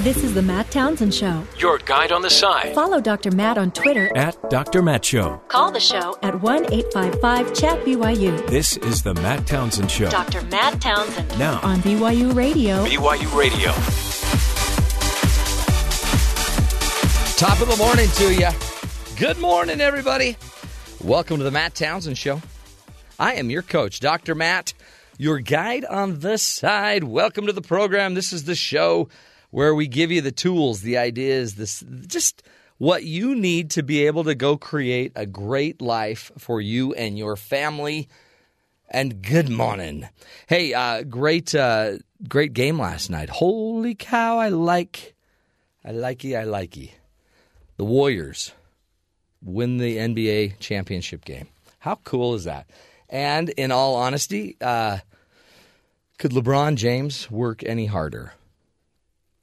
This is the Matt Townsend Show. Your guide on the side. Follow Dr. Matt on Twitter at Dr. Matt Show. Call the show at 1 855 Chat BYU. This is the Matt Townsend Show. Dr. Matt Townsend. Now on BYU Radio. BYU Radio. Top of the morning to you. Good morning, everybody. Welcome to the Matt Townsend Show. I am your coach, Dr. Matt, your guide on the side. Welcome to the program. This is the show where we give you the tools, the ideas, this just what you need to be able to go create a great life for you and your family. And good morning. Hey, uh, great, uh, great game last night. Holy cow! I like, I likey, I likey. The Warriors win the NBA championship game. How cool is that? And in all honesty, uh, could LeBron James work any harder?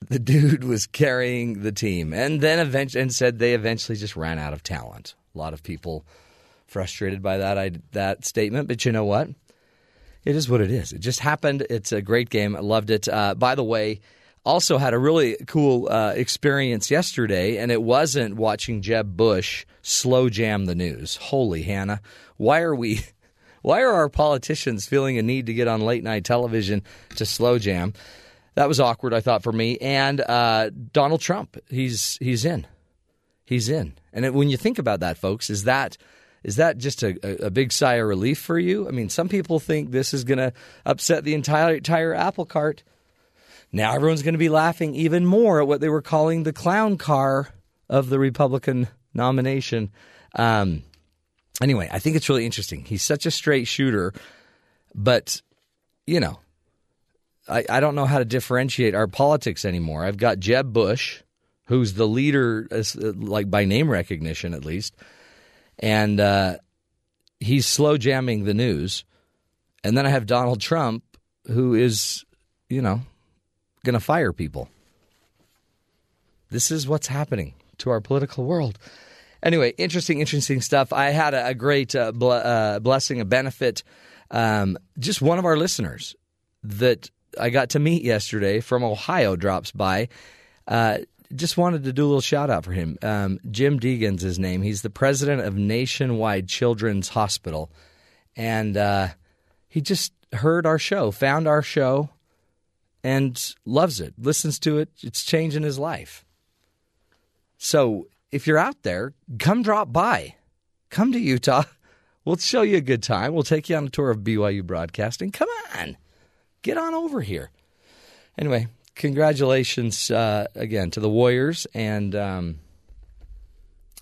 The dude was carrying the team, and then eventually, and said they eventually just ran out of talent. A lot of people frustrated by that I, that statement, but you know what? It is what it is. It just happened. It's a great game. I loved it. Uh, by the way, also had a really cool uh, experience yesterday, and it wasn't watching Jeb Bush slow jam the news. Holy Hannah, why are we? Why are our politicians feeling a need to get on late night television to slow jam? That was awkward, I thought, for me. And uh, Donald Trump, he's he's in, he's in. And it, when you think about that, folks, is that is that just a, a big sigh of relief for you? I mean, some people think this is going to upset the entire entire apple cart. Now everyone's going to be laughing even more at what they were calling the clown car of the Republican nomination. Um, anyway, I think it's really interesting. He's such a straight shooter, but you know, I, I don't know how to differentiate our politics anymore. I've got Jeb Bush, who's the leader, like by name recognition at least, and uh, he's slow jamming the news. And then I have Donald Trump, who is, you know, going to fire people. This is what's happening to our political world. Anyway, interesting, interesting stuff. I had a, a great uh, bl- uh, blessing, a benefit. Um, just one of our listeners that I got to meet yesterday from Ohio drops by. Uh, just wanted to do a little shout out for him. Um, Jim Deegan's his name. He's the president of Nationwide Children's Hospital. And uh, he just heard our show, found our show, and loves it, listens to it. It's changing his life. So if you're out there, come drop by. Come to Utah. We'll show you a good time. We'll take you on a tour of BYU Broadcasting. Come on, get on over here. Anyway, congratulations uh, again to the Warriors, and um,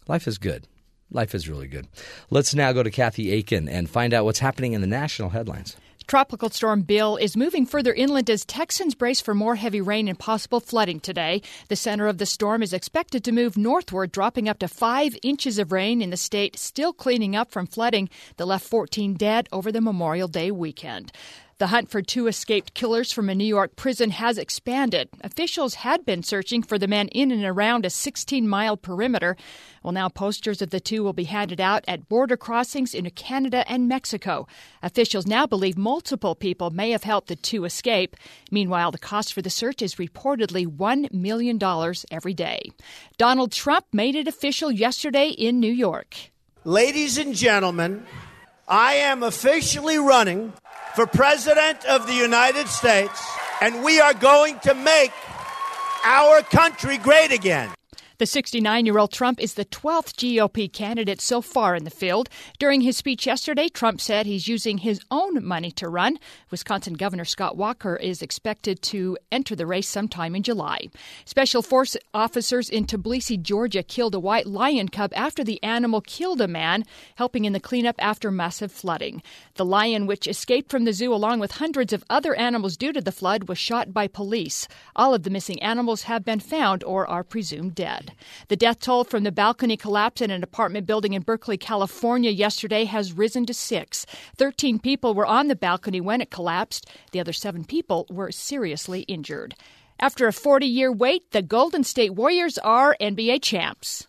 life is good. Life is really good. Let's now go to Kathy Akin and find out what's happening in the national headlines. Tropical Storm Bill is moving further inland as Texans brace for more heavy rain and possible flooding today. The center of the storm is expected to move northward, dropping up to five inches of rain in the state, still cleaning up from flooding that left 14 dead over the Memorial Day weekend. The hunt for two escaped killers from a New York prison has expanded. Officials had been searching for the men in and around a 16 mile perimeter. Well, now posters of the two will be handed out at border crossings into Canada and Mexico. Officials now believe multiple people may have helped the two escape. Meanwhile, the cost for the search is reportedly $1 million every day. Donald Trump made it official yesterday in New York. Ladies and gentlemen, I am officially running for President of the United States, and we are going to make our country great again. The 69 year old Trump is the 12th GOP candidate so far in the field. During his speech yesterday, Trump said he's using his own money to run. Wisconsin Governor Scott Walker is expected to enter the race sometime in July. Special Force officers in Tbilisi, Georgia, killed a white lion cub after the animal killed a man, helping in the cleanup after massive flooding. The lion, which escaped from the zoo along with hundreds of other animals due to the flood, was shot by police. All of the missing animals have been found or are presumed dead. The death toll from the balcony collapse in an apartment building in Berkeley, California yesterday has risen to six. Thirteen people were on the balcony when it collapsed. The other seven people were seriously injured. After a 40 year wait, the Golden State Warriors are NBA champs.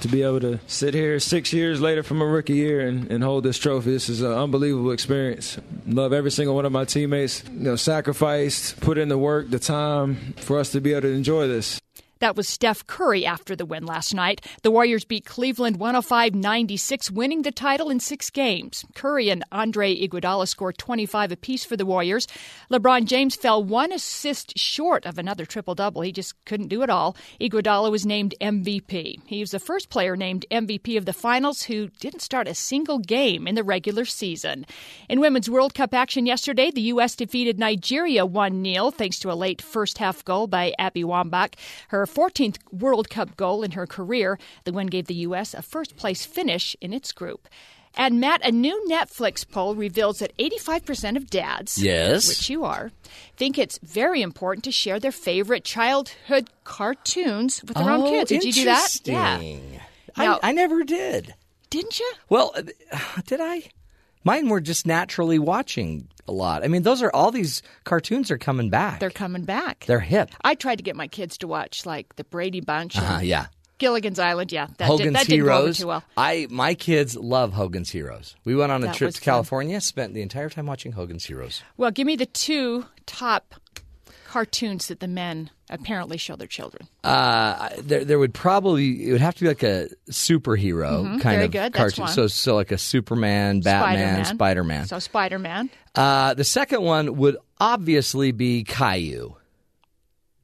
To be able to sit here six years later from a rookie year and, and hold this trophy, this is an unbelievable experience. Love every single one of my teammates. You know, sacrificed, put in the work, the time for us to be able to enjoy this. That was Steph Curry after the win last night. The Warriors beat Cleveland 105 96, winning the title in six games. Curry and Andre Iguodala scored 25 apiece for the Warriors. LeBron James fell one assist short of another triple double. He just couldn't do it all. Iguodala was named MVP. He was the first player named MVP of the finals who didn't start a single game in the regular season. In Women's World Cup action yesterday, the U.S. defeated Nigeria 1 0 thanks to a late first half goal by Abby Wambach. Her 14th World Cup goal in her career. The win gave the U.S. a first place finish in its group. And Matt, a new Netflix poll reveals that 85% of dads, Yes. which you are, think it's very important to share their favorite childhood cartoons with their own Oh, kids. Did you do that? Yeah. Now- I, I never did. Didn't you? Well, uh, did I? Mine were just naturally watching a lot. I mean, those are all these cartoons are coming back. They're coming back. They're hip. I tried to get my kids to watch like the Brady Bunch, and Uh, yeah. Gilligan's Island. Yeah, that, Hogan's did, that didn't go over too well. I my kids love Hogan's Heroes. We went on a That trip to fun. California, spent the entire time watching Hogan's Heroes. Well, give me the two top cartoons that the men apparently show their children. Uh, there, there would probably it would have to be like a superhero kind Mm-hmm. Very of good. Cartoon. So, so like a Superman, Batman, Spider-Man. So Spider Man. Uh, the second one would obviously be Caillou.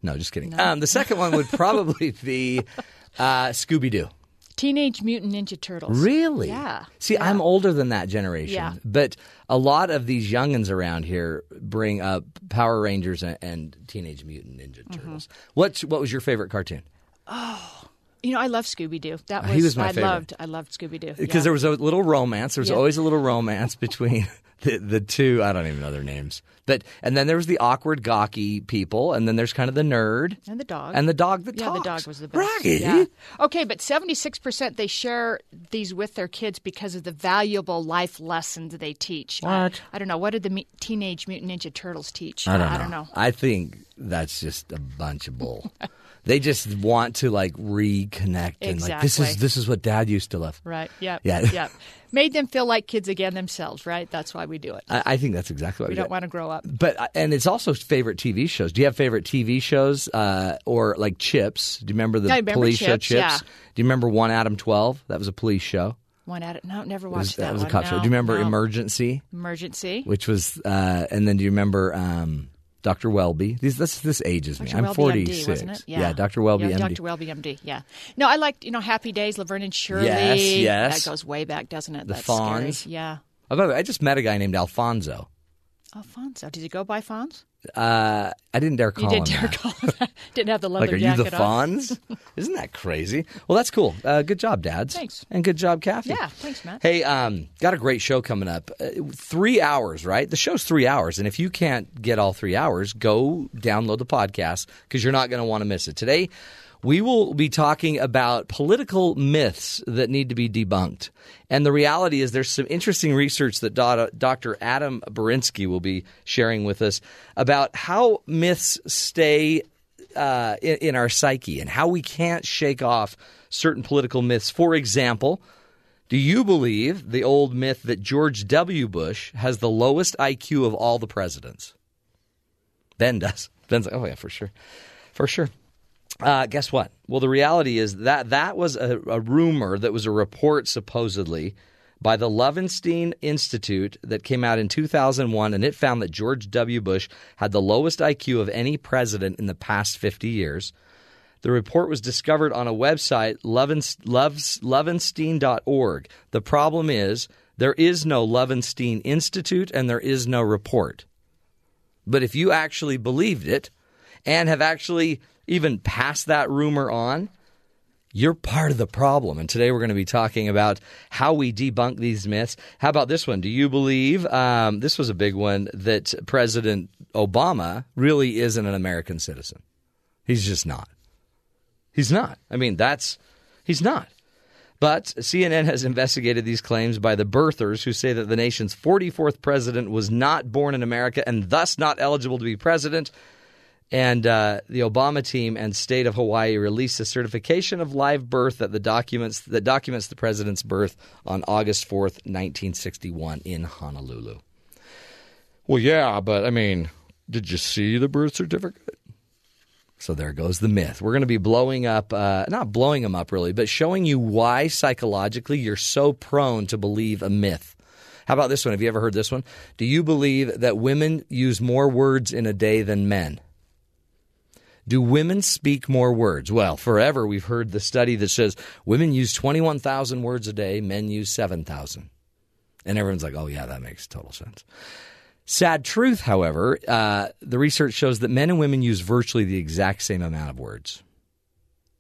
No, just kidding. Um, the second one would probably be uh, Scooby Doo. Teenage Mutant Ninja Turtles. Really? Yeah. See, Yeah. I'm older than that generation. Yeah. But a lot of these youngins around here bring up Power Rangers and, and Teenage Mutant Ninja Mm-hmm. Turtles. What what was your favorite cartoon? Oh, you know, I love Scooby Doo. That was, He was my I favorite. loved. I loved Scooby Doo Because there was a little romance. There was Yeah. always a little romance between the, the two. I don't even know their names. But and then there was the awkward, gawky people, and then there's kind of the nerd and the dog and the dog that yeah, talks. the dog was the best. Raggy. Yeah. Okay, but seventy-six percent they share these with their kids because of the valuable life lessons they teach. I- What? I, don't know. What did the me- Teenage Mutant Ninja Turtles teach? I don't know. I don't know. I think that's just a bunch of bull. they just want to like reconnect and like this is this is what Dad used to love. Right. Yep. Yeah. Yep. Made them feel like kids again themselves. Right. That's why we do it. I, I think that's exactly what We we don't do. want to grow up. But uh, and it's also favorite TV shows. Do you have favorite TV shows uh, or like Chips? Do you remember the remember police show Chips, Chips? yeah. Do you remember One Adam Twelve? That was a police show. One it. No, never watched was, that. was a one. cop show. Do you remember no. Emergency? Emergency? Which was uh, and then do you remember um, Dr. Welby? These this this ages me. Dr. I'm Welby, forty MD, six. wasn't it? Yeah. Dr. Welby yeah, MD. Dr. Welby, MD. Yeah. No, I liked, you know, Happy Days, Laverne and Shirley. Yes, yes. That goes way back, doesn't it? The That's Fonz. Scary. Yeah. Oh, by the way, I just met a guy named Alfonso. Alfonso. Did he go by Fonz? Uh, I didn't dare call. You didn't him dare that. call that. Didn't have the leather Like, are you the on. Fonz? Isn't that crazy? Well, that's cool. Uh, good job, dads. Thanks. And good job, Kathy. Yeah, thanks, Matt. Hey, um, got a great show coming up. Uh, three hours, right? The show's three hours, and if you can't get all three hours, go download the podcast because you're not going to want to miss it. Today, we will be talking about political myths that need to be debunked. And the reality is, there's some interesting research that Dr. Adam Berinsky will be sharing with us about how myths stay uh, in, in our psyche and how we can't shake off certain political myths. For example, do you believe the old myth that George W. Bush has the lowest IQ of all the presidents? Ben does. Ben's like, oh yeah, for sure, for sure. Uh, guess what? Well, the reality is that that was a, a rumor that was a report supposedly by the Lovenstein Institute that came out in 2001, and it found that George W. Bush had the lowest IQ of any president in the past 50 years. The report was discovered on a website, lovenstein.org. The problem is there is no Lovenstein Institute and there is no report. But if you actually believed it and have actually even pass that rumor on, you're part of the problem. And today we're going to be talking about how we debunk these myths. How about this one? Do you believe, um, this was a big one, that President Obama really isn't an American citizen? He's just not. He's not. I mean, that's, he's not. But CNN has investigated these claims by the birthers who say that the nation's 44th president was not born in America and thus not eligible to be president. And uh, the Obama team and state of Hawaii released a certification of live birth that the documents that documents the president's birth on August 4th, 1961 in Honolulu. Well, yeah, but I mean, did you see the birth certificate? So there goes the myth. We're going to be blowing up, uh, not blowing them up really, but showing you why psychologically you're so prone to believe a myth. How about this one? Have you ever heard this one? Do you believe that women use more words in a day than men? Do women speak more words? Well, forever we've heard the study that says women use 21,000 words a day, men use 7,000. And everyone's like, oh, yeah, that makes total sense. Sad truth, however, uh, the research shows that men and women use virtually the exact same amount of words.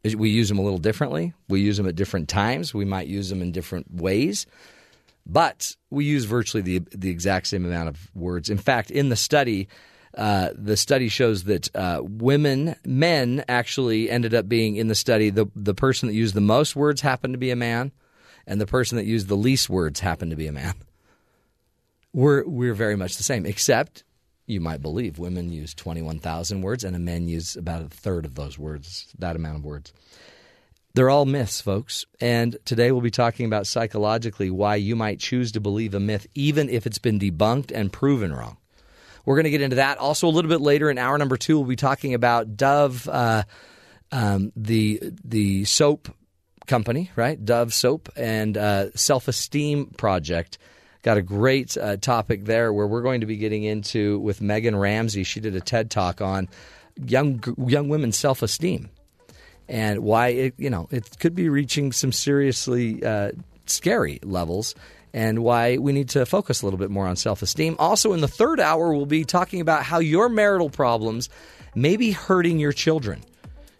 We use them a little differently. We use them at different times. We might use them in different ways, but we use virtually the the exact same amount of words. In fact, in the study, uh, the study shows that uh, women, men actually ended up being in the study the the person that used the most words happened to be a man, and the person that used the least words happened to be a man we're we're very much the same, except you might believe women use 21,000 words and men use about a third of those words, that amount of words. They're all myths, folks. And today we'll be talking about psychologically why you might choose to believe a myth even if it's been debunked and proven wrong. We're going to get into that. Also, a little bit later in hour number two, we'll be talking about Dove, uh, um, the the soap company, right? Dove soap and uh, self esteem project got a great uh, topic there where we're going to be getting into with Meaghan Ramsey. She did a TED talk on young young women's self esteem and why it you know it could be reaching some seriously uh, scary levels. And why we need to focus a little bit more on self esteem. Also, in the third hour, we'll be talking about how your marital problems may be hurting your children.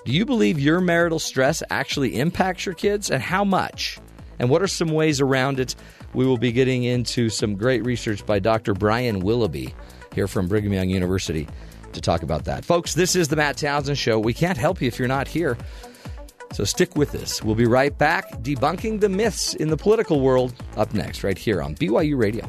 Do you believe your marital stress actually impacts your kids, and how much? And what are some ways around it? we will be getting into some great research by Dr. Brian Willoughby here from Brigham Young University to talk about that. Folks, this is the Matt Townsend Show. We can't help you if you're not here. So stick with us. We'll be right back debunking the myths in the political world up next, right here on BYU Radio.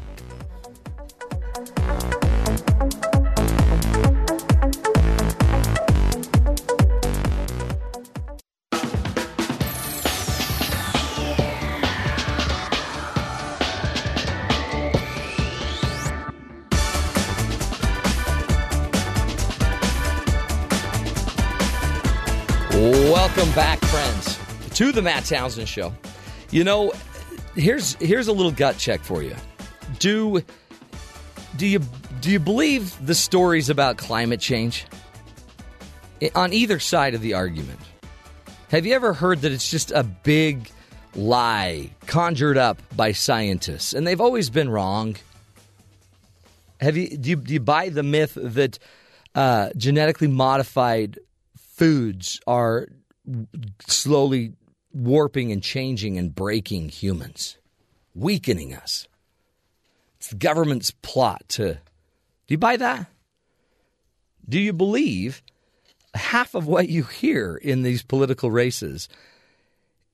Welcome back, friends, to the Matt Townsend Show. You know, here's here's a little gut check for you. Do do you do you believe the stories about climate change on either side of the argument? Have you ever heard that it's just a big lie conjured up by scientists, and they've always been wrong? Have you do you, do you buy the myth that uh, genetically modified foods are slowly warping and changing and breaking humans, weakening us. It's the government's plot to. Do you buy that? Do you believe half of what you hear in these political races?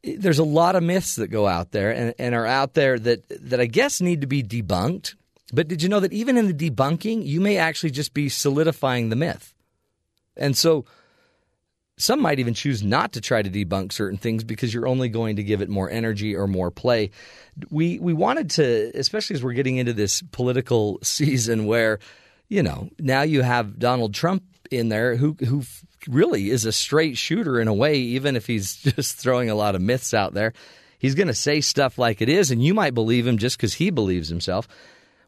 There's a lot of myths that go out there and, and are out there that, that I guess need to be debunked. But did you know that even in the debunking, you may actually just be solidifying the myth? And so some might even choose not to try to debunk certain things because you're only going to give it more energy or more play. We we wanted to, especially as we're getting into this political season where, you know, now you have Donald Trump in there who who really is a straight shooter in a way, even if he's just throwing a lot of myths out there. He's going to say stuff like it is, and you might believe him just because he believes himself.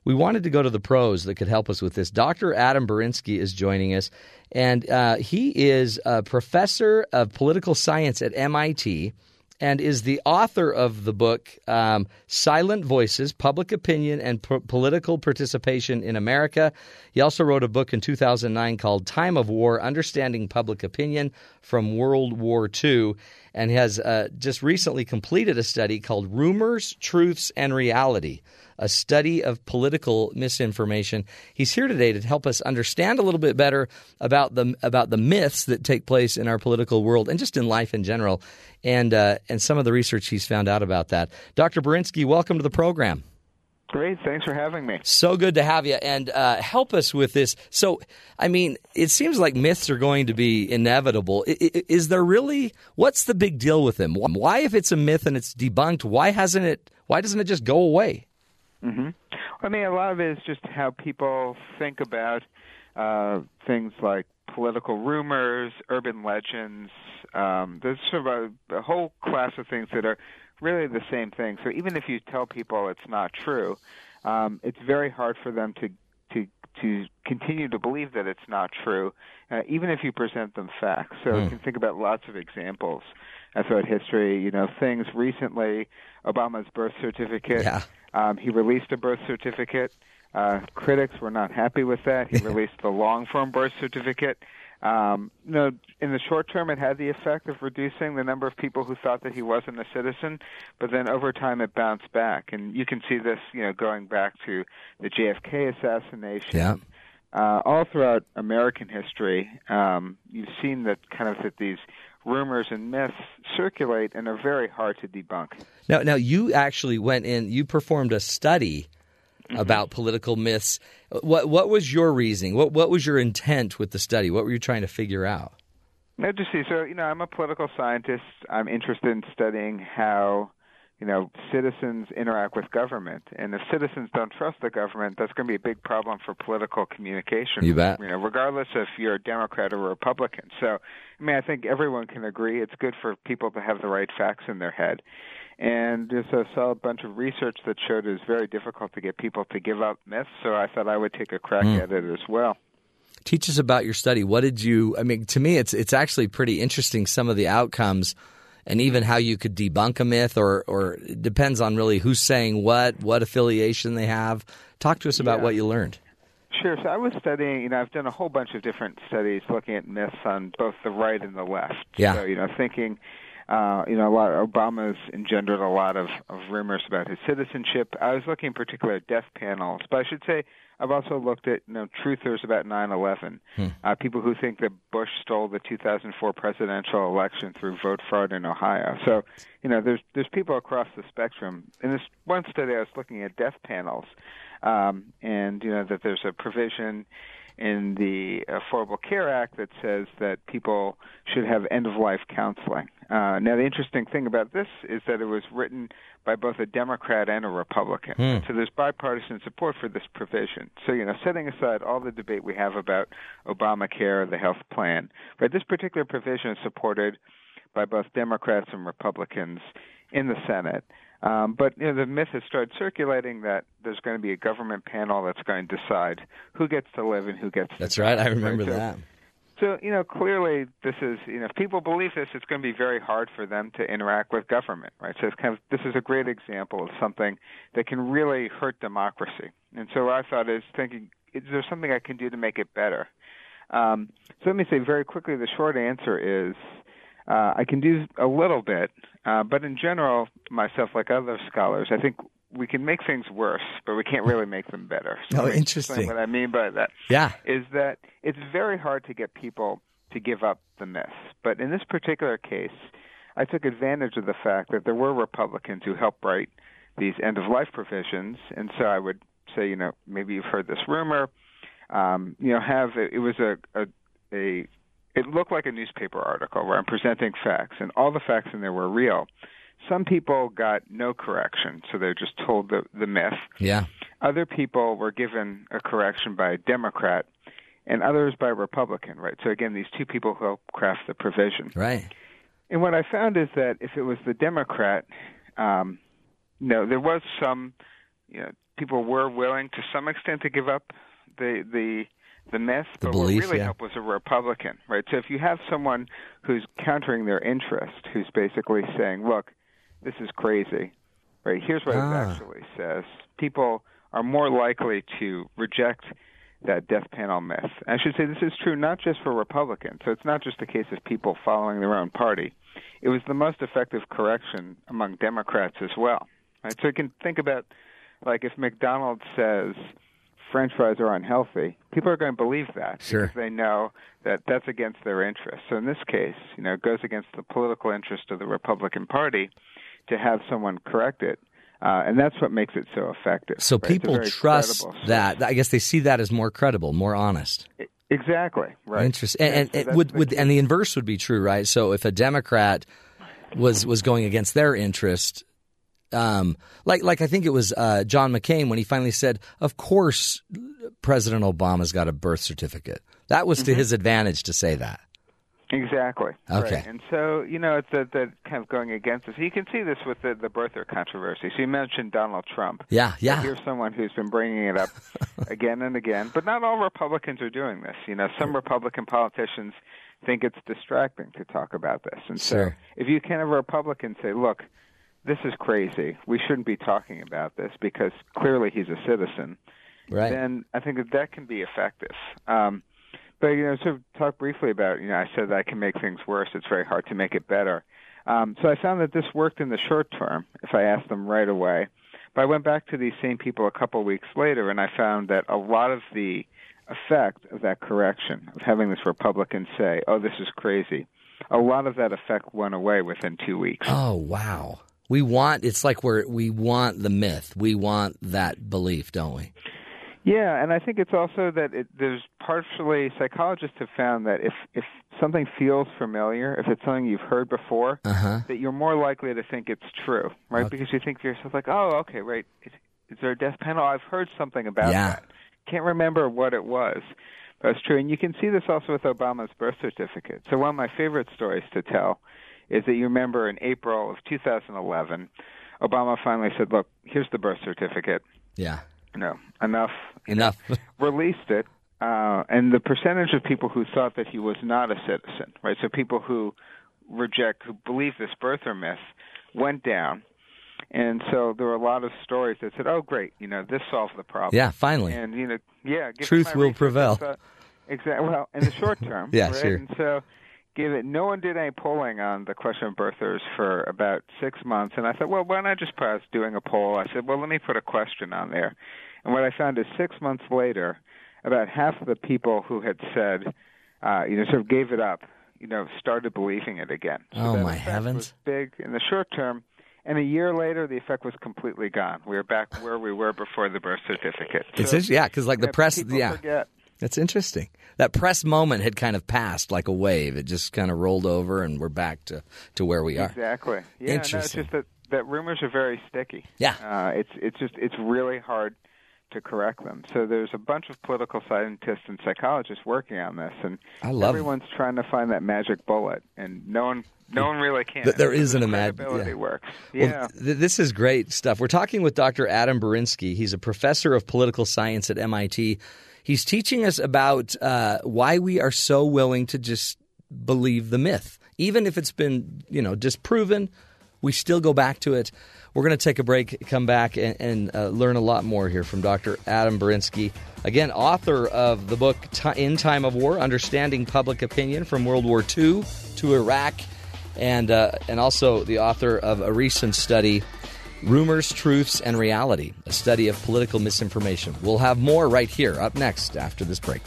We wanted to go to the pros that could help us with this. Dr. Adam Berinsky is joining us. And uh, he is a professor of political science at MIT and is the author of the book um, Silent Voices Public Opinion and P- Political Participation in America. He also wrote a book in 2009 called Time of War Understanding Public Opinion from World War II and has uh, just recently completed a study called Rumors, Truths, and Reality a study of political misinformation. He's here today to help us understand a little bit better about the about the myths that take place in our political world and just in life in general, and uh, and some of the research he's found out about that. Dr. Berinsky, welcome to the program. Great. Thanks for having me. So good to have you and uh, help us with this. So, I mean, it seems like myths are going to be inevitable. Is there really, what's the big deal with them? Why, if it's a myth and it's debunked, why hasn't it, why doesn't it just go away? Mm-hmm. I mean, a lot of it is just how people think about uh, things like political rumors, urban legends. Um, there's sort of a, a whole class of things that are really the same thing. So even if you tell people it's not true, um, it's very hard for them to to to continue to believe that it's not true, uh, even if you present them facts. So you can think about lots of examples throughout history. You know, things recently, Obama's birth certificate. Yeah. Um, he released a birth certificate. Uh, critics were not happy with that. He released the long form birth certificate. Um, you know, in the short term, it had the effect of reducing the number of people who thought that he wasn't a citizen, but then over time it bounced back. And you can see this, you know, going back to the JFK assassination. Yeah. Uh, all throughout American history, um, you've seen that kind of that these rumors and myths circulate and are very hard to debunk. Now, now you actually went in. You performed a study mm-hmm. about political myths. What what was your reasoning? What what was your intent with the study? What were you trying to figure out? No, just see. So, you know, I'm a political scientist. I'm interested in studying how, you know, citizens interact with government. And if citizens don't trust the government, that's going to be a big problem for political communication. You bet. You know, regardless if you're a Democrat or a Republican. So, I mean, I think everyone can agree it's good for people to have the right facts in their head. And there's a solid bunch of research that showed it's very difficult to get people to give up myths. So I thought I would take a crack hmm. at it as well. Teach us about your study. What did you? I mean, to me, it's it's actually pretty interesting. Some of the outcomes, and even how you could debunk a myth, or or it depends on really who's saying what, what affiliation they have. Talk to us about Yeah. what you learned. Sure. So I was studying, you know, I've done a whole bunch of different studies looking at myths on both the right and the left. Yeah. So, you know, thinking, uh, you know, a lot, Obama's engendered a lot of, of rumors about his citizenship. I was looking in particular at death panels, but I should say I've also looked at, you know, truthers about 9/11, uh, people who think that Bush stole the 2004 presidential election through vote fraud in Ohio. So, you know, there's there's people across the spectrum. In this one study, I was looking at death panels, um, and you know that there's a provision in the Affordable Care Act that says that people should have end of life counseling. Uh, now, the interesting thing about this is that it was written by both a Democrat and a Republican. So there's bipartisan support for this provision. So, you know, setting aside all the debate we have about Obamacare, or the health plan, right, this particular provision is supported by both Democrats and Republicans in the Senate. Um, but you know, the myth has started circulating that there's going to be a government panel that's going to decide who gets to live and who gets. to That's right. I remember so- that. So you know, clearly, this is you know, if people believe this, it's going to be very hard for them to interact with government, right? So it's kind of this is a great example of something that can really hurt democracy. And so what I thought is thinking, is there something I can do to make it better? Um, so let me say very quickly. The short answer is uh, I can do a little bit, uh, but in general, myself, like other scholars, I think we can make things worse, but we can't really make them better. So Oh, let me explain interesting. What I mean by that Yeah. is that it's very hard to get people to give up the myth. But in this particular case, I took advantage of the fact that there were Republicans who helped write these end of life provisions, and so I would say, you know, maybe you've heard this rumor. Um, you know, have it was a, a a it looked like a newspaper article where I'm presenting facts, and all the facts in there were real. Some people got no correction, so they're just told the the myth. Yeah. Other people were given a correction by a Democrat, and others by a Republican. Right. So again, these two people who helped craft the provision. Right. And what I found is that if it was the Democrat, um, no, there was some, you know, people were willing to some extent to give up the the the myth, The but belief, what really yeah. helped was a Republican, right? So if you have someone who's countering their interest, who's basically saying, "Look, this is crazy," right? Here's what Ah. it actually says: people are more likely to reject that death panel myth. I should say this is true not just for Republicans. So it's not just a case of people following their own party. It was the most effective correction among Democrats as well. Right? So you can think about like if McDonald's says French fries are unhealthy, people are going to believe that Sure. because they know that that's against their interests. So in this case, you know, it goes against the political interest of the Republican Party to have someone correct it. Uh, and that's what makes it so effective. So right? People trust source. that. I guess they see that as more credible, more honest. Exactly. Right. Interesting. And, and, so would, the would and the inverse would be true, right? So if a Democrat was was going against their interest, um, like like I think it was uh, John McCain when he finally said, "Of course, President Obama's got a birth certificate. That was Mm-hmm. to his advantage to say that. Exactly. Okay. Right. And so, you know, it's that, that kind of going against this. You can see this with the, the birther controversy. So you mentioned Donald Trump. Yeah, yeah. Here's someone who's been bringing it up again and again. But not all Republicans are doing this. You know, some Republican politicians think it's distracting to talk about this. And so Sure. if you can have a Republican say, look, this is crazy. We shouldn't be talking about this because clearly he's a citizen Right. then I think that that can be effective. Um, but you know, sort of talk briefly about you know, I said that I can make things worse. It's very hard to make it better. Um, so I found that this worked in the short term if I asked them right away. But I went back to these same people a couple of weeks later, and I found that a lot of the effect of that correction of having this Republican say, "Oh, this is crazy," a lot of that effect went away within two weeks. Oh wow. We want it's like we're we want the myth. We want that belief, don't we? Yeah, and I think it's also that it, there's partially psychologists have found that if if something feels familiar, if it's something you've heard before, Uh-huh. that you're more likely to think it's true, right? Because you think to yourself like, oh, okay, right, is, is there a death panel I've heard something about Yeah. that. Can't remember what it was. But it's true, and you can see this also with Obama's birth certificate. So one of my favorite stories to tell is that you remember in April of 2011, Obama finally said, "Look, here's the birth certificate." Yeah. No, enough Enough. released it, uh, and the percentage of people who thought that he was not a citizen, right? So people who reject, who believe this birther myth, went down, and so there were a lot of stories that said, "Oh, great, you know, this solved the problem." yeah, finally. and you know, yeah, Truth will research, prevail. Exactly. Well, in the short term, Yeah, right? sure. And so, give it. No one did any polling on the question of birthers for about six months, and I thought, well, why don't I just pause doing a poll? I said, well, let me put a question on there, and what I found is six months later, about half of the people who had said, uh, you know, sort of gave it up, you know, started believing it again. So Oh, my heavens. Was big in the short term. And a year later, the effect was completely gone. We were back where we were before the birth certificate. It's So, inter- yeah, because like the press, yeah, forget. That's interesting. That press moment had kind of passed like a wave. It just kind of rolled over, and we're back to, to where we are. Exactly. Yeah, no, it's just that that rumors are very sticky. Yeah. Uh, it's it's just it's really hard to correct them. So there's a bunch of political scientists and psychologists working on this, and I love- everyone's trying to find that magic bullet, and no one no one really can. Th- there isn't a mag- yeah. works. Well, Yeah. th- this is great stuff. We're talking with Dr. Adam Berinsky. He's a professor of political science at MIT. He's teaching us about uh, why we are so willing to just believe the myth, even if it's been you know disproven. We still go back to it. We're going to take a break, come back, and, and uh, learn a lot more here from Dr. Adam Berinsky. Again, author of the book In Time of War Understanding Public Opinion from World War II to Iraq and uh, and also the author of a recent study, Rumors, Truths, and Reality, a study of political misinformation. We'll have more right here up next after this break.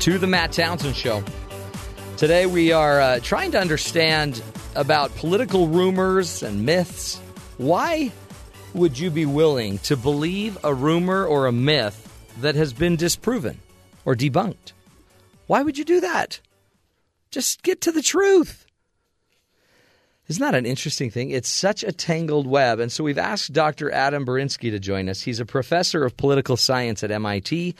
To the Matt Townsend Show. Today we are uh, trying to understand about political rumors and myths. Why would you be willing to believe a rumor or a myth that has been disproven or debunked? Why would you do that? Just get to the truth. Isn't that an interesting thing? It's such a tangled web. And so we've asked Dr. Adam Berinsky to join us. He's a professor of political science at MIT,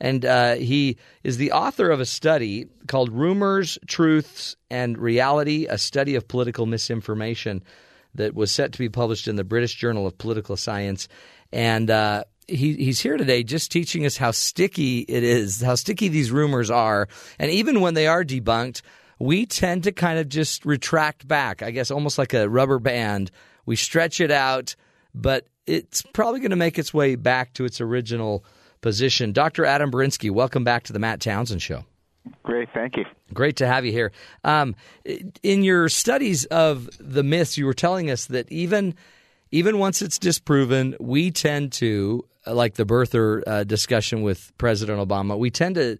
and uh, he is the author of a study called Rumors, Truths, and Reality A Study of Political Misinformation that was set to be published in the British Journal of Political Science. And uh, he, he's here today just teaching us how sticky it is, how sticky these rumors are. And even when they are debunked, we tend to kind of just retract back, I guess almost like a rubber band. We stretch it out, but it's probably going to make its way back to its original position. Dr. Adam Berinsky, welcome back to the Matt Townsend Show. Great, thank you. Great to have you here. Um, in your studies of the myths, you were telling us that even even once it's disproven, we tend to, like the birther uh, discussion with President Obama, we tend to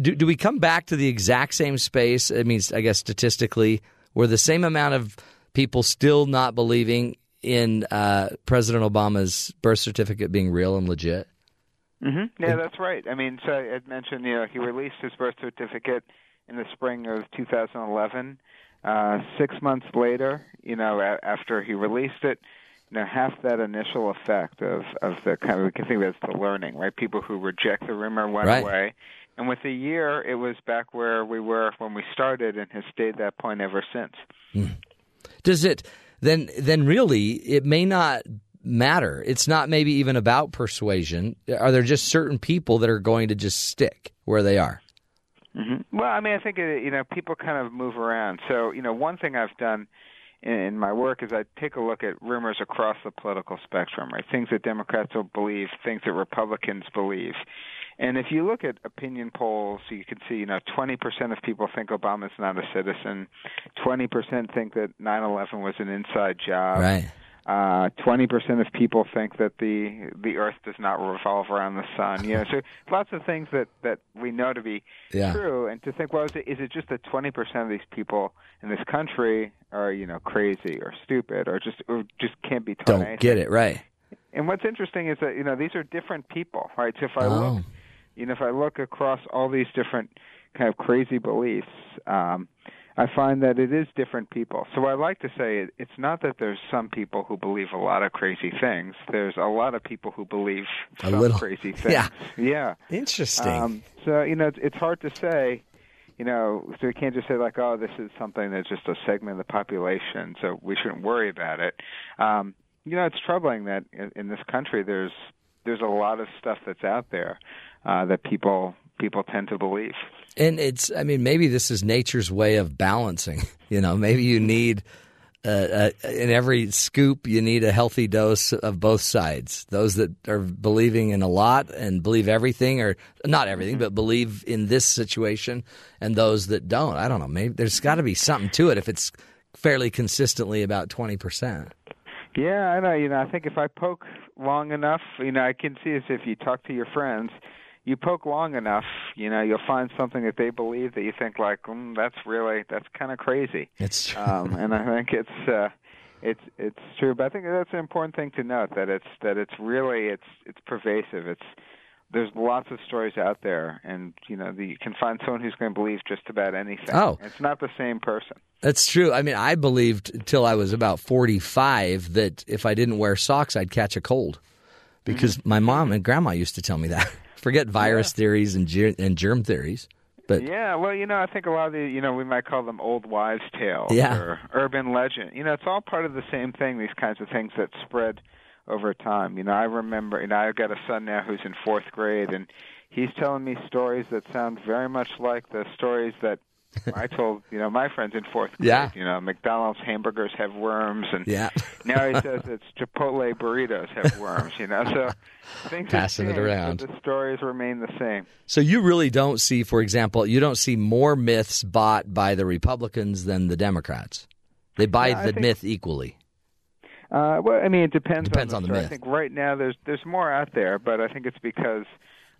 do, do we come back to the exact same space? I mean, I guess statistically, where the same amount of people still not believing in uh, President Obama's birth certificate being real and legit? Mm-hmm. Yeah, that's right. I mean, so I mentioned, you know, he released his birth certificate in the spring of 2011. Uh, six months later, you know, a- after he released it, you know, half that initial effect of of the kind of we can think that's the learning, right? People who reject the rumor went Right. away, and with a year, it was back where we were when we started, and has stayed that point ever since. Does it then? Then really, it may not matter. It's not maybe even about persuasion. Are there just certain people that are going to just stick where they are? hmm Well, I mean, I think uh, you know people kind of move around. So you know, one thing I've done in, in my work is I take a look at rumors across the political spectrum, right? Things that Democrats will believe, things that Republicans believe. And if you look at opinion polls, you can see, you know, 20% of people think Obama's not a citizen. 20% think that 9/11 was an inside job. Right. Uh, 20% of people think that the the Earth does not revolve around the sun. You know, so lots of things that that we know to be Yeah. true. And to think, well, is it, is it just that 20% of these people in this country are you know crazy or stupid or just or just can't be taught Don't anything? get it right. And what's interesting is that you know these are different people, right? So if I Oh. look, you know, if I look across all these different kind of crazy beliefs, um, I find that it is different people. So I like to say it, it's not that there's some people who believe a lot of crazy things. There's a lot of people who believe A some little. crazy things. Yeah. yeah. Interesting. Um, so you know, it's, it's hard to say. You know, so we can't just say like, oh, this is something that's just a segment of the population, so we shouldn't worry about it. Um, you know, it's troubling that in, in this country there's there's a lot of stuff that's out there uh, that people people tend to believe. And it's, I mean, maybe this is nature's way of balancing. You know, maybe you need, uh, uh, in every scoop, you need a healthy dose of both sides. Those that are believing in a lot and believe everything, or not everything, but believe in this situation, and those that don't. I don't know. Maybe there's got to be something to it if it's fairly consistently about 20%. Yeah, I know. You know, I think if I poke long enough, you know, I can see as if you talk to your friends, you poke long enough, you know, you'll find something that they believe that you think like, mm, that's really that's kind of crazy. It's true. um, and I think it's uh, it's it's true. But I think that's an important thing to note that it's that it's really it's it's pervasive. It's there's lots of stories out there, and you know, the, you can find someone who's going to believe just about anything. Oh. it's not the same person. That's true. I mean, I believed until I was about 45 that if I didn't wear socks, I'd catch a cold because my mom and grandma used to tell me that. Forget virus theories and, ger- and germ theories. But Yeah, well, you know, I think a lot of the, you know, we might call them old wives' tales Yeah. or urban legend. You know, it's all part of the same thing. These kinds of things that spread over time. You know, I remember, you know, I've got a son now who's in fourth grade, and he's telling me stories that sound very much like the stories that I told, you know, my friends in fourth grade. Yeah. You know, McDonald's hamburgers have worms, and Yeah. now he says it's Chipotle burritos have worms. You know, so things Passing it changed, around. The stories remain the same. so you really don't see, for example, you don't see more myths bought by the Republicans than the Democrats. They buy Yeah, the think- myth equally. Uh, well, I mean, it depends. Depends on on the, the myth. I think right now there's there's more out there, but I think it's because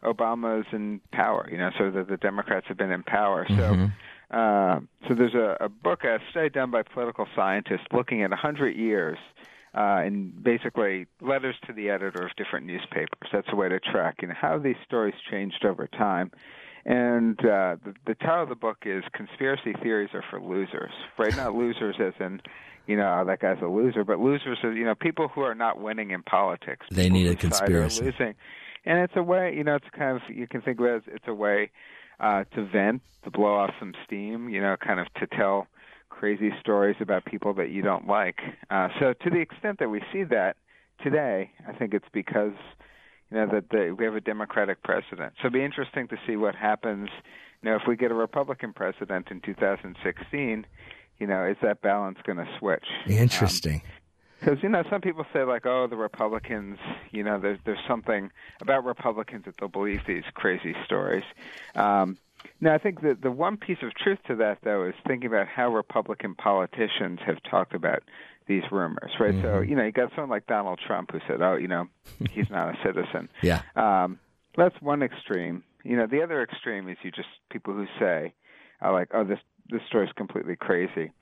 Obama's in power. You know, so that the Democrats have been in power. Mm-hmm. So, uh, so there's a, a book, a study done by political scientists, looking at 100 years. Uh, and basically letters to the editor of different newspapers. That's a way to track you know, how these stories changed over time. And uh, the, the title of the book is "Conspiracy Theories Are for Losers." Right? Not losers as in, you know, oh, that guy's a loser, but losers are you know people who are not winning in politics. They need a whose side are conspiracy. Losing. And it's a way, you know, it's kind of you can think of it as it's a way uh, to vent, to blow off some steam, you know, kind of to tell crazy stories about people that you don't like. Uh, so to the extent that we see that today, I think it's because you know that the, we have a Democratic president. So it'll be interesting to see what happens. You know, if we get a Republican president in 2016, you know, is that balance going to switch? Interesting. Because you know, some people say like, "Oh, the Republicans." You know, there's there's something about Republicans that they'll believe these crazy stories. Um, now, I think that the one piece of truth to that, though, is thinking about how Republican politicians have talked about these rumors, right? So, you know, you got someone like Donald Trump who said, "Oh, you know, he's not a citizen." yeah. Um, that's one extreme. You know, the other extreme is you just people who say, "are like, oh, this this story's completely crazy,"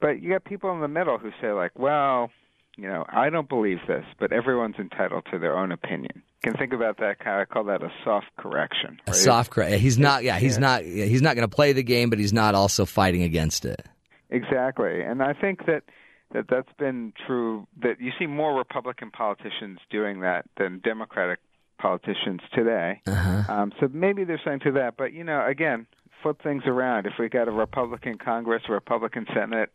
but you got people in the middle who say like, "Well, you know, I don't believe this, but everyone's entitled to their own opinion." You can think about that kind. I call that a soft correction. A soft correct. He's not. Yeah, he's Yeah. not. He's not going to play the game, but he's not also fighting against it. Exactly, and I think that that that's been true. That you see more Republican politicians doing that than Democratic politicians today. Uh-huh. Um, so maybe there's something to that. But you know, again, flip things around. If we got a Republican Congress, a Republican Senate,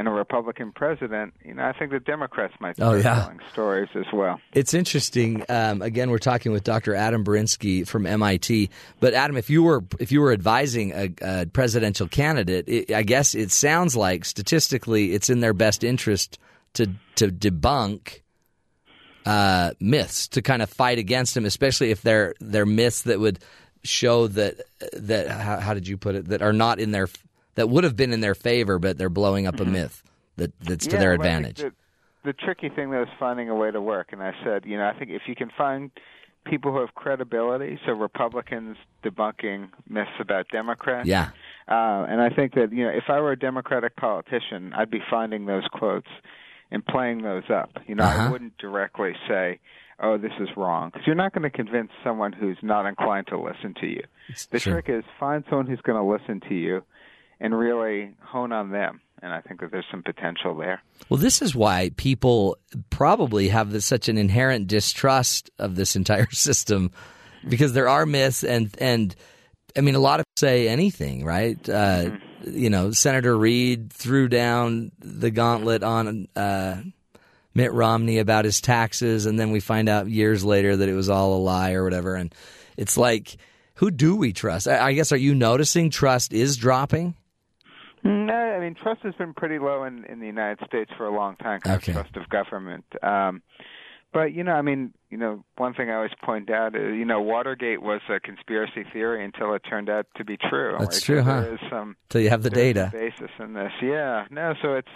and a Republican president, you know, I think the Democrats might Oh, yeah. telling stories as well. It's interesting. Um, again, we're talking with Dr. Adam Berinsky from MIT. But Adam, if you were if you were advising a, a presidential candidate, it, I guess it sounds like statistically it's in their best interest to to debunk uh, myths, to kind of fight against them, especially if they're they're myths that would show that that how, how did you put it that are not in their that would have been in their favor, but they're blowing up a myth that that's to yeah, their advantage. The, the tricky thing though is finding a way to work, and I said, you know, I think if you can find people who have credibility, so Republicans debunking myths about Democrats, Yeah. uh, and I think that you know, if I were a Democratic politician, I'd be finding those quotes and playing those up. You know, Uh-huh. I wouldn't directly say. Oh, this is wrong. Because you're not going to convince someone who's not inclined to listen to you. the true. trick is find someone who's going to listen to you and really hone on them. And I think that there's some potential there. Well, this is why people probably have this, such an inherent distrust of this entire system, because there are myths, and and I mean, a lot of say anything, right? Uh, You know, Senator Reid threw down the gauntlet on uh, Mitt Romney about his taxes, and then we find out years later that it was all a lie or whatever. And it's like, who do we trust? I, I guess are you noticing trust is dropping? No, I mean trust has been pretty low in in the United States for a long time. Okay. Trust of government. Um, but you know, I mean, you know, one thing I always point out is, you know, Watergate was a conspiracy theory until it turned out to be true. That's right? true, so huh? There is some Till you have the data. basis in this. Yeah, no, so it's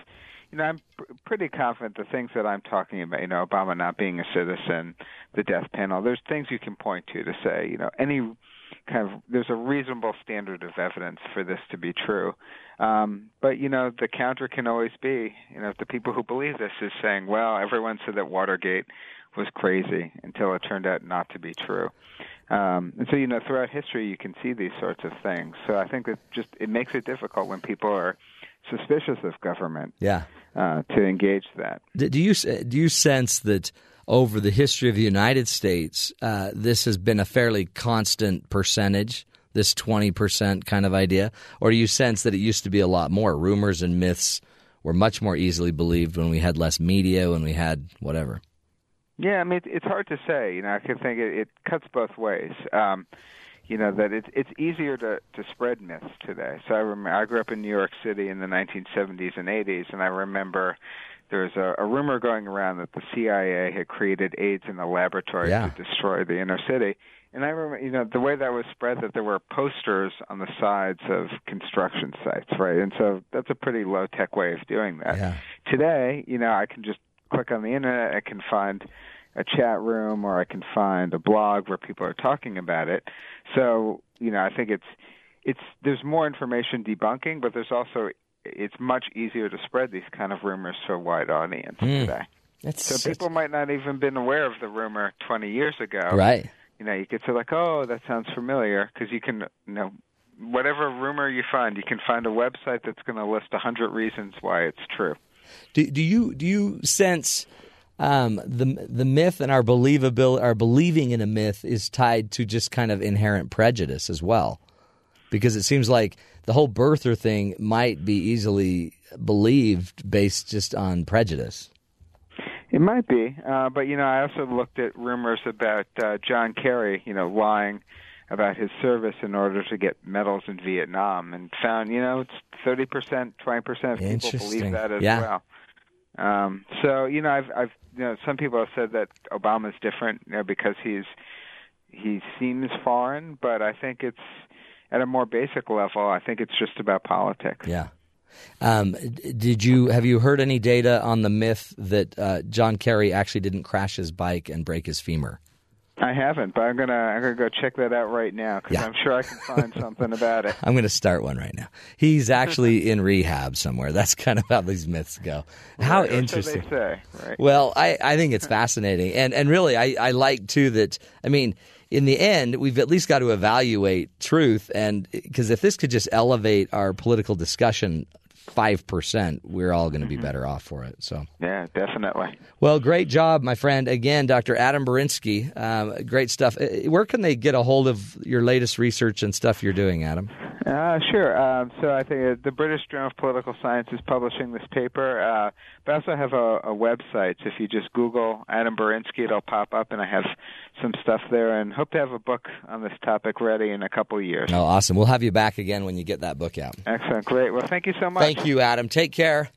you know I'm pr- pretty confident the things that I'm talking about. You know, Obama not being a citizen, the death panel. There's things you can point to to say you know any kind of there's a reasonable standard of evidence for this to be true. Um, but you know the counter can always be you know the people who believe this is saying well everyone said that Watergate was crazy until it turned out not to be true. Um, and so, you know, throughout history, you can see these sorts of things. So I think that just it makes it difficult when people are suspicious of government Yeah. uh, to engage that. Do do you do you sense that over the history of the United States, uh, this has been a fairly constant percentage, this twenty percent kind of idea, or do you sense that it used to be a lot more? Rumors and myths were much more easily believed when we had less media, when we had whatever. Yeah, I mean, it's hard to say. You know, I can think it, it cuts both ways. Um, you know that it's it's easier to to spread myths today. So I I grew up in New York City in the 1970s and 80s, and I remember there was a, a rumor going around that the CIA had created AIDS in a laboratory Yeah. to destroy the inner city. And I remember, you know, the way that was spread, that there were posters on the sides of construction sites, right? And so that's a pretty low tech way of doing that. Yeah. Today, you know, I can just click on the internet, I can find a chat room or I can find a blog where people are talking about it. So, you know, I think it's it's there's more information debunking, but there's also it's much easier to spread these kind of rumors to a wide audience today. That's So people might not even been aware of the rumor 20 years ago. right. You know, you could say like, "Oh, that sounds familiar," because you can, you know, whatever rumor you find, you can find a website that's going to list a hundred reasons why it's true. Do, do you do you sense um, the the myth and our believability, our believing in a myth is tied to just kind of inherent prejudice as well? Because it seems like the whole birther thing might be easily believed based just on prejudice. It might be, uh, but you know, I also looked at rumors about uh, John Kerry, you know, lying about his service in order to get medals in Vietnam, and found, you know, it's thirty percent, twenty percent of people believe that as Yeah. well. Um, so you know, I've, I've, you know, some people have said that Obama's different, you know, because he's he seems foreign, but I think it's at a more basic level. I think it's just about politics. Yeah. Um, did you have you heard any data on the myth that uh, John Kerry actually didn't crash his bike and break his femur? I haven't, but I'm gonna I'm gonna go check that out right now because Yeah. I'm sure I can find something about it. I'm going to start one right now. He's actually in rehab somewhere. That's kind of how these myths go. How Right, interesting. They say, right? Well, I, I think it's fascinating. And, and really, I, I like, too, that, I mean, in the end, we've at least got to evaluate truth. And because if this could just elevate our political discussion 5%, we're all going to be better off for it. So. Yeah, definitely. Well, great job, my friend. Again, Dr. Adam Berinsky. Um, great stuff. Uh, Where can they get a hold of your latest research and stuff you're doing, Adam? Uh, sure. Um, so I think uh, the British Journal of Political Science is publishing this paper. Uh, but I also have a, a website. So if you just Google Adam Berinsky, it'll pop up, and I have some stuff there. And hope to have a book on this topic ready in a couple of years. Oh, awesome. We'll have you back again when you get that book out. Excellent. Great. Well, thank you so much. Thank you, Adam. Take care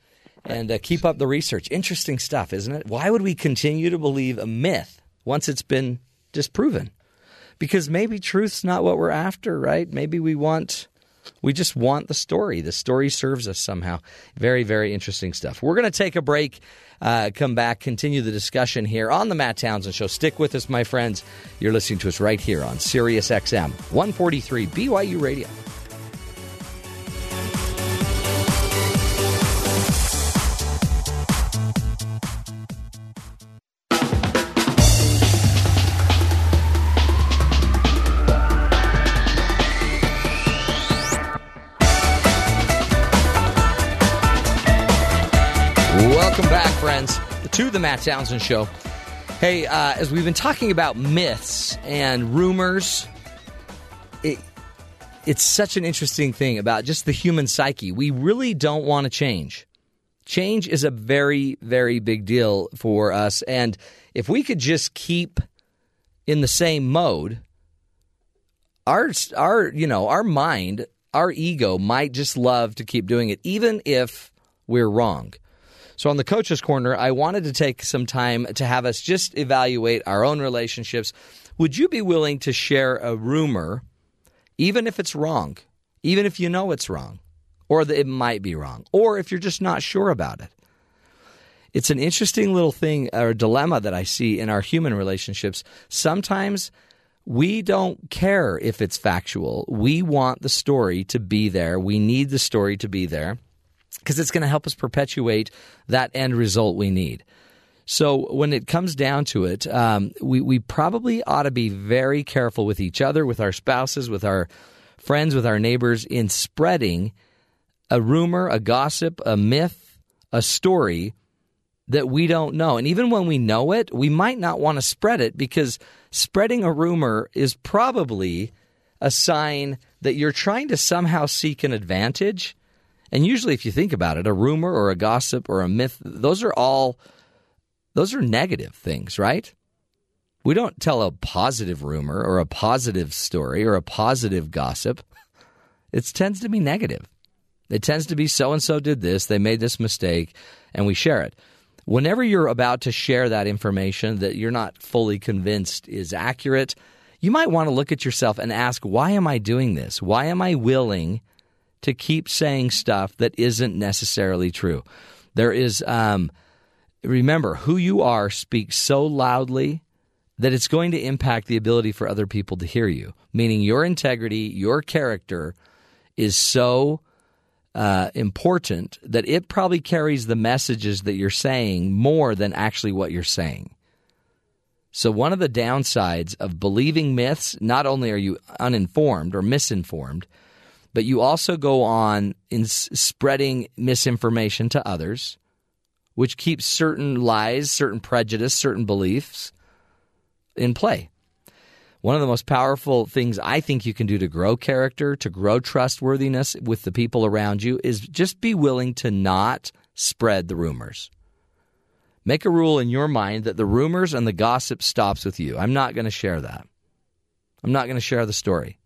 and uh, keep up the research. Interesting stuff, isn't it? Why would we continue to believe a myth once it's been disproven? Because maybe truth's not what we're after, right? Maybe we want. We just want the story. The story serves us somehow. Very, very interesting stuff. We're going to take a break, uh, come back, continue the discussion here on the Matt Townsend Show. Stick with us, my friends. You're listening to us right here on Sirius XM 143 BYU Radio. Welcome back, friends, to the Matt Townsend Show. Hey, uh, as we've been talking about myths and rumors, it, it's such an interesting thing about just the human psyche. We really don't want to change. Change is a very, very big deal for us. And if we could just keep in the same mode, our, our, you know, our mind, our ego might just love to keep doing it, even if we're wrong. So, on the coach's corner, I wanted to take some time to have us just evaluate our own relationships. Would you be willing to share a rumor, even if it's wrong, even if you know it's wrong, or that it might be wrong, or if you're just not sure about it? It's an interesting little thing or dilemma that I see in our human relationships. Sometimes we don't care if it's factual. We want the story to be there. We need the story to be there because it's going to help us perpetuate that end result we need. So when it comes down to it, um, we we probably ought to be very careful with each other, with our spouses, with our friends, with our neighbors in spreading a rumor, a gossip, a myth, a story that we don't know. And even when we know it, we might not want to spread it because spreading a rumor is probably a sign that you're trying to somehow seek an advantage. And usually if you think about it, a rumor or a gossip or a myth, those are all those are negative things, right? We don't tell a positive rumor or a positive story or a positive gossip. It tends to be negative. It tends to be so and so did this, they made this mistake, and we share it. Whenever you're about to share that information that you're not fully convinced is accurate, you might want to look at yourself and ask, why am I doing this? Why am I willing to keep saying stuff that isn't necessarily true? There is, um, remember, who you are speaks so loudly that it's going to impact the ability for other people to hear you, meaning your integrity, your character is so uh, important that it probably carries the messages that you're saying more than actually what you're saying. So, one of the downsides of believing myths, not only are you uninformed or misinformed, but you also go on in spreading misinformation to others, which keeps certain lies, certain prejudice, certain beliefs in play. One of the most powerful things I think you can do to grow character, to grow trustworthiness with the people around you, is just be willing to not spread the rumors. Make a rule in your mind that the rumors and the gossip stops with you. I'm not going to share that. I'm not going to share the story.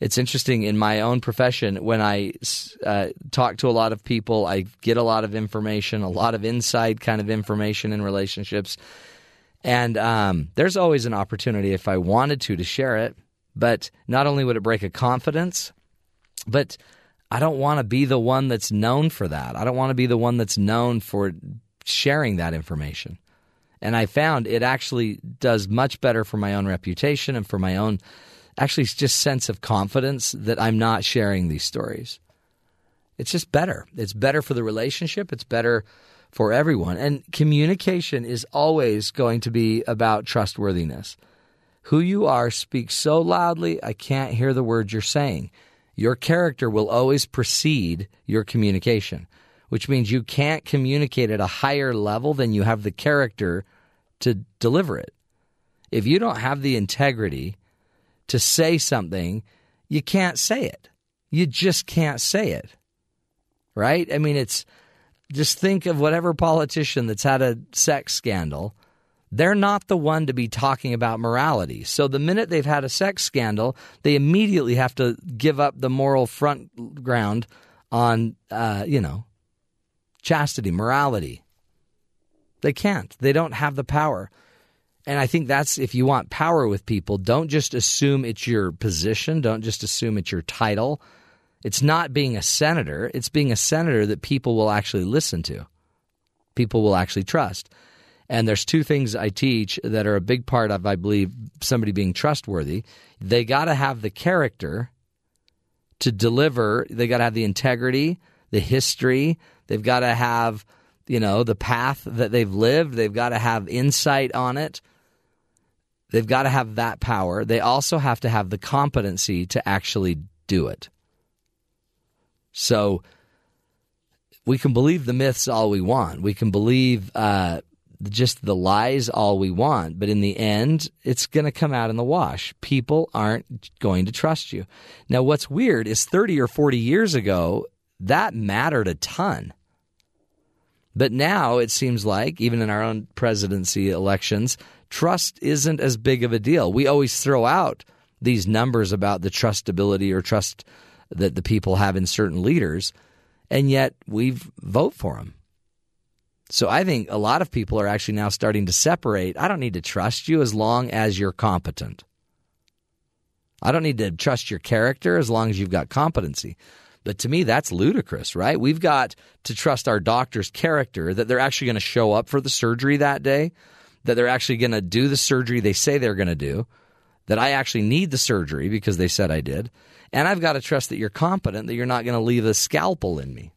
It's interesting in my own profession when I uh, talk to a lot of people, I get a lot of information, a lot of inside kind of information in relationships. And um, there's always an opportunity if I wanted to to share it. But not only would it break a confidence, but I don't want to be the one that's known for that. I don't want to be the one that's known for sharing that information. And I found it actually does much better for my own reputation and for my own, actually, it's just sense of confidence that I'm not sharing these stories. It's just better. It's better for the relationship. It's better for everyone. And communication is always going to be about trustworthiness. Who you are speaks so loudly, I can't hear the words you're saying. Your character will always precede your communication, which means you can't communicate at a higher level than you have the character to deliver it. If you don't have the integrity to say something, you can't say it. You just can't say it. Right? I mean, it's just think of whatever politician that's had a sex scandal. They're not the one to be talking about morality. So the minute they've had a sex scandal, they immediately have to give up the moral front ground on, uh, you know, chastity, morality. They can't. They don't have the power. And I think that's if you want power with people, don't just assume it's your position, don't just assume it's your title. It's not being a senator, it's being a senator that people will actually listen to, people will actually trust. And there's two things I teach that are a big part of, I believe, somebody being trustworthy. They got to have the character to deliver, they got to have the integrity, the history, they've got to have, you know, the path that they've lived, they've got to have insight on it. They've got to have that power. They also have to have the competency to actually do it. So we can believe the myths all we want. We can believe uh, just the lies all we want. But in the end, it's going to come out in the wash. People aren't going to trust you. Now, what's weird is 30 or 40 years ago, that mattered a ton. But now it seems like, even in our own presidency elections, trust isn't as big of a deal. We always throw out these numbers about the trustability or trust that the people have in certain leaders, and yet we vote for them. So I think a lot of people are actually now starting to separate. I don't need to trust you as long as you're competent. I don't need to trust your character as long as you've got competency. But to me, that's ludicrous, right? We've got to trust our doctor's character that they're actually going to show up for the surgery that day, that they're actually going to do the surgery they say they're going to do, that I actually need the surgery because they said I did. And I've got to trust that you're competent, that you're not going to leave a scalpel in me.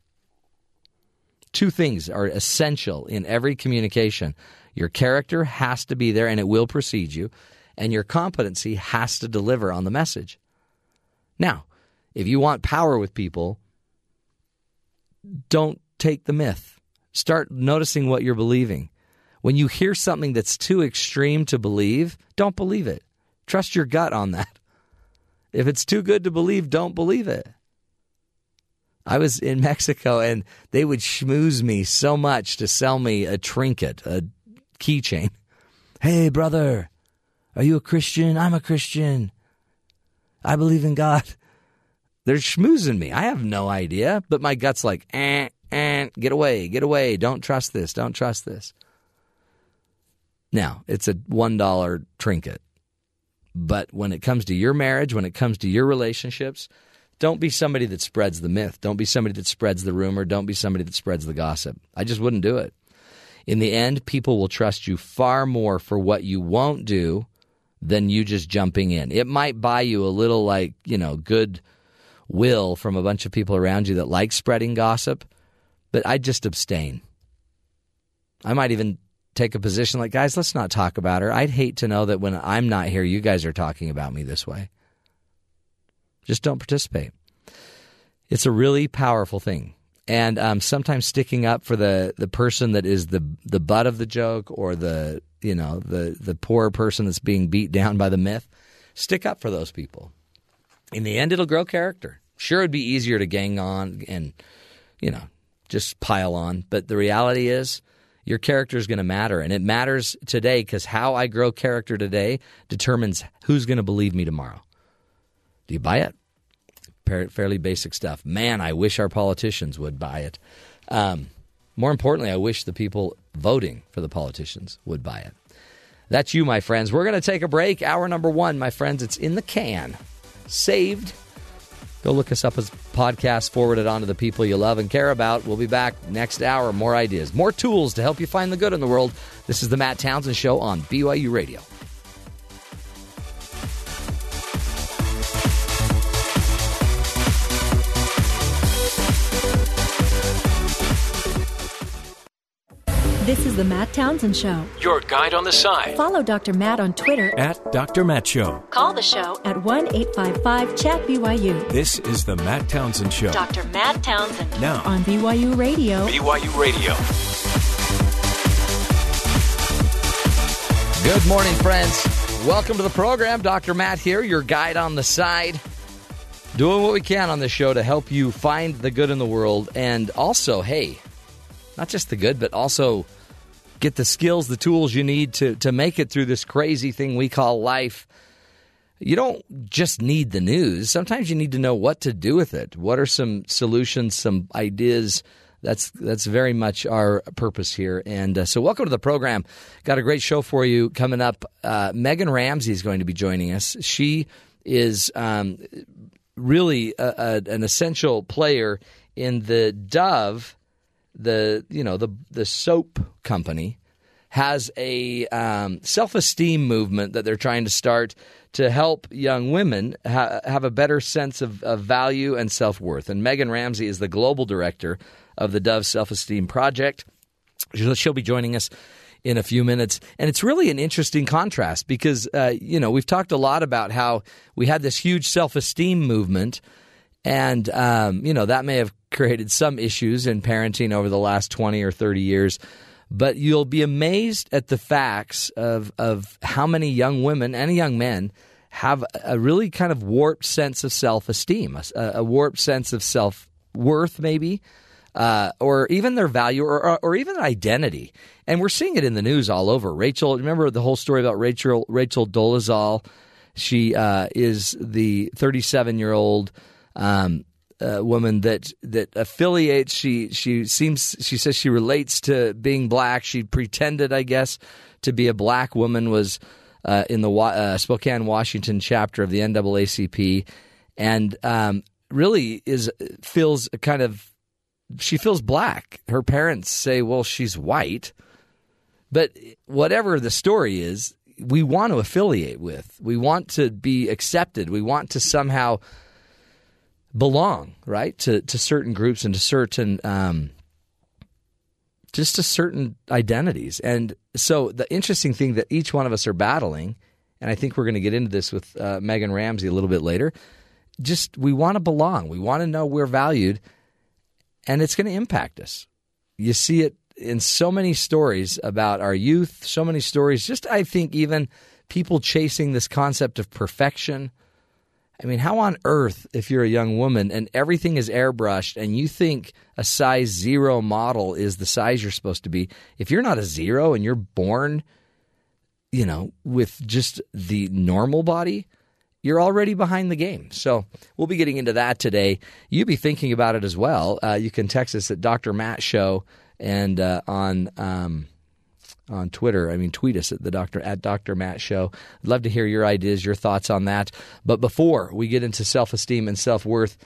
Two things are essential in every communication your character has to be there and it will precede you, and your competency has to deliver on the message. Now, if you want power with people, don't take the myth. Start noticing what you're believing. When you hear something that's too extreme to believe, don't believe it. Trust your gut on that. If it's too good to believe, don't believe it. I was in Mexico and they would schmooze me so much to sell me a trinket, a keychain. Hey, brother, are you a Christian? I'm a Christian. I believe in God. They're schmoozing me. I have no idea, but my gut's like, eh, eh, get away, get away. Don't trust this. Don't trust this. Now, it's a $1 trinket. But when it comes to your marriage, when it comes to your relationships, don't be somebody that spreads the myth. Don't be somebody that spreads the rumor. Don't be somebody that spreads the gossip. I just wouldn't do it. In the end, people will trust you far more for what you won't do than you just jumping in. It might buy you a little, like, you know, good will from a bunch of people around you that like spreading gossip, but I'd just abstain. I might even take a position like, guys, let's not talk about her. I'd hate to know that when I'm not here, you guys are talking about me this way. Just don't participate. It's a really powerful thing. And um, sometimes sticking up for the, the person that is the the butt of the joke or the you know the the poor person that's being beat down by the myth, stick up for those people. In the end, it'll grow character. Sure, it'd be easier to gang on and you know just pile on, but the reality is your character is going to matter. And it matters today because how I grow character today determines who's going to believe me tomorrow. Do you buy it? Fairly basic stuff. Man, I wish our politicians would buy it. Um, more importantly, I wish the people voting for the politicians would buy it. That's you, my friends. We're going to take a break. Hour number one, my friends. It's in the can. Saved. Go look us up as podcast, forward it on to the people you love and care about. We'll be back next hour. More ideas, more tools to help you find the good in the world. This is the Matt Townsend Show on BYU Radio. This is the Matt Townsend Show. Your guide on the side. Follow Dr. Matt on Twitter. At Dr. Matt Show. Call the show at 1 855 Chat BYU. This is the Matt Townsend Show. Dr. Matt Townsend Now, on BYU Radio. BYU Radio. Good morning, friends. Welcome to the program. Dr. Matt here, your guide on the side. Doing what we can on this show to help you find the good in the world and also, hey, not just the good, but also get the skills, the tools you need to, to make it through this crazy thing we call life. You don't just need the news. Sometimes you need to know what to do with it. What are some solutions, some ideas? That's that's very much our purpose here. And uh, so, welcome to the program. Got a great show for you coming up. Uh, Meaghan Ramsey is going to be joining us. She is um, really a, a, an essential player in the Dove the you know the the soap company has a um, self esteem movement that they're trying to start to help young women ha- have a better sense of, of value and self worth. And Meaghan Ramsey is the global director of the Dove Self Esteem Project. She'll, be joining us in a few minutes. And it's really an interesting contrast because, uh, you know, we've talked a lot about how we had this huge self esteem movement. And, um, you know, that may have created some issues in parenting over the last 20 or 30 years. But you'll be amazed at the facts of, of how many young women and young men have a really kind of warped sense of self esteem, a, a, warped sense of self worth, maybe, uh, or even their value or, or, or, even identity. And we're seeing it in the news all over. Rachel, remember the whole story about Rachel, Rachel Dolezal? She uh, is the 37 year old. Um, woman that that affiliates. She she seems she says she relates to being black. She pretended, I guess, to be a black woman. Was uh, in the uh, Spokane, Washington chapter of the NAACP, and um, really is feels kind of she feels black. Her parents say, well, she's white, but whatever the story is. We want to affiliate with. We want to be accepted. We want to somehow belong, right, to to certain groups and to certain um, just to certain identities. And so the interesting thing that each one of us are battling, and I think we're going to get into this with uh, Meaghan Ramsey a little bit later. Just we want to belong. We want to know we're valued, and it's going to impact us. You see it in so many stories about our youth. So many stories. Just I think even people chasing this concept of perfection I mean, how on earth, if you're a young woman and everything is airbrushed and you think a size zero model is the size you're supposed to be, if you're not a zero and you're born, you know, with just the normal body, you're already behind the game. So we'll be getting into that today. You be thinking about it as well. Uh, you can text us at Dr. Matt Show and uh, on. Um, on Twitter. I mean, tweet us at the doctor at Dr. Matt Show. I'd love to hear your ideas, your thoughts on that. But before we get into self esteem and self worth,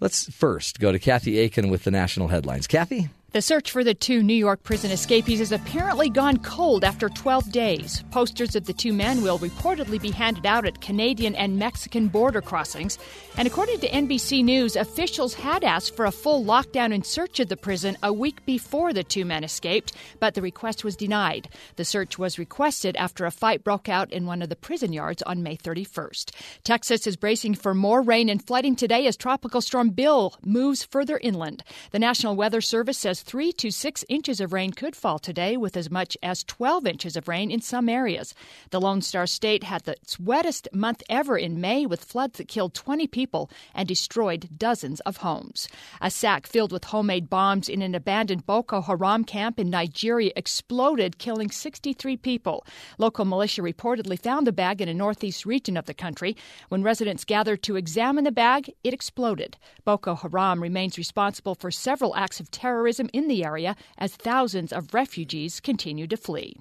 let's first go to Kathy Akin with the national headlines. Kathy? The search for the two New York prison escapees has apparently gone cold after 12 days. Posters of the two men will reportedly be handed out at Canadian and Mexican border crossings. And according to NBC News, officials had asked for a full lockdown in search of the prison a week before the two men escaped, but the request was denied. The search was requested after a fight broke out in one of the prison yards on May 31st. Texas is bracing for more rain and flooding today as Tropical Storm Bill moves further inland. The National Weather Service says three to six inches of rain could fall today, with as much as 12 inches of rain in some areas. The Lone Star State had its wettest month ever in May, with floods that killed 20 people and destroyed dozens of homes. A sack filled with homemade bombs in an abandoned Boko Haram camp in Nigeria exploded, killing 63 people. Local militia reportedly found the bag in a northeast region of the country. When residents gathered to examine the bag, it exploded. Boko Haram remains responsible for several acts of terrorism in the area as thousands of refugees continue to flee.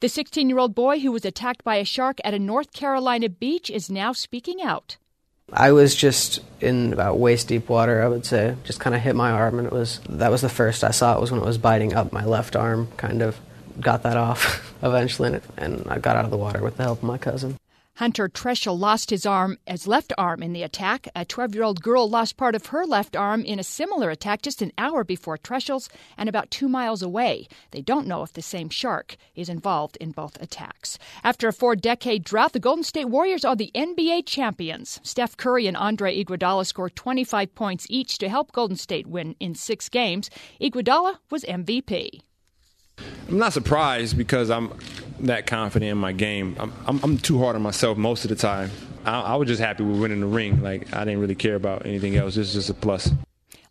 The 16 year old boy who was attacked by a shark at a North Carolina beach is now speaking out. I was just in about waist deep water, I would say. Just kind of hit my arm, and it was that was the first I saw it was when it was biting up my left arm. Kind of got that off eventually, and I got out of the water with the help of my cousin. Hunter Treschl lost his arm, his left arm, in the attack. A 12 year old girl lost part of her left arm in a similar attack just an hour before Treschl's and about two miles away. They don't know if the same shark is involved in both attacks. After a four decade drought, the Golden State Warriors are the NBA champions. Steph Curry and Andre Iguodala scored 25 points each to help Golden State win in six games. Iguodala was MVP. I'm not surprised because I'm that confident in my game. I'm, I'm, I'm too hard on myself most of the time. I, I, was just happy with winning the ring. Like I didn't really care about anything else. This is just a plus.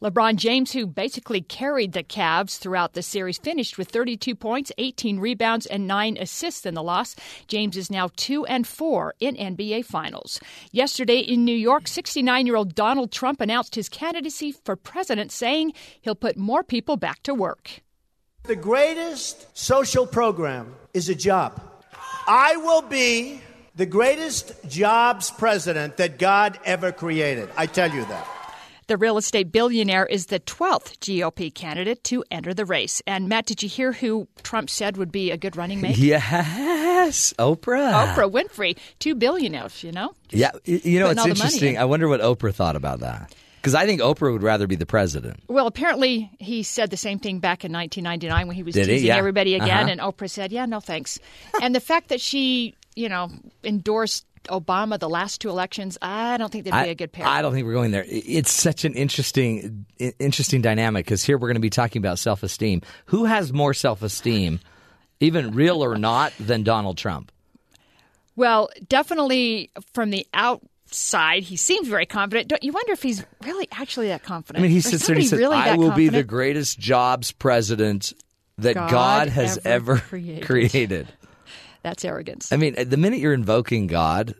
LeBron James, who basically carried the Cavs throughout the series, finished with 32 points, 18 rebounds, and nine assists in the loss. James is now two and four in NBA Finals. Yesterday in New York, 69-year-old Donald Trump announced his candidacy for president, saying he'll put more people back to work. The greatest social program is a job. I will be the greatest jobs president that God ever created. I tell you that. The real estate billionaire is the 12th GOP candidate to enter the race. And Matt, did you hear who Trump said would be a good running mate? Yes, Oprah. Oprah Winfrey, two billionaires, you know? Yeah, you know, it's interesting. In. I wonder what Oprah thought about that. Because I think Oprah would rather be the president. Well, apparently he said the same thing back in 1999 when he was Did teasing he? Yeah. everybody again, uh-huh. and Oprah said, "Yeah, no thanks." and the fact that she, you know, endorsed Obama the last two elections, I don't think they'd be a good pair. I don't think we're going there. It's such an interesting, interesting dynamic because here we're going to be talking about self-esteem. Who has more self-esteem, even real or not, than Donald Trump? Well, definitely from the out side, he seems very confident. Don't you wonder if he's really actually that confident? I mean, he sits there and he says, really "I will be the greatest jobs president that God, God has ever ever created." created." That's arrogance. I mean, the minute you're invoking God,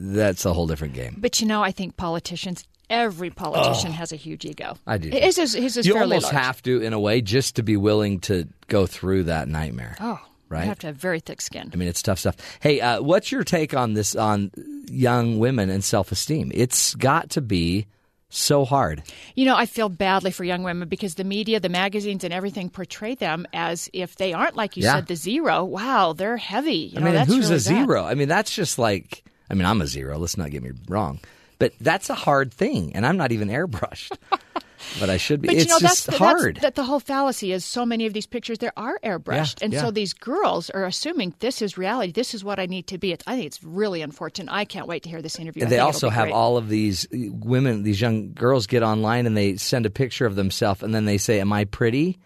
that's a whole different game. But you know, I think politicians, every politician has a huge ego. I do. His is, his is you almost large. have to, in a way, just to be willing to go through that nightmare. Oh, Right? You have to have very thick skin. I mean, it's tough stuff. Hey, uh, what's your take on this on young women and self esteem? It's got to be so hard. You know, I feel badly for young women because the media, the magazines, and everything portray them as if they aren't, like you Yeah. said, the zero. Wow, they're heavy. You I know, mean, that's who's really a bad. zero? I mean, that's just like, I mean, I'm a zero. Let's not get me wrong. But that's a hard thing, and I'm not even airbrushed. but I should be. But it's you know, just that's, hard. That's, that the whole fallacy is so many of these pictures there are airbrushed, Yeah, and yeah. so these girls are assuming this is reality. This is what I need to be. It's, I think it's really unfortunate. I can't wait to hear this interview. And they also have great. all of these women, these young girls get online and they send a picture of themselves and then they say, Am I pretty?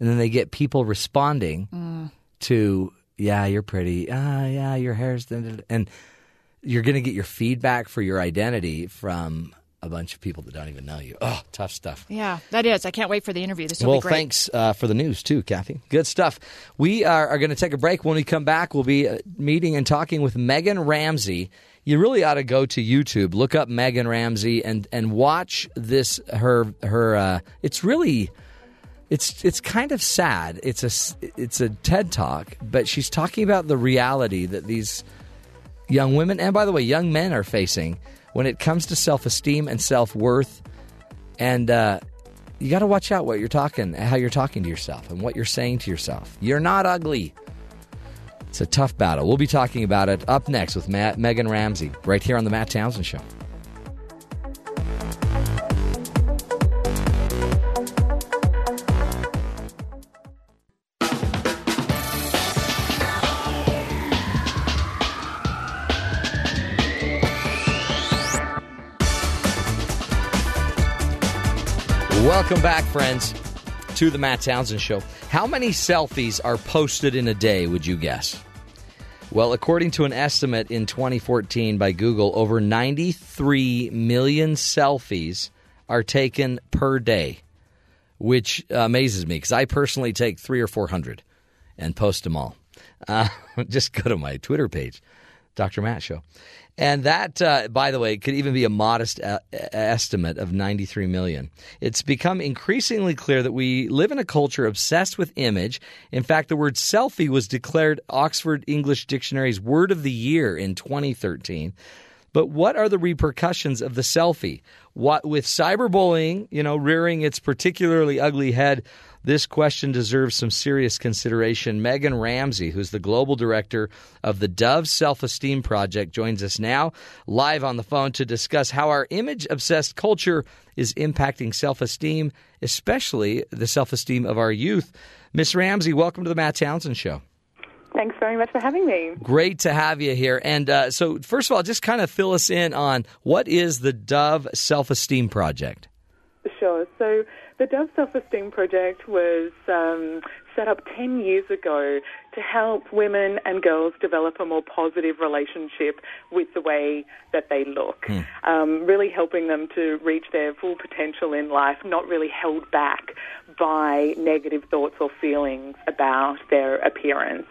And then they get people responding Mm. to, Yeah, you're pretty. Ah, yeah, your hair's. da- da- da." And you're going to get your feedback for your identity from a bunch of people that don't even know you. Oh, tough stuff. Yeah, that is. I can't wait for the interview. This will Well, be great. thanks uh, for the news too, Kathy. Good stuff. We are, are going to take a break. When we come back, we'll be uh, meeting and talking with Meaghan Ramsey. You really ought to go to YouTube, look up Meaghan Ramsey, and and watch this. Her her. Uh, it's really. It's it's kind of sad. It's a it's a TED talk, but she's talking about the reality that these young women and by the way young men are facing when it comes to self-esteem and self-worth and uh, you got to watch out what you're talking how you're talking to yourself and what you're saying to yourself. You're not ugly. It's a tough battle. We'll be talking about it up next with Matt, meaghan ramsey right here on the matt townsend show Welcome back, friends, to the Matt Townsend Show. How many selfies are posted in a day, would you guess? Well, according to an estimate in 2014 by Google, over 93 million selfies are taken per day, which amazes me because I personally take three or 400 and post them all. Uh, just go to my Twitter page, Dr. Matt Show. And that, uh, by the way, could even be a modest uh, estimate of 93 million. It's become increasingly clear that we live in a culture obsessed with image. In fact, the word selfie was declared Oxford English Dictionary's word of the year in 2013. But what are the repercussions of the selfie? What with cyberbullying, you know, rearing its particularly ugly head, this question deserves some serious consideration. Meaghan Ramsey, who's the global director of the Dove Self Esteem Project, joins us now live on the phone to discuss how our image obsessed culture is impacting self esteem, especially the self esteem of our youth. Miss Ramsey, welcome to the Matt Townsend Show. Thanks very much for having me. Great to have you here. And uh, so, first of all, just kind of fill us in on what is the Dove Self Esteem Project? Sure. So, the Dove Self Esteem Project was um, set up 10 years ago to help women and girls develop a more positive relationship with the way that they look. Hmm. Um, really helping them to reach their full potential in life, not really held back by negative thoughts or feelings about their appearance.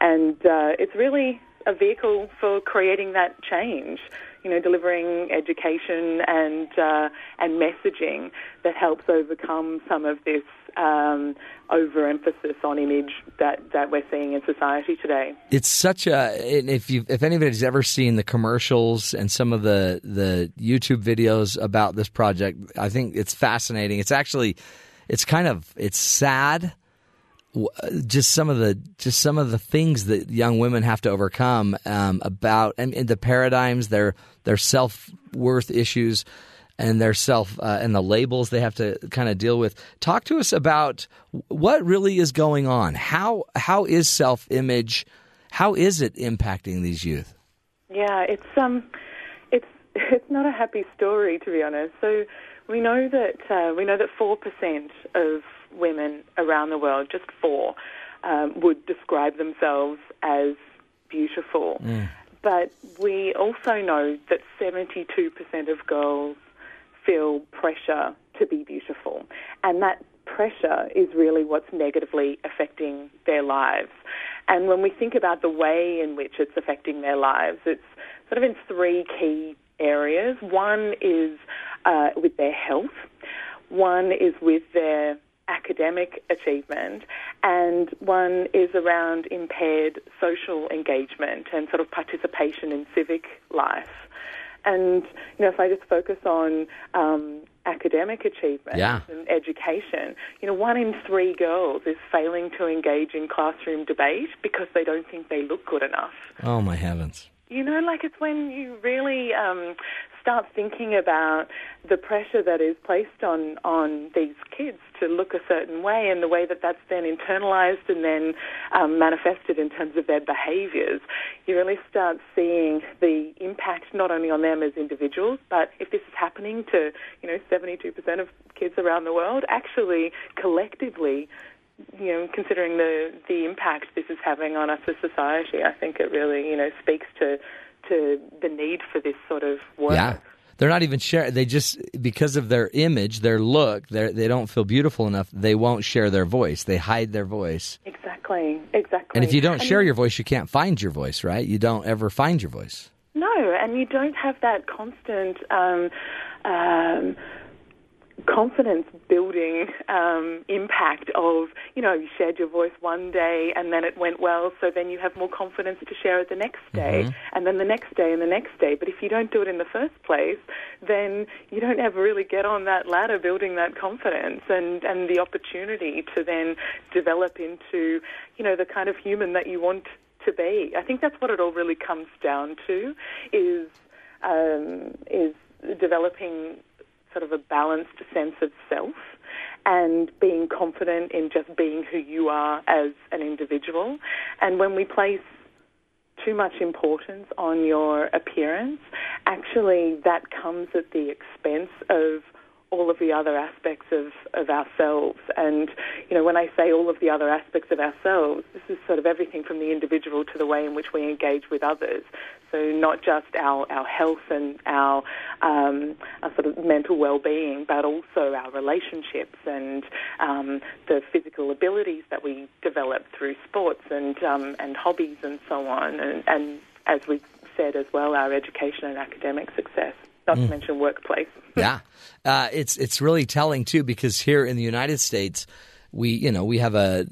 And uh, it's really a vehicle for creating that change. You know, delivering education and uh, and messaging that helps overcome some of this um, overemphasis on image that, that we're seeing in society today. It's such a if you if anybody's ever seen the commercials and some of the the YouTube videos about this project, I think it's fascinating. It's actually it's kind of it's sad just some of the just some of the things that young women have to overcome um, about and, and, the paradigms, their their self worth issues, and their self uh, and the labels they have to kind of deal with. Talk to us about what really is going on. How how is self image? How is it impacting these youth? Yeah, it's um, it's it's not a happy story to be honest. So we know that uh, we know that four percent of women around the world, just four, um, would describe themselves as beautiful. Mm. But we also know that 72% of girls feel pressure to be beautiful. And that pressure is really what's negatively affecting their lives. And when we think about the way in which it's affecting their lives, it's sort of in three key areas. One is uh, with their health, one is with their academic achievement, and one is around impaired social engagement and sort of participation in civic life. And you know, if I just focus on um, academic achievement yeah. and education, you know, one in three girls is failing to engage in classroom debate because they don't think they look good enough. Oh my heavens! You know, like it's when you really um, start thinking about the pressure that is placed on on these kids to look a certain way, and the way that that's then internalized and then um, manifested in terms of their behaviours, you really start seeing the impact not only on them as individuals, but if this is happening to you know 72% of kids around the world, actually collectively you know, considering the the impact this is having on us as society, I think it really, you know, speaks to to the need for this sort of work. Yeah. They're not even sharing. They just because of their image, their look, they they don't feel beautiful enough. They won't share their voice. They hide their voice. Exactly. Exactly. And if you don't share your voice, you can't find your voice, right? You don't ever find your voice. No, and you don't have that constant um, um, confidence building um, impact of, you know, you shared your voice one day and then it went well, so then you have more confidence to share it the next day mm-hmm. and then the next day and the next day. But if you don't do it in the first place, then you don't ever really get on that ladder building that confidence and, and the opportunity to then develop into, you know, the kind of human that you want to be. I think that's what it all really comes down to is um, is developing sort of a balanced sense of self and being confident in just being who you are as an individual. And when we place too much importance on your appearance, actually that comes at the expense of all of the other aspects of, of ourselves. And, you know, when I say all of the other aspects of ourselves, this is sort of everything from the individual to the way in which we engage with others. So not just our, our health and our, um, our sort of mental well-being, but also our relationships and um, the physical abilities that we develop through sports and, um, and hobbies and so on. And, and as we said as well, our education and academic success not to mention workplace. yeah, uh, it's it's really telling too because here in the United States, we you know we have a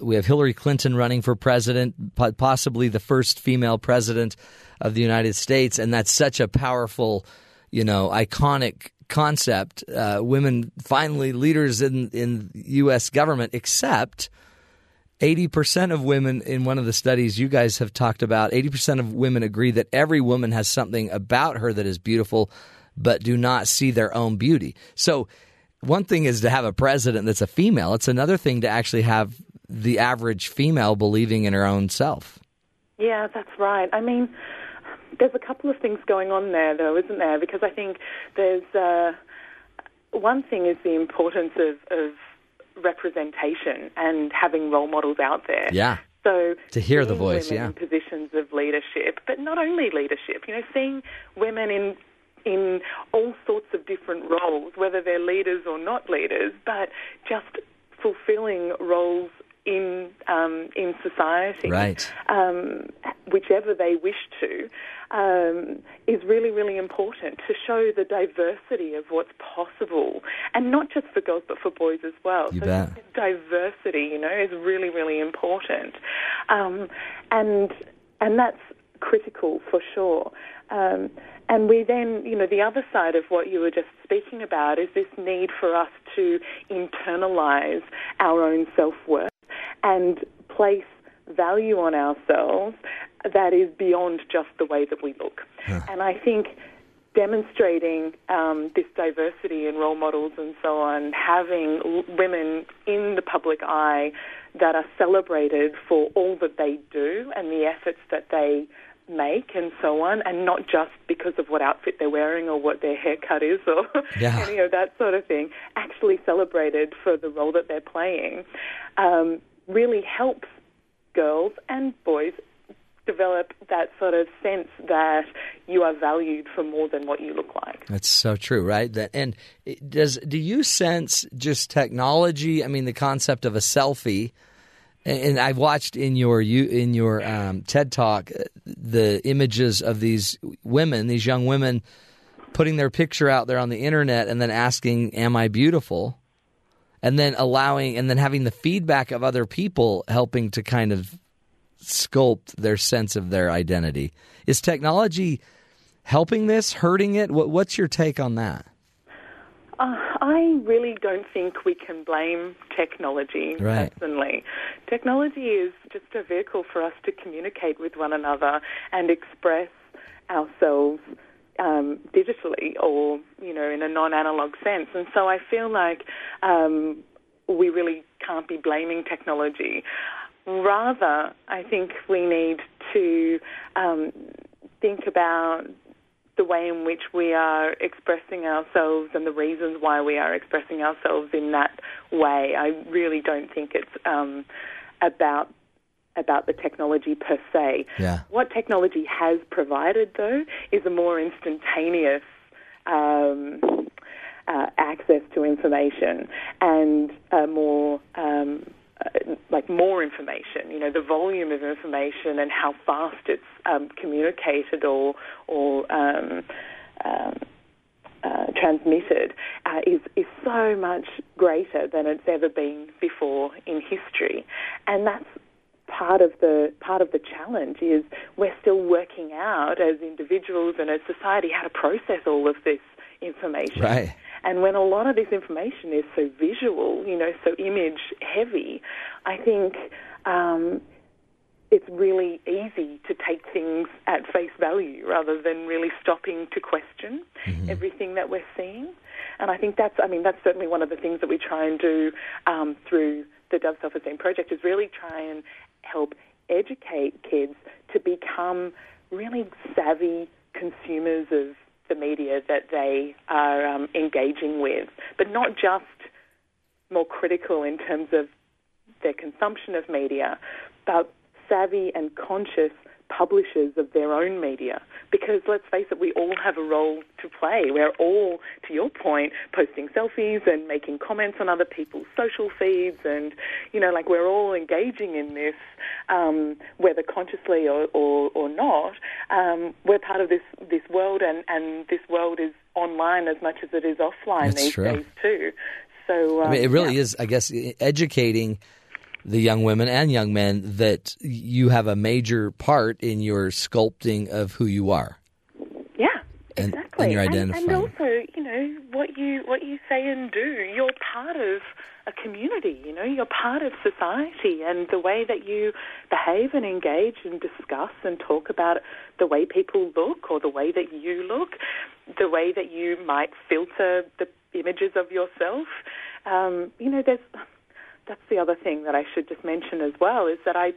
we have Hillary Clinton running for president, possibly the first female president of the United States, and that's such a powerful, you know, iconic concept. Uh, women finally leaders in in U.S. government, except. 80% of women in one of the studies you guys have talked about, 80% of women agree that every woman has something about her that is beautiful, but do not see their own beauty. So one thing is to have a president that's a female. It's another thing to actually have the average female believing in her own self. Yeah, that's right. I mean, there's a couple of things going on there, though, isn't there? Because I think there's uh, one thing is the importance of, of representation and having role models out there. Yeah. So to hear the voice, yeah, in positions of leadership, but not only leadership. You know, seeing women in in all sorts of different roles, whether they're leaders or not leaders, but just fulfilling roles in um, in society, right? Um, whichever they wish to, um, is really really important to show the diversity of what's possible, and not just for girls but for boys as well. You so bet. diversity, you know, is really really important, um, and and that's critical for sure. Um, and we then, you know, the other side of what you were just speaking about is this need for us to internalize our own self worth and place value on ourselves that is beyond just the way that we look. And I think demonstrating um, this diversity in role models and so on, having women in the public eye that are celebrated for all that they do and the efforts that they make and so on, and not just because of what outfit they're wearing or what their haircut is or yeah. any of that sort of thing, actually celebrated for the role that they're playing, um, really helps girls and boys develop that sort of sense that you are valued for more than what you look like. That's so true, right? That and does do you sense just technology? I mean, the concept of a selfie and I've watched in your you in your um, TED talk uh, the images of these women, these young women, putting their picture out there on the internet and then asking, "Am I beautiful?" And then allowing and then having the feedback of other people helping to kind of sculpt their sense of their identity. Is technology helping this, hurting it? What, what's your take on that? Uh, I really don't think we can blame technology right. personally. Technology is just a vehicle for us to communicate with one another and express ourselves um, digitally or, you know, in a non-analog sense. And so I feel like um, we really can't be blaming technology. Rather, I think we need to um, think about the way in which we are expressing ourselves and the reasons why we are expressing ourselves in that way. I really don't think it's um, about about the technology per se. Yeah. What technology has provided, though, is a more instantaneous um, uh, access to information and a more um, uh, like more information, you know, the volume of information and how fast it's um, communicated or or um, um, uh, transmitted uh, is is so much greater than it's ever been before in history, and that's part of the part of the challenge is we're still working out as individuals and as society how to process all of this information. Right. And when a lot of this information is so visual, you know, so image heavy, I think um, it's really easy to take things at face value rather than really stopping to question mm-hmm. everything that we're seeing. And I think that's, I mean, that's certainly one of the things that we try and do um, through the Dove Self Esteem Project is really try and help educate kids to become really savvy consumers of the media that they are um, engaging with, but not just more critical in terms of their consumption of media, but savvy and conscious publishers of their own media. Because let's face it, we all have a role to play. We're all, to your point, posting selfies and making comments on other people's social feeds, and you know, like we're all engaging in this, um, whether consciously or, or, or not. Um, we're part of this this world, and, and this world is online as much as it is offline That's these true. days too. So um, I mean, it really yeah. is, I guess, educating the young women and young men that you have a major part in your sculpting of who you are. Yeah, And- exactly. and you're and, identifying. also, you know, what you what you say and do. You're part of a community. You know, you're part of society, and the way that you behave and engage and discuss and talk about the way people look or the way that you look, the way that you might filter the images of yourself. Um, you know, there's that's the other thing that I should just mention as well is that I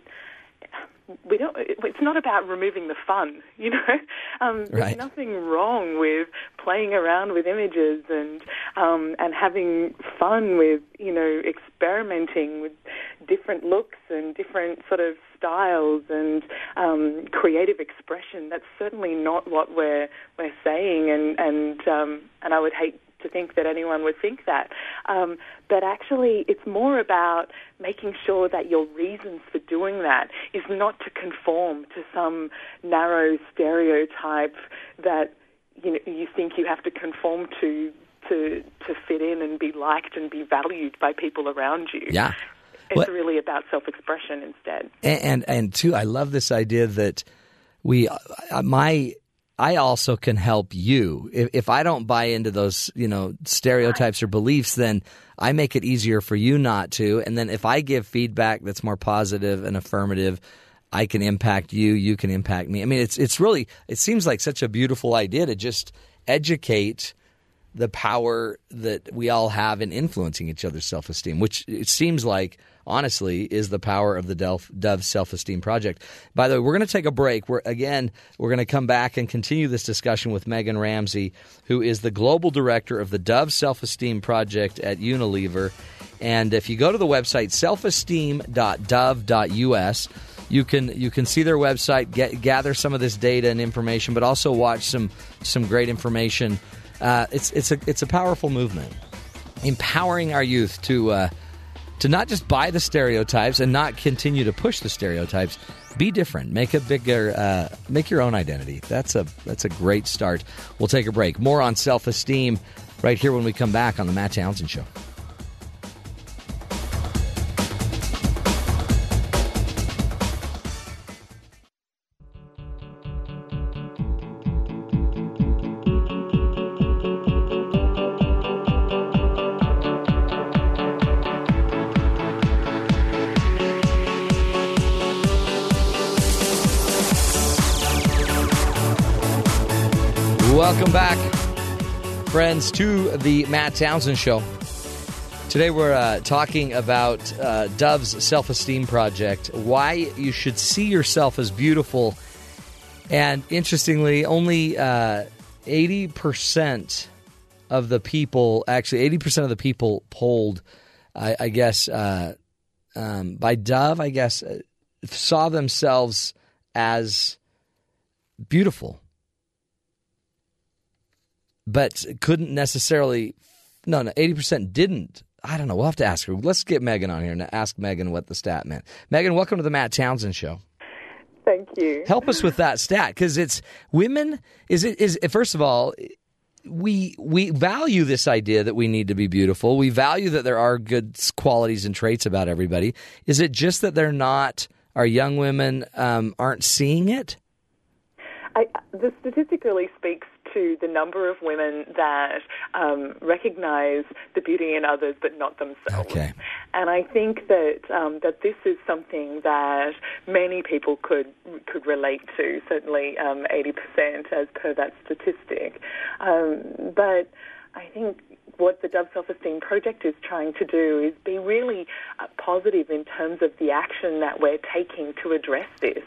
we don't. It's not about removing the fun, you know. Um, Right. There's nothing wrong with playing around with images and um, and having fun with you know experimenting with different looks and different sort of styles and um, creative expression. That's certainly not what we're we're saying, and and um, and I would hate to think that anyone would think that. Um, but actually, it's more about making sure that your reasons for doing that is not to conform to some narrow stereotype that you know you think you have to conform to to to fit in and be liked and be valued by people around you. Yeah. It's What- really about self-expression instead. And, and and two, I love this idea that we, uh, my, I also can help you. If, if I don't buy into those, you know, stereotypes or beliefs, then I make it easier for you not to. And then if I give feedback that's more positive and affirmative, I can impact you. You can impact me. I mean, it's it's really it seems like such a beautiful idea to just educate the power that we all have in influencing each other's self esteem, which it seems like, honestly, is the power of the Dove Self Esteem Project. By the way, we're going to take a break. We're, again, we're going to come back and continue this discussion with Meaghan Ramsey, who is the global director of the Dove Self Esteem Project at Unilever. And if you go to the website selfesteem.dove.us, you can you can see their website, get, gather some of this data and information, but also watch some some great information. Uh, it's it's a it's a powerful movement, empowering our youth to uh, to not just buy the stereotypes and not continue to push the stereotypes. Be different. Make a bigger. Uh, make your own identity. That's a that's a great start. We'll take a break. More on self esteem right here when we come back on the Matt Townsend Show. Welcome back, friends, to the Matt Townsend Show. Today we're uh, talking about uh, Dove's self esteem project, why you should see yourself as beautiful. And interestingly, only uh, 80% of the people, actually, 80% of the people polled, I, I guess, uh, um, by Dove, I guess, uh, saw themselves as beautiful but couldn't necessarily. No, no, eighty percent didn't. I don't know. We'll have to ask her. Let's get Meaghan on here and ask Meaghan what the stat meant. Meaghan, welcome to the Matt Townsend Show. Thank you. Help us with that stat because it's women. Is it is first of all. We we value this idea that we need to be beautiful. We value that there are good qualities and traits about everybody. Is it just that they're not? Our young women um, aren't seeing it. I, the statistic really speaks to the number of women that um, recognize the beauty in others but not themselves. Okay. And I think that um, that this is something that many people could could relate to. Certainly, um, eighty percent, as per that statistic. Um, but I think what the Dove Self Esteem Project is trying to do is be really uh, positive in terms of the action that we're taking to address this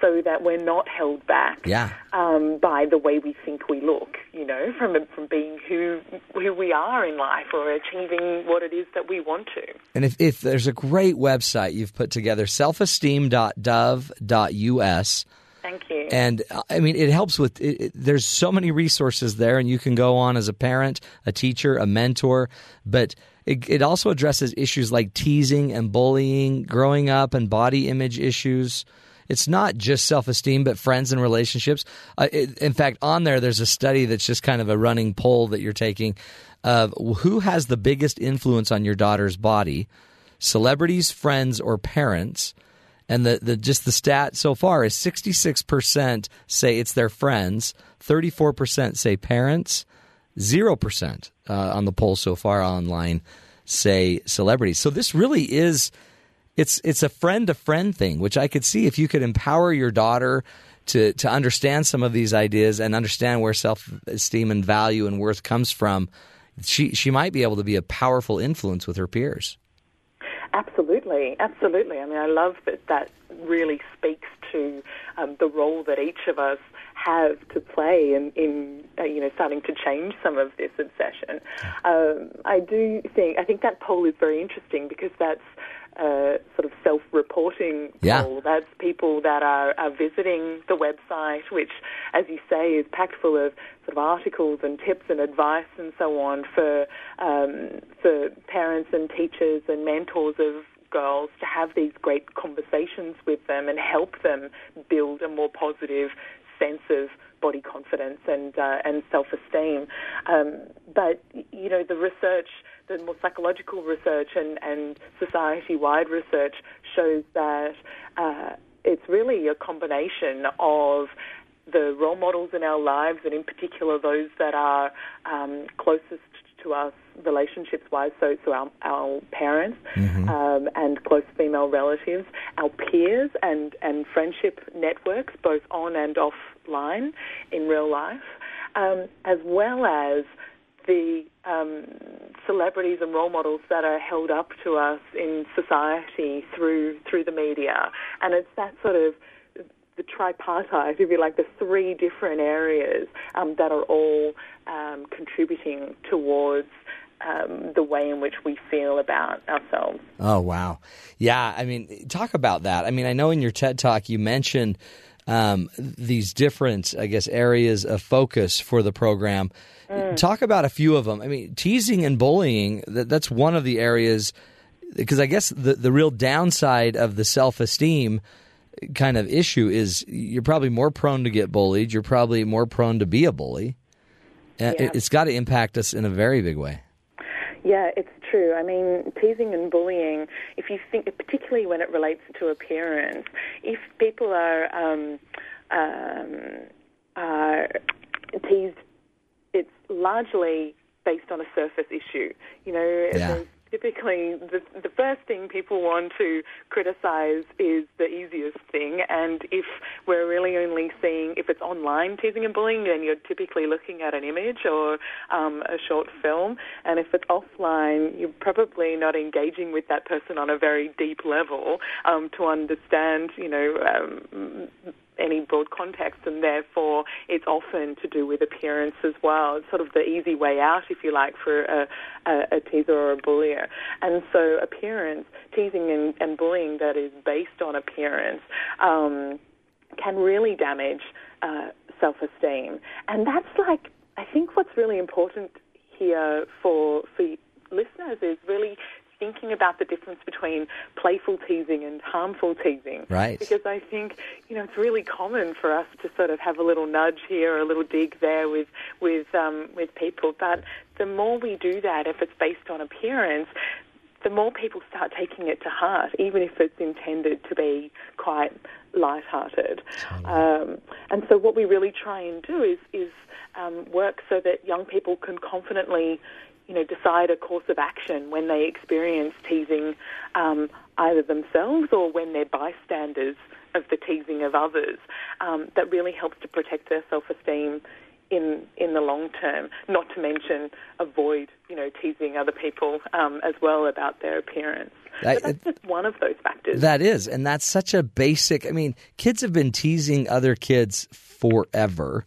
so that we're not held back Yeah. um, by the way we think we look, you know, from, from being who, who we are in life or achieving what it is that we want to. And if, if there's a great website you've put together, selfesteem.dove.us. Thank you. And uh, I mean, it helps with. It, it, there's so many resources there, and you can go on as a parent, a teacher, a mentor. But it, it also addresses issues like teasing and bullying, growing up, and body image issues. It's not just self esteem, but friends and relationships. Uh, it, in fact, on there, there's a study that's just kind of a running poll that you're taking of who has the biggest influence on your daughter's body celebrities, friends, or parents. And the, the just the stat so far is 66% say it's their friends, 34% say parents, 0% uh, on the poll so far online say celebrities. So this really is it's it's a friend to friend thing, which I could see if you could empower your daughter to to understand some of these ideas and understand where self esteem and value and worth comes from, she she might be able to be a powerful influence with her peers. Absolutely, absolutely. I mean, I love that that really speaks to um, the role that each of us have to play in, in uh, you know, starting to change some of this obsession. Um, I do think I think that poll is very interesting because that's uh, sort of self-reporting Yeah. poll. That's people that are, are visiting the website, which, as you say, is packed full of sort of articles and tips and advice and so on for um, for parents and teachers and mentors of girls to have these great conversations with them and help them build a more positive sense of body confidence and uh, and self-esteem. Um, but you know, the research, the more psychological research and, and society-wide research shows that uh, it's really a combination of the role models in our lives, and in particular those that are um, closest to us relationships-wise, so, so our, our parents um, and close female relatives, our peers and, and friendship networks, both on and offline in real life, um, as well as the um, celebrities and role models that are held up to us in society through through the media, and it's that sort of the tripartite, if you like, the three different areas um, that are all um, contributing towards um, the way in which we feel about ourselves. Oh wow, yeah. I mean, talk about that. I mean, I know in your TED talk you mentioned um, these different, I guess, areas of focus for the program. Talk about a few of them. I mean, teasing and bullying. That, that's one of the areas because I guess the the real downside of the self esteem kind of issue is you're probably more prone to get bullied. You're probably more prone to be a bully. Uh, Yeah. it, it's got to impact us in a very big way. Yeah, it's true. I mean, teasing and bullying, if you think, particularly when it relates to appearance, if people are, um, um, are teased, it's largely based on a surface issue. You know, Yeah. Typically the, the first thing people want to criticize is the easiest thing. And if we're really only seeing if it's online teasing and bullying then you're typically looking at an image or um, a short film. And if it's offline you're probably not engaging with that person on a very deep level um, to understand you know um, any broad context, and therefore it's often to do with appearance as well. It's sort of the easy way out, if you like, for a, a, a teaser or a bullier. And so appearance, teasing and, and bullying that is based on appearance, um, can really damage uh, self-esteem. And that's like, I think what's really important here for for listeners is really thinking about the difference between playful teasing and harmful teasing. Right. Because I think, you know, it's really common for us to sort of have a little nudge here, or a little dig there with with um, with people. But the more we do that, if it's based on appearance, the more people start taking it to heart, even if it's intended to be quite light-hearted. Um, and so, what we really try and do is is um, work so that young people can confidently, you know, decide a course of action when they experience teasing, um, either themselves or when they're bystanders of the teasing of others. Um, that really helps to protect their self-esteem in in the long term. Not to mention avoid, you know, teasing other people um, as well about their appearance. So that's just one of those factors. That is, and that's such a basic. I mean, kids have been teasing other kids forever.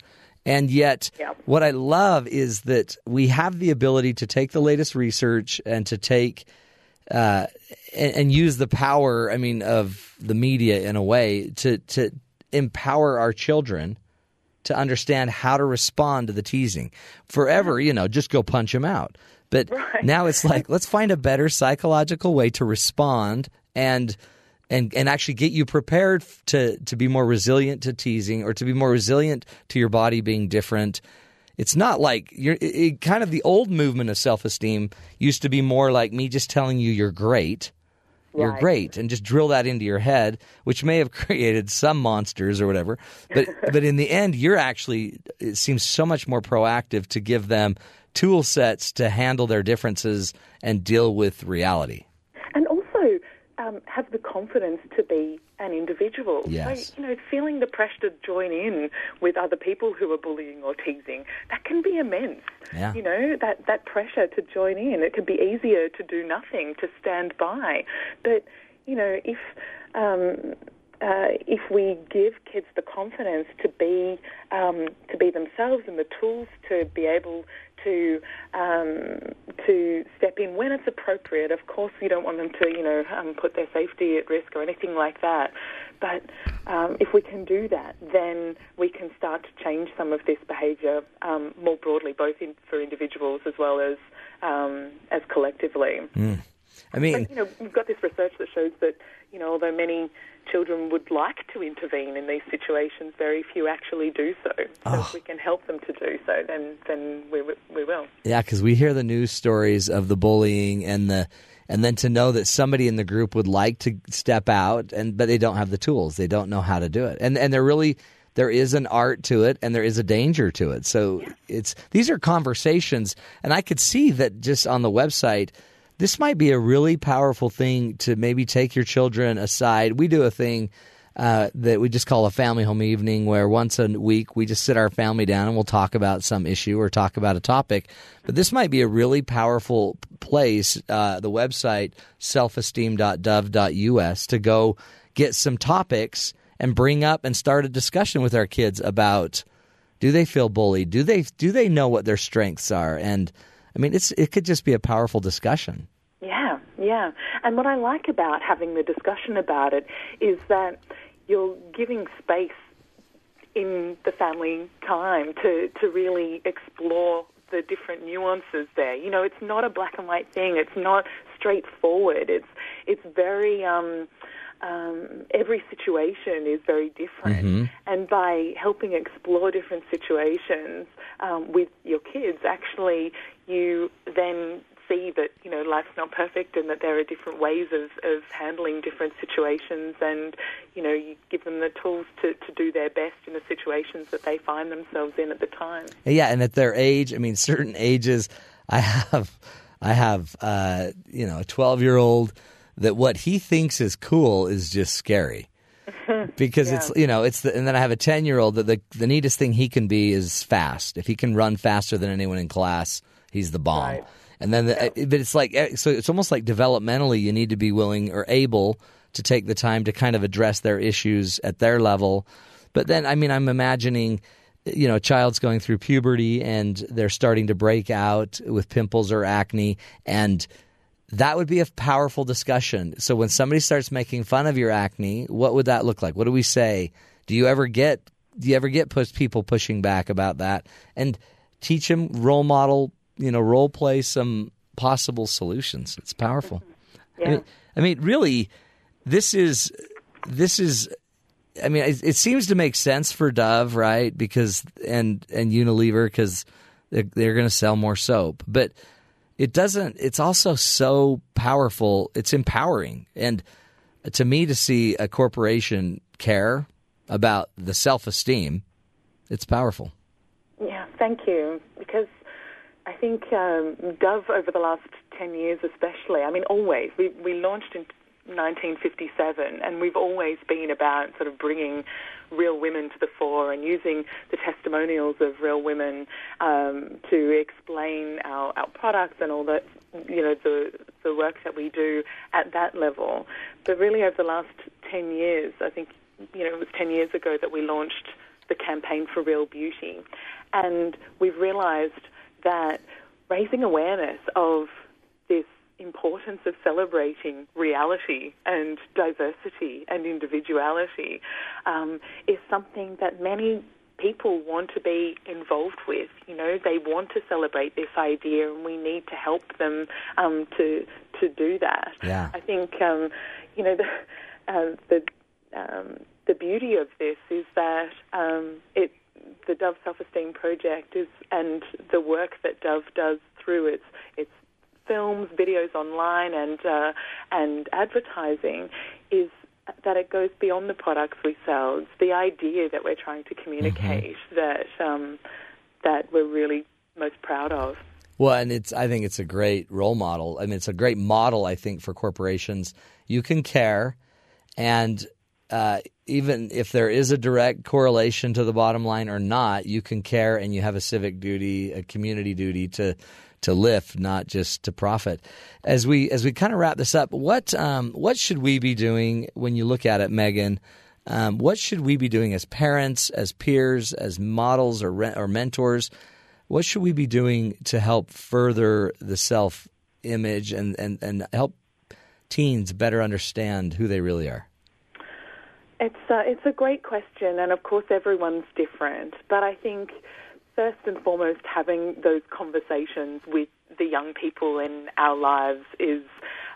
And yet, what I love is that we have the ability to take the latest research and to take uh, and, and use the power. I mean, of the media in a way to to empower our children to understand how to respond to the teasing. Forever, you know, just go punch them out. But Right. now it's like let's find a better psychological way to respond and and and actually get you prepared to to be more resilient to teasing or to be more resilient to your body being different. It's not like you're it, it, kind of the old movement of self esteem used to be more like me just telling you you're great. You're great, and just drill that into your head, which may have created some monsters or whatever. But but in the end, you're actually it seems so much more proactive to give them tool sets to handle their differences and deal with reality. Um, have the confidence to be an individual. Yes. So, you know, feeling the pressure to join in with other people who are bullying or teasing, that can be immense. Yeah. You know, that, that pressure to join in, it can be easier to do nothing, to stand by. But, you know, if. Um, uh, if we give kids the confidence to be um, to be themselves and the tools to be able to um, to step in when it's appropriate. Of course, we don't want them to you know um, put their safety at risk or anything like that. But um, if we can do that, then we can start to change some of this behaviour um, more broadly, both in, for individuals as well as um, as collectively. I mean, you know, we've got this research that shows that, you know, although many children would like to intervene in these situations, very few actually do so. So Oh. if ah. we can help them to do so, then then we we will. Yeah, because we hear the news stories of the bullying and the, and then to know that somebody in the group would like to step out and but they don't have the tools, they don't know how to do it, and and they're really there is an art to it and there is a danger to it. So it's these are conversations, and I could see that just on the website. This might be a really powerful thing to maybe take your children aside. We do a thing uh, that we just call a family home evening, where once a week we just sit our family down and we'll talk about some issue or talk about a topic. But this might be a really powerful place, uh, the website selfesteem.dove.us, to go get some topics and bring up and start a discussion with our kids about do they feel bullied? Do they do they know what their strengths are? And I mean, it's it could just be a powerful discussion. Yeah, yeah. And what I like about having the discussion about it is that you're giving space in the family time to, to really explore the different nuances there. You know, it's not a black and white thing. It's not straightforward. It's it's very um, um, every situation is very different, and by helping explore different situations um, with your kids, actually, you then see that you know life's not perfect and that there are different ways of, of handling different situations. And you know you give them the tools to, to do their best in the situations that they find themselves in at the time. Yeah, and at their age, I mean, certain ages, I have, I have, uh, you know, a twelve-year-old that what he thinks is cool is just scary because it's you know it's the, and then I have a ten-year-old that the the neatest thing he can be is fast. If he can run faster than anyone in class, he's the bomb. Right. And then, the, but it's like eh, so. It's almost like developmentally, you need to be willing or able to take the time to kind of address their issues at their level. But then, I mean, I'm imagining, you know, a child's going through puberty and they're starting to break out with pimples or acne, and that would be a powerful discussion. So when somebody starts making fun of your acne, what would that look like? What do we say? Do you ever get do you ever get push, people pushing back about that? And teach them role model, you know, role play some possible solutions. It's powerful. I, mean, I mean, really, this is this is. I mean, it, it seems to make sense for Dove, right? Because and and Unilever because they're, they're going to sell more soap, but it doesn't. It's also so powerful. It's empowering, and to me, to see a corporation care about the self esteem, it's powerful. Yeah, thank you. Because I think um, Dove over the last 10 years, especially, I mean, always, we, we launched in 1957, and we've always been about sort of bringing real women to the fore and using the testimonials of real women um, to explain our, our products and all that, you know, the, the work that we do at that level. But really, over the last 10 years, I think, you know, it was 10 years ago that we launched the campaign for real beauty. And we've realized that raising awareness of importance of celebrating reality and diversity and individuality um, is something that many people want to be involved with. You know, they want to celebrate this idea, and we need to help them um, to to do that. Yeah. I think um, you know the uh, the um, the beauty of this is that um, it the Dove Self Esteem Project is and the work that Dove does through its its films, videos online, and uh, and advertising is that it goes beyond the products we sell. It's the idea that we're trying to communicate mm-hmm. that um, that we're really most proud of. Well, and it's I think it's a great role model. I mean, it's a great model. I think for corporations, you can care, and uh, even if there is a direct correlation to the bottom line or not, you can care, and you have a civic duty, a community duty to to lift, not just to profit. As we as we kind of wrap this up, what um, what should we be doing when you look at it, Meaghan? Um, what should we be doing as parents, as peers, as models or re- or mentors? What should we be doing to help further the self image and, and, and help teens better understand who they really are? It's uh, it's a great question, and of course everyone's different. But I think first and foremost, having those conversations with the young people in our lives is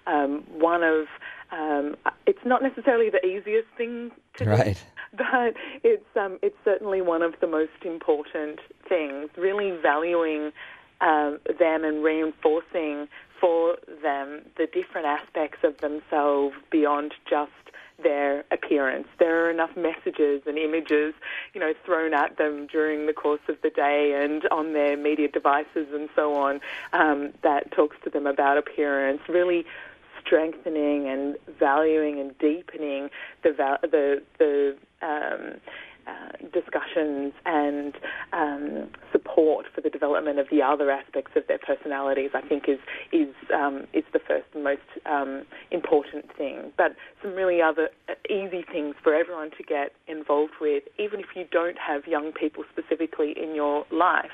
um, one of um, it's not necessarily the easiest thing to right. do, but it's um, it's certainly one of the most important things. Really valuing um, them and reinforcing for them the different aspects of themselves beyond just their appearance. There are enough messages and images, you know, thrown at them during the course of the day and on their media devices and so on um, that talks to them about appearance. Really strengthening and valuing and deepening the the the um, uh, discussions and um, support for the development of the other aspects of their personalities, I think is is um, is the first and most um, important thing. But some really other uh, easy things for everyone to get involved with, even if you don't have young people specifically in your life.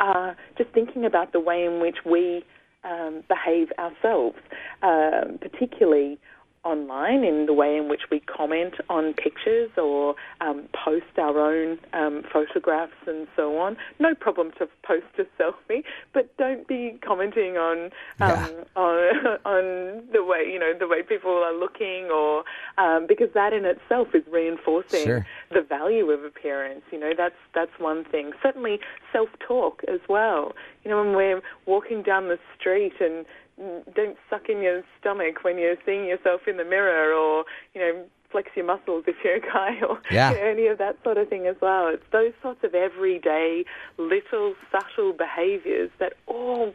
Uh, just thinking about the way in which we um, behave ourselves, um, particularly online in the way in which we comment on pictures or um, post our own um, photographs and so on. No problem to post a selfie, but don't be commenting on um, yeah. on, on the way you know the way people are looking, or um, because that in itself is reinforcing sure. the value of appearance. You know that's that's one thing. Certainly self-talk as well. You know when we're walking down the street and don't suck in your stomach when you're seeing yourself in the mirror or, you know, flex your muscles if you're a guy or yeah. you know, any of that sort of thing as well. It's those sorts of everyday little subtle behaviors that all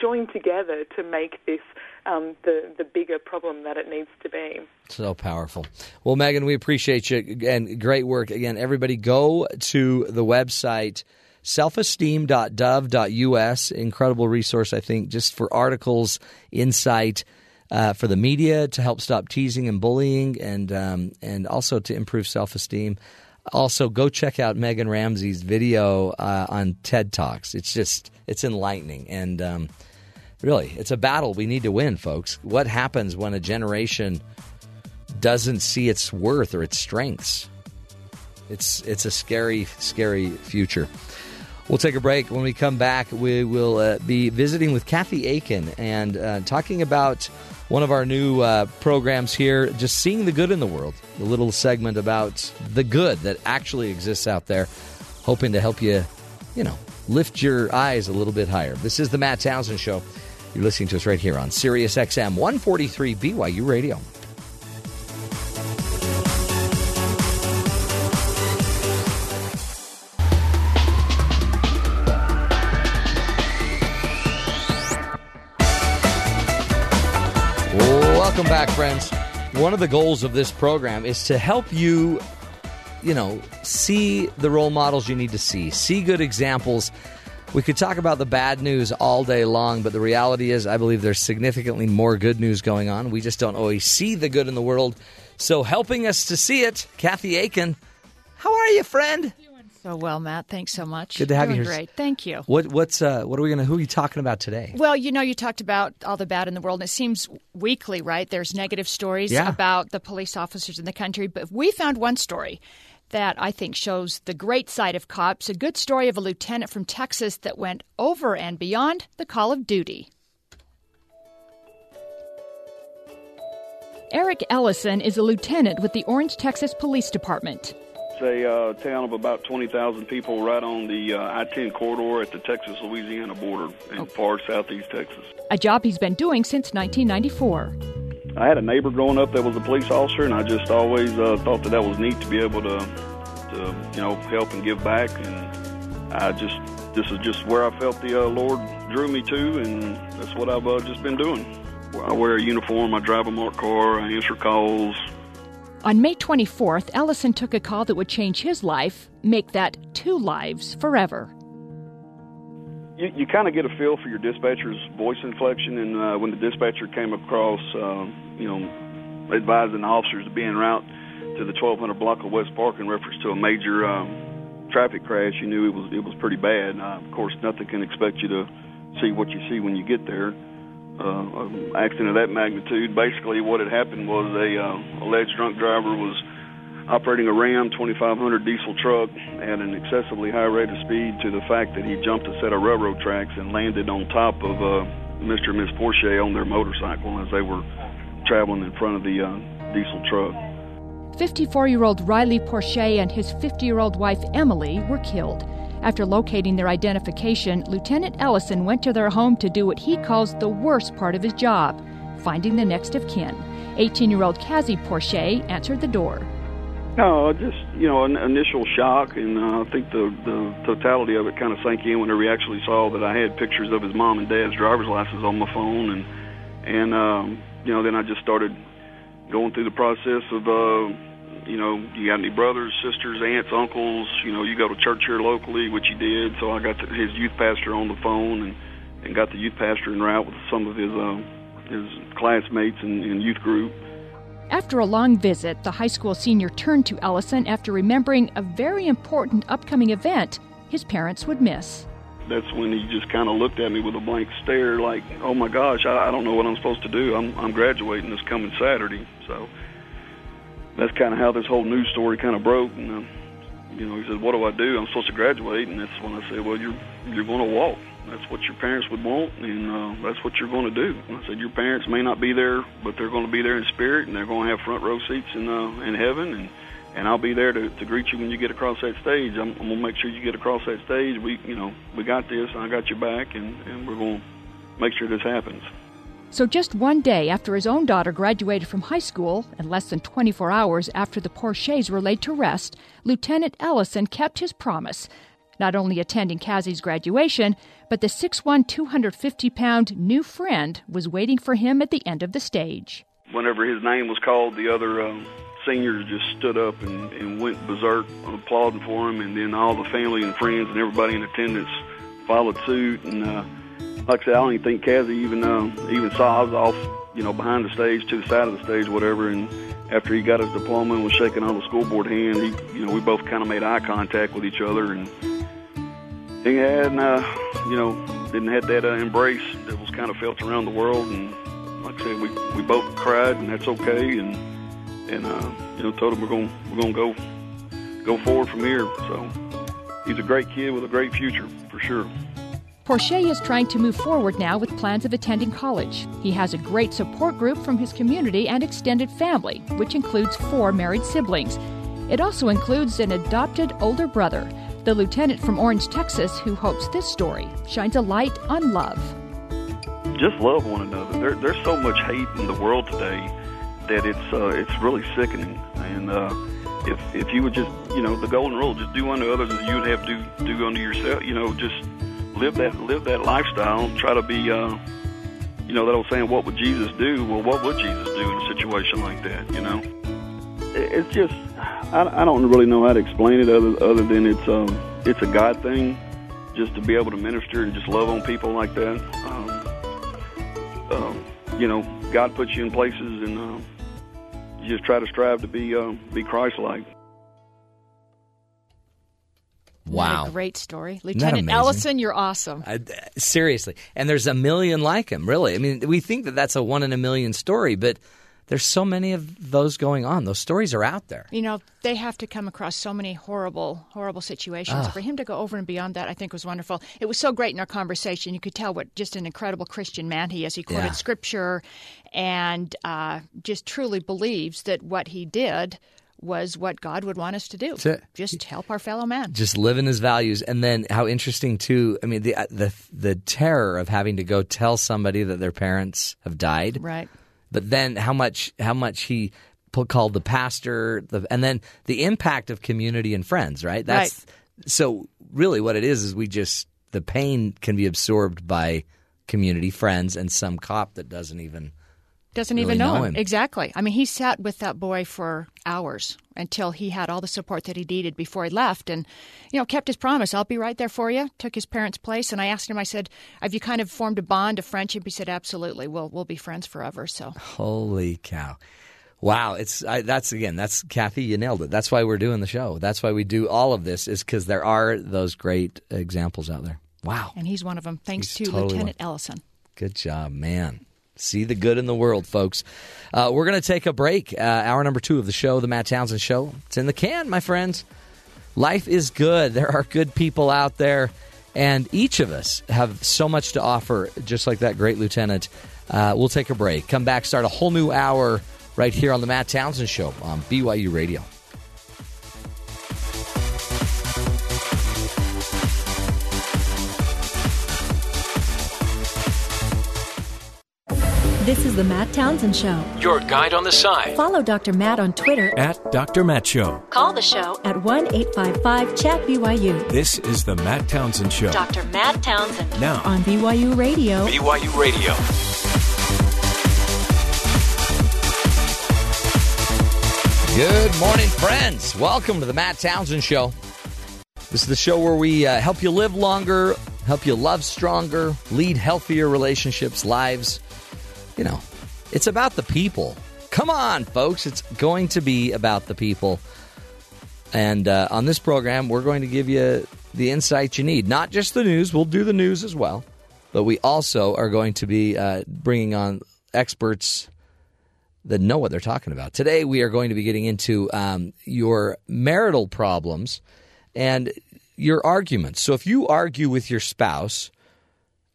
join together to make this um, the the bigger problem that it needs to be. So powerful. Well, Meaghan, we appreciate you and great work again. Everybody, go to the website selfesteem.dove.us. Incredible resource, I think, just for articles, insight. Uh, for the media to help stop teasing and bullying, and um, and also to improve self esteem. Also, go check out Meaghan Ramsey's video uh, on TED Talks. It's just it's enlightening, and um, really, it's a battle we need to win, folks. What happens when a generation doesn't see its worth or its strengths? It's it's a scary, scary future. We'll take a break. When we come back, we will uh, be visiting with Kathy Akin and uh, talking about one of our new uh, programs here, just seeing the good in the world. A little segment about the good that actually exists out there, hoping to help you, you know, lift your eyes a little bit higher. This is the Matt Townsend Show. You're listening to us right here on Sirius XM 143 BYU Radio. Welcome back, friends. One of the goals of this program is to help you, you know, see the role models you need to see, see good examples. We could talk about the bad news all day long, but the reality is, I believe there's significantly more good news going on. We just don't always see the good in the world. So, helping us to see it, Kathy Akin. How are you, friend? So well, Matt. Thanks so much. Good to have Doing you here. Great. Thank you. What what's uh, what are we gonna? Who are you talking about today? Well, you know, you talked about all the bad in the world. And it seems weekly, right? There's negative stories Yeah. about the police officers in the country, but we found one story that I think shows the great side of cops. A good story of a lieutenant from Texas that went over and beyond the call of duty. Eric Ellison is a lieutenant with the Orange, Texas Police Department. It's a uh, town of about 20,000 people right on the uh, I 10 corridor at the Texas Louisiana border in far southeast Texas. A job he's been doing since 1994. I had a neighbor growing up that was a police officer, and I just always uh, thought that that was neat to be able to, to, you know, help and give back. And I just, this is just where I felt the uh, Lord drew me to, and that's what I've uh, just been doing. I wear a uniform, I drive a marked car, I answer calls. On May 24th, Ellison took a call that would change his life, make that two lives forever. You, you kind of get a feel for your dispatcher's voice inflection, and uh, when the dispatcher came across, uh, you know, advising the officers to be en route to the 1200 block of West Park in reference to a major um, traffic crash, you knew it was it was pretty bad. Uh, of course, nothing can expect you to see what you see when you get there uh, accident of that magnitude. Basically, what had happened was a uh, alleged drunk driver was operating a Ram 2500 diesel truck at an excessively high rate of speed to the fact that he jumped a set of railroad tracks and landed on top of uh, Mr. and Miss Portie on their motorcycle as they were traveling in front of the uh, diesel truck. 54 year old Riley Portie and his 50 year old wife Emily were killed. After locating their identification, Lieutenant Ellison went to their home to do what he calls the worst part of his job finding the next of kin. 18 year old Kazzie Portie answered the door. No, just you know, an initial shock, and uh, I think the the totality of it kind of sank in whenever he actually saw that I had pictures of his mom and dad's driver's license on my phone, and and um, you know, then I just started going through the process of uh, you know, you got any brothers, sisters, aunts, uncles? You know, you go to church here locally, which he did. So I got the, his youth pastor on the phone and and got the youth pastor en route with some of his uh, his classmates and, and youth group. After a long visit, the high school senior turned to Ellison after remembering a very important upcoming event his parents would miss. That's when he just kind of looked at me with a blank stare, like, "Oh my gosh, I, I don't know what I'm supposed to do. I'm I'm graduating this coming Saturday." So that's kind of how this whole news story kind of broke. And uh, you know, he said, "What do I do? I'm supposed to graduate." And that's when I said, "Well, you're you're going to walk. That's what your parents would want, and uh, that's what you're going to do." And I said, "Your parents may not be there, but they're going to be there in spirit, and they're going to have front row seats in uh, in heaven, and and I'll be there to, to greet you when you get across that stage. I'm, I'm to make sure you get across that stage. We, you know, we got this, I got your back, and and we're to make sure this happens." So, just one day after his own daughter graduated from high school, and less than 24 hours after the Porties were laid to rest, Lieutenant Ellison kept his promise, not only attending Kazzie's graduation, but the 6'1, 250 pound new friend was waiting for him at the end of the stage. Whenever his name was called, the other um, seniors just stood up and, and went berserk applauding for him, and then all the family and friends and everybody in attendance followed suit. and uh, like I said, I don't even think Kazzie even uh, even saw. I was off, you know, behind the stage to the side of the stage, whatever. And after he got his diploma and was shaking on the school board hand, he, you know, we both kind of made eye contact with each other, and he had, uh, you know, didn't have that uh, embrace that was kind of felt around the world. And like I said, we we both cried, and that's okay. And and uh, you know, told him we're gonna we're to go go forward from here. So he's a great kid with a great future for sure. Portie is trying to move forward now with plans of attending college. He has a great support group from his community and extended family, which includes four married siblings. It also includes an adopted older brother, the lieutenant from Orange, Texas, who hopes this story shines a light on love. Just love one another. There, there's so much hate in the world today that it's uh, it's really sickening. And uh, if if you would just, you know, the golden rule, just do unto others as you would have to do, do unto yourself. You know, just live that live that lifestyle. Try to be, uh, you know, that old saying, "What would Jesus do?" Well, what would Jesus do in a situation like that? You know, it's just I, I don't really know how to explain it other other than it's um, it's a God thing, just to be able to minister and just love on people like that. Um, um, you know, God puts you in places, and uh, you just try to strive to be uh, be Christ-like. Wow. What a great story. Lieutenant Ellison, you're awesome. Uh, seriously. And there's a million like him, really. I mean, we think that that's a one in a million story, but there's so many of those going on. Those stories are out there. You know, they have to come across so many horrible, horrible situations. Ah. For him to go over and beyond that, I think was wonderful. It was so great in our conversation. You could tell what just an incredible Christian man he is. He quoted Yeah. scripture and uh, just truly believes that what he did was what God would want us to do. Just help our fellow man. just live in his values and then how interesting too i mean the the the terror of having to go tell somebody that their parents have died Right. but then how much how much he called the pastor the, and then the impact of community and friends right that's so really what it is is we just the pain can be absorbed by community friends and some cop that doesn't even Doesn't really even know, know him. him. Exactly. I mean, he sat with that boy for hours until he had all the support that he needed before he left and, you know, kept his promise. I'll be right there for you. Took his parents' place. And I asked him, I said, have you kind of formed a bond, a friendship? He said, absolutely. We'll, we'll be friends forever. So Holy cow. Wow, it's I, that's again, that's Kathy, you nailed it. That's why we're doing the show. That's why we do all of this is cuz there are those great examples out there. Wow. and he's one of them. Thanks He's to totally Lieutenant Ellison. Good job, man. See the good in the world, folks. Uh, we're going to take a break. Uh, hour number two of the show, The Matt Townsend Show. It's in the can, my friends. Life is good. There are good people out there, and each of us have so much to offer, just like that great lieutenant. Uh, we'll take a break. Come back, start a whole new hour right here on The Matt Townsend Show on BYU Radio. This is the Matt Townsend Show. Your guide on the side Follow Dr. Matt on Twitter. at Dr. Matt Show. Call the show at 1 855 Chat BYU This is the Matt Townsend Show. Dr. Matt Townsend Now, on BYU Radio. BYU Radio. Good morning, friends. Welcome to the Matt Townsend Show. This is the show where we uh, help you live longer, help you love stronger, lead healthier relationships, lives. You know, it's about the people. Come on, folks. It's going to be about the people. And uh, on this program, we're going to give you the insight you need. Not just the news, we'll do the news as well. But we also are going to be uh, bringing on experts that know what they're talking about. Today, we are going to be getting into um, your marital problems and your arguments. So, if you argue with your spouse,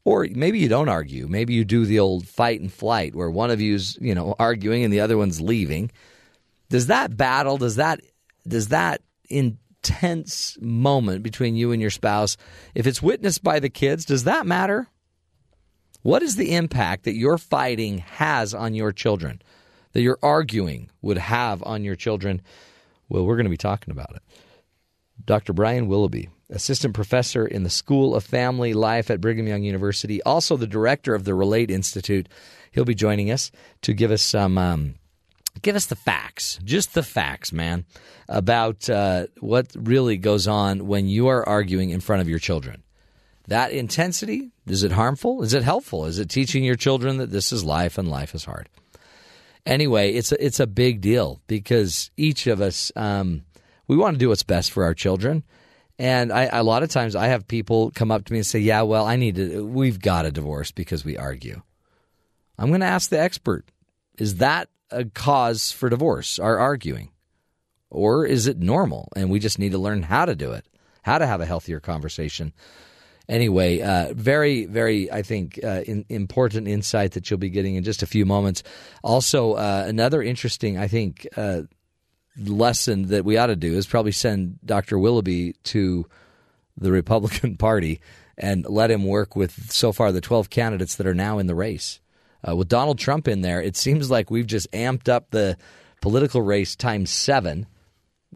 or maybe you don't argue, maybe you do the old fight and flight where one of you's you know arguing and the other one's leaving. Does that battle? Does that does that intense moment between you and your spouse, if it's witnessed by the kids, does that matter? What is the impact that your fighting has on your children? That your arguing would have on your children? Well, we're going to be talking about it. Dr. Brian Willoughby, assistant professor in the School of Family Life at Brigham Young University, also the director of the Relate Institute. He'll be joining us to give us some. Um, give us the facts, just the facts, man, about uh, what really goes on when you are arguing in front of your children. That intensity, is it harmful? Is it helpful? Is it teaching your children that this is life and life is hard? Anyway, it's a, it's a big deal because each of us, um, we want to do what's best for our children. And I, a lot of times I have people come up to me and say, yeah, well, I need to, we've got a divorce because we argue. I'm going to ask the expert, is that a cause for divorce, our arguing? Or is it normal and we just need to learn how to do it, how to have a healthier conversation? Anyway, uh, very, very, I think, uh, in, important insight that you'll be getting in just a few moments. Also, uh, another interesting, I think, uh, lesson that we ought to do is probably send Dr. Willoughby to the Republican Party and let him work with so far the 12 candidates that are now in the race. Uh, with Donald Trump in there, it seems like we've just amped up the political race times seven.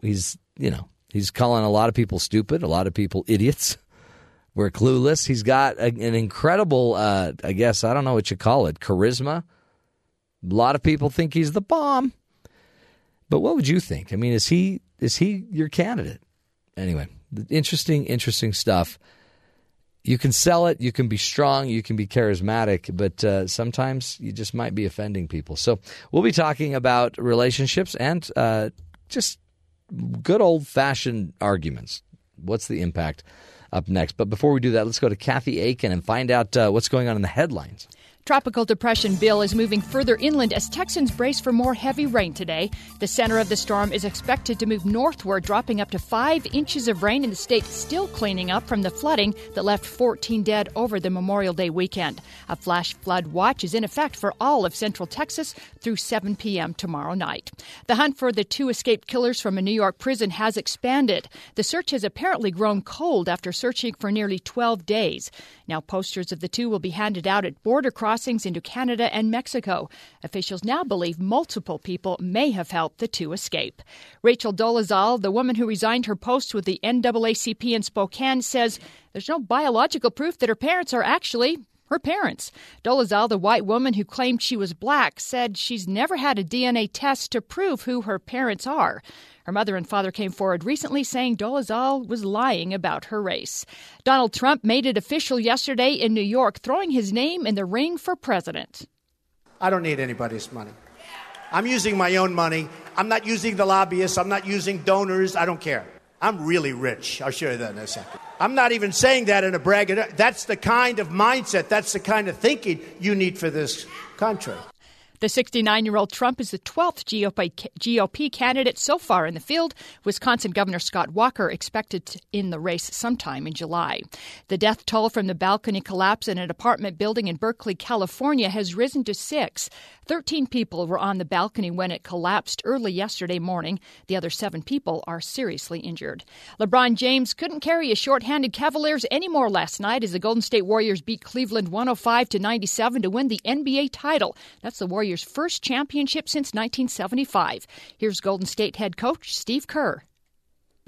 He's, you know, he's calling a lot of people stupid, a lot of people idiots. We're clueless. He's got a, an incredible, uh, I guess, I don't know what you call it, charisma. A lot of people think he's the bomb. But what would you think? I mean, is he is he your candidate? Anyway, interesting, interesting stuff. You can sell it, you can be strong, you can be charismatic, but uh, sometimes you just might be offending people. So we'll be talking about relationships and uh, just good old fashioned arguments. What's the impact? Up next, but before we do that, let's go to Kathy Akin and find out uh, what's going on in the headlines. Tropical Depression Bill is moving further inland as Texans brace for more heavy rain today. The center of the storm is expected to move northward, dropping up to five inches of rain in the state, still cleaning up from the flooding that left 14 dead over the Memorial Day weekend. A flash flood watch is in effect for all of central Texas through 7 p.m. tomorrow night. The hunt for the two escaped killers from a New York prison has expanded. The search has apparently grown cold after searching for nearly 12 days. Now, posters of the two will be handed out at border crossings into Canada and Mexico. Officials now believe multiple people may have helped the two escape. Rachel Dolezal, the woman who resigned her post with the NAACP in Spokane, says there's no biological proof that her parents are actually her parents. Dolezal, the white woman who claimed she was black, said she's never had a DNA test to prove who her parents are. Her mother and father came forward recently saying Dolezal was lying about her race. Donald Trump made it official yesterday in New York, throwing his name in the ring for president. I don't need anybody's money. I'm using my own money. I'm not using the lobbyists. I'm not using donors. I don't care. I'm really rich. I'll show you that in a second. I'm not even saying that in a brag. That's the kind of mindset, that's the kind of thinking you need for this country. The 69 year old Trump is the 12th GOP, GOP, candidate so far in the field. Wisconsin Governor Scott Walker expected in the race sometime in July. The death toll from the balcony collapse in an apartment building in Berkeley, California has risen to six. 13 people were on the balcony when it collapsed early yesterday morning. The other seven people are seriously injured. LeBron James couldn't carry his shorthanded Cavaliers anymore last night as the Golden State Warriors beat Cleveland 105 to 97 to win the NBA title. That's the Warriors' first championship since 1975. Here's Golden State head coach Steve Kerr.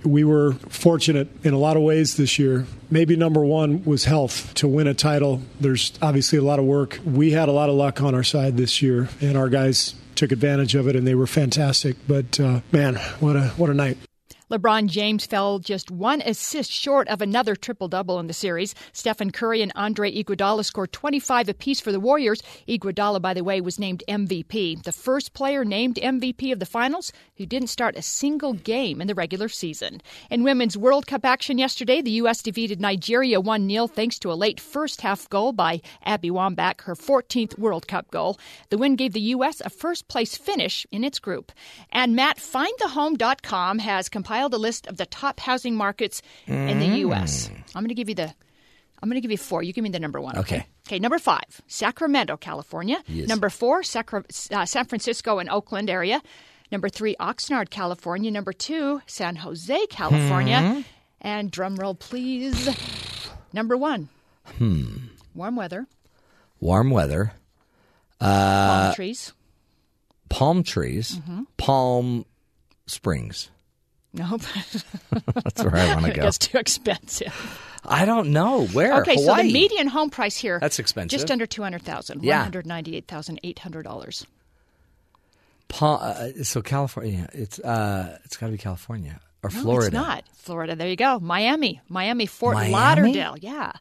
We were fortunate in a lot of ways this year. Maybe number one was health to win a title. There's obviously a lot of work. We had a lot of luck on our side this year, and our guys took advantage of it, and they were fantastic. But uh, man, what a what a night! LeBron James fell just one assist short of another triple double in the series. Stephen Curry and Andre Iguodala scored 25 apiece for the Warriors. Iguodala, by the way, was named MVP, the first player named MVP of the finals who didn't start a single game in the regular season. In women's World Cup action yesterday, the U.S. defeated Nigeria 1 0 thanks to a late first half goal by Abby Wambach, her 14th World Cup goal. The win gave the U.S. a first place finish in its group. And Matt, FindTheHome.com has compiled compiled a list of the top housing markets mm. in the U.S. I'm going to give you the. I'm going to give you four. You give me the number one. Okay. Okay. okay number five, Sacramento, California. Yes. Number four, Sacra- uh, San Francisco and Oakland area. Number three, Oxnard, California. Number two, San Jose, California. Hmm. And drumroll, please. Number one. Hmm. Warm weather. Warm weather. Uh, palm trees. Palm trees. Mm-hmm. Palm Springs. Nope. That's where I want to go. It's too expensive. I don't know where. Okay, Hawaii. so the median home price here that's expensive. Just under two hundred thousand. Yeah, one hundred ninety-eight thousand eight hundred dollars. Uh, so California, it's uh, it's got to be California or no, Florida. It's not Florida. There you go. Miami, Miami, Fort Miami? Lauderdale. Yeah.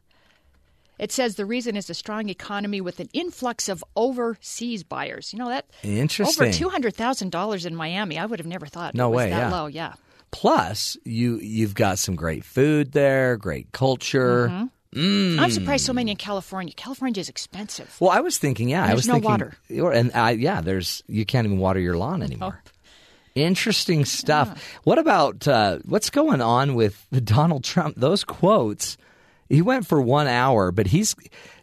It says the reason is a strong economy with an influx of overseas buyers. You know that interesting. Over two hundred thousand dollars in Miami. I would have never thought. No it was way. That yeah. low. Yeah. Plus, you you've got some great food there, great culture. Mm-hmm. Mm. I'm surprised so many in California. California is expensive. Well, I was thinking, yeah, I was no thinking, water. and I, yeah, there's you can't even water your lawn anymore. Oh. Interesting stuff. Yeah. What about uh, what's going on with Donald Trump? Those quotes. He went for one hour, but he's.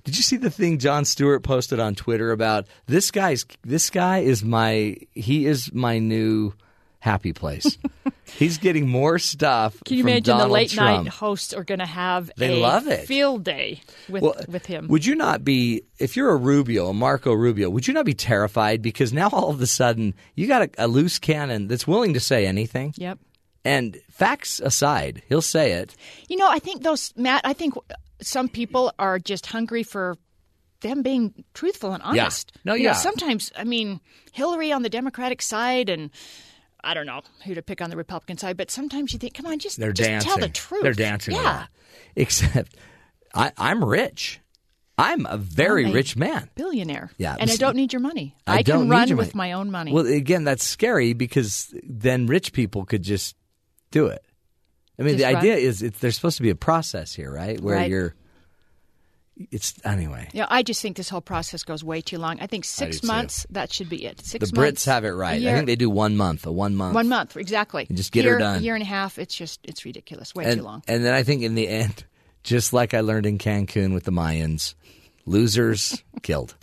Did you see the thing Jon Stewart posted on Twitter about this guy's? This guy is my. He is my new happy place. He's getting more stuff. Can you imagine Donald the late Trump. night hosts are going to have they a love it. field day with well, with him? Would you not be if you're a Rubio, a Marco Rubio? Would you not be terrified because now all of a sudden you got a, a loose cannon that's willing to say anything? Yep. And facts aside, he'll say it. You know, I think those Matt. I think some people are just hungry for them being truthful and honest. Yeah. No, you yeah. Know, sometimes, I mean, Hillary on the Democratic side and I don't know who to pick on the Republican side, but sometimes you think, come on, just, They're just dancing. tell the truth. They're dancing. Yeah. Except I, I'm rich. I'm a very I'm a rich man. Billionaire. Yeah. And I don't need your money. I, I can run with money. my own money. Well, again, that's scary because then rich people could just do it. I mean, Just the run. idea is it's, there's supposed to be a process here, right? Where Right. you're it's anyway. Yeah, I just think this whole process goes way too long. I think six too. months that should be it. Six the months. Brits have it right. a I year- think they do one month, a one month. one month exactly. And just get her year, done. Year and a half. It's just it's ridiculous. Way and, too long. And then I think in the end, just like I learned in Cancun with the Mayans, losers killed.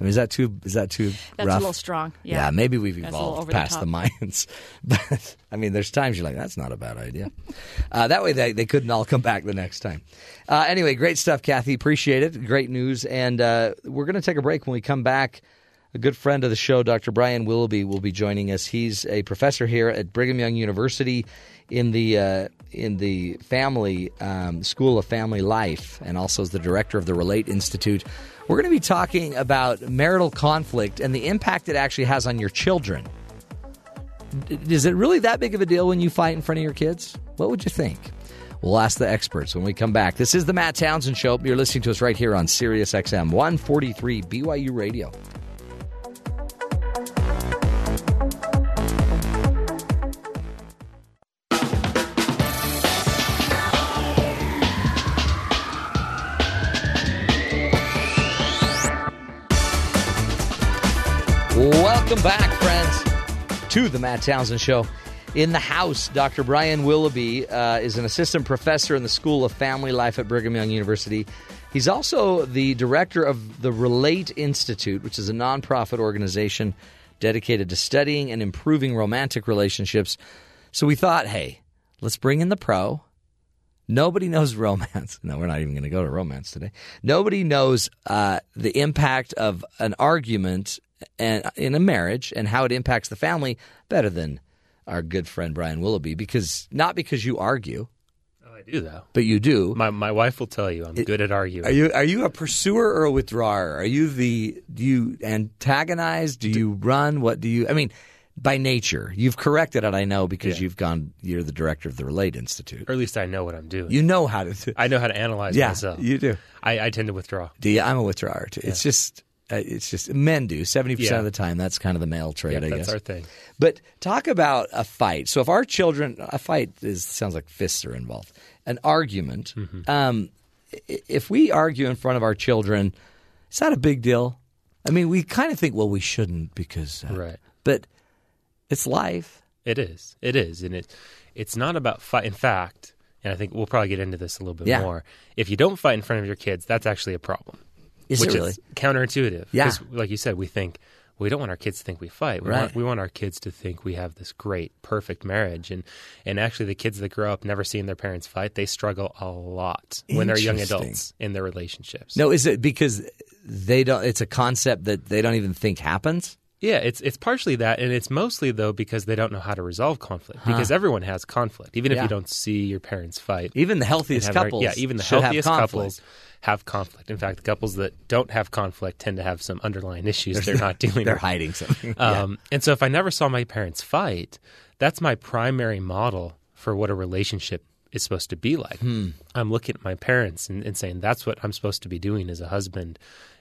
I mean, is that too? Is that too That's rough? a little strong. Yeah, maybe we've That's a little evolved over the past the, Mayans. But I mean, there's times you're like, that's not a bad idea. Uh, that way, they, they couldn't all come back the next time. Uh, anyway, great stuff, Kathy. Appreciate it. Great news. And uh, we're going to take a break. When we come back, a good friend of the show, Dr. Brian Willoughby, will be joining us. He's a professor here at Brigham Young University in the uh, in the family um, School of Family Life, and also is the director of the Relate Institute. We're going to be talking about marital conflict and the impact it actually has on your children. Is it really that big of a deal when you fight in front of your kids? What would you think? We'll ask the experts when we come back. This is the Matt Townsend Show. You're listening to us right here on Sirius XM 143 BYU Radio. Welcome back, friends, to the Matt Townsend Show. In the house, Dr. Brian Willoughby uh, is an assistant professor in the School of Family Life at Brigham Young University. He's also the director of the Relate Institute, which is a nonprofit organization dedicated to studying and improving romantic relationships. So we thought, hey, let's bring in the pro. Nobody knows romance. No, we're not even going to go to romance today. Nobody knows uh, the impact of an argument and in a marriage and how it impacts the family better than our good friend Brian Willoughby. Because not because you argue, Oh, I do though. but you do. My my wife will tell you I'm good at arguing. Are you are you a pursuer or a withdrawer? Are you the do you antagonize? Do you run? What do you? I mean, by nature, you've corrected it. I know because Yeah. you've gone. You're the director of the Relate Institute. or at least I know what I'm doing. You know how to. do I know how to analyze Yeah, myself. you do. I, I tend to withdraw. Do you? I'm a withdrawer too. It's just. Uh, it's just men do seventy percent Yeah. of the time. That's kind of the male trait, Yeah, I that's guess. our thing. But talk about a fight. So if our children, a fight is sounds like fists are involved. An argument. Mm-hmm. Um, if we argue in front of our children, is that a big deal? I mean, we kind of think, well, we shouldn't because, uh, Right. But it's life. It is. It is, and it it's not about fight. In fact, and I think we'll probably get into this a little bit Yeah. more. If you don't fight in front of your kids, that's actually a problem. Is which it really? is counterintuitive. Yeah. like you said, we think we don't want our kids to think we fight. We Right. want we want our kids to think we have this great, perfect marriage. And and actually, the kids that grow up never seeing their parents fight, they struggle a lot when they're young adults in their relationships. No, is it because they don't? It's a concept that they don't even think happens. Yeah, it's it's partially that, and it's mostly though because they don't know how to resolve conflict. Because everyone has conflict, even if you don't see your parents fight. Even the healthiest have couples, yeah, even the have healthiest conflict. couples have conflict. In fact, the couples that don't have conflict tend to have some underlying issues they're not dealing They're with. hiding something. Um, And so, if I never saw my parents fight, that's my primary model for what a relationship is supposed to be like. Hmm. I'm looking at my parents and, and saying that's what I'm supposed to be doing as a husband,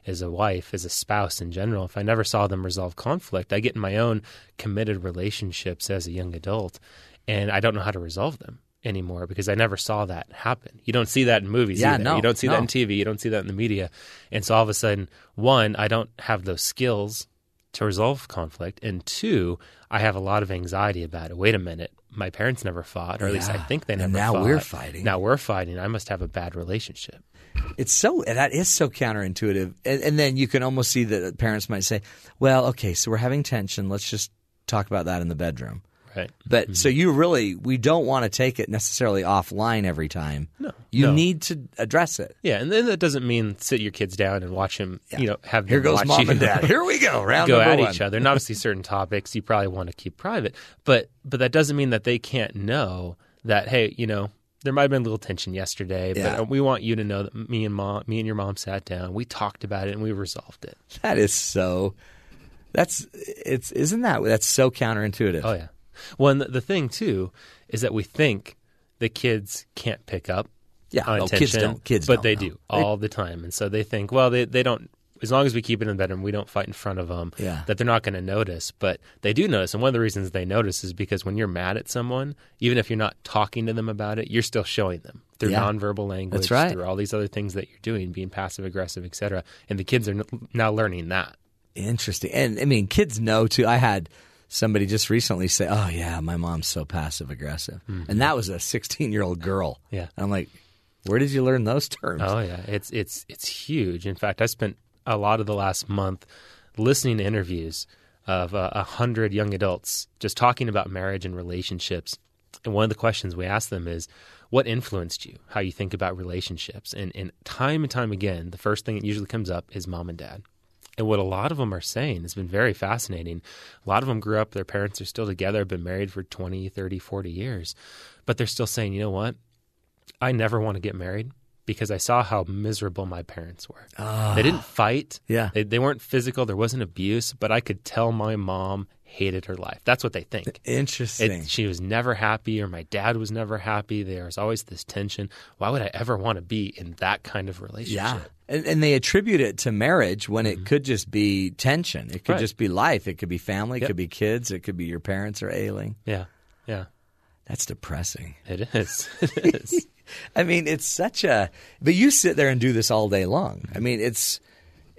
as a wife, as a spouse in general. If I never saw them resolve conflict, I get in my own committed relationships as a young adult, and I don't know how to resolve them anymore because I never saw that happen. You don't see that in movies Yeah, either. no, you don't see no. that in TV. You don't see that in the media. And so all of a sudden, one, I don't have those skills to resolve conflict, and two, I have a lot of anxiety about it. Wait a minute, my parents never fought, or at least I think they never. And now fought. we're fighting. Now we're fighting. I must have a bad relationship. It's so that is so counterintuitive, and, and then you can almost see that parents might say, "Well, okay, so we're having tension. Let's just talk about that in the bedroom." Right. But mm-hmm. so you really we don't want to take it necessarily offline every time. No, you no. need to address it. Yeah, and then that doesn't mean sit your kids down and watch them. You know, have Here goes mom you and dad. Here we go. Round go at one. each other. And obviously, certain topics you probably want to keep private, but but that doesn't mean that they can't know that hey, you know, there might have been a little tension yesterday, Yeah. but we want you to know that me and mom, me and your mom sat down, we talked about it, and we resolved it. That is so. That's it's isn't that that's so counterintuitive. Oh yeah. Well, and the, thing too is that we think the kids can't pick up Yeah, on no, tension, kids don't- kids but don't they know. do all the time, and so they think, well, they they don't as long as we keep it in the bedroom, we don't fight in front of them. Yeah. That they're not going to notice, but they do notice. And one of the reasons they notice is because when you're mad at someone, even if you're not talking to them about it, you're still showing them through Yeah. nonverbal language, That's right. through all these other things that you're doing, being passive aggressive, etc. And the kids are now learning that. Interesting. And I mean, kids know too. I had somebody just recently say, "Oh yeah, my mom's so passive aggressive," and that was a 16 year old girl. Mm-hmm. Yeah. And I'm like, where did you learn those terms? Oh yeah, it's it's it's huge. In fact, I spent a lot of the last month listening to interviews of uh, a hundred young adults just talking about marriage and relationships. And one of the questions we ask them is, "What influenced you? How you think about relationships?" And and time and time again, the first thing that usually comes up is mom and dad. And what a lot of them are saying has been very fascinating. A lot of them grew up, their parents are still together, have been married for 20, 30, 40 years, but they're still saying, you know what? I never want to get married because I saw how miserable my parents were. They ah. didn't fight. Yeah. They, they weren't physical. There wasn't abuse, but I could tell my mom hated her life. That's what they think. Interesting. It, she was never happy, or my dad was never happy. There was always this tension. Why would I ever want to be in that kind of relationship? yeah. And, and they attribute it to marriage when it could just be tension. It could Mm-hmm. Right. just be life. It could be family. It Yep. could be kids. It could be your parents are ailing. Yeah. Yeah. That's depressing. It is. It is. I mean, it's such a. But you sit there and do this all day long. I mean, it's.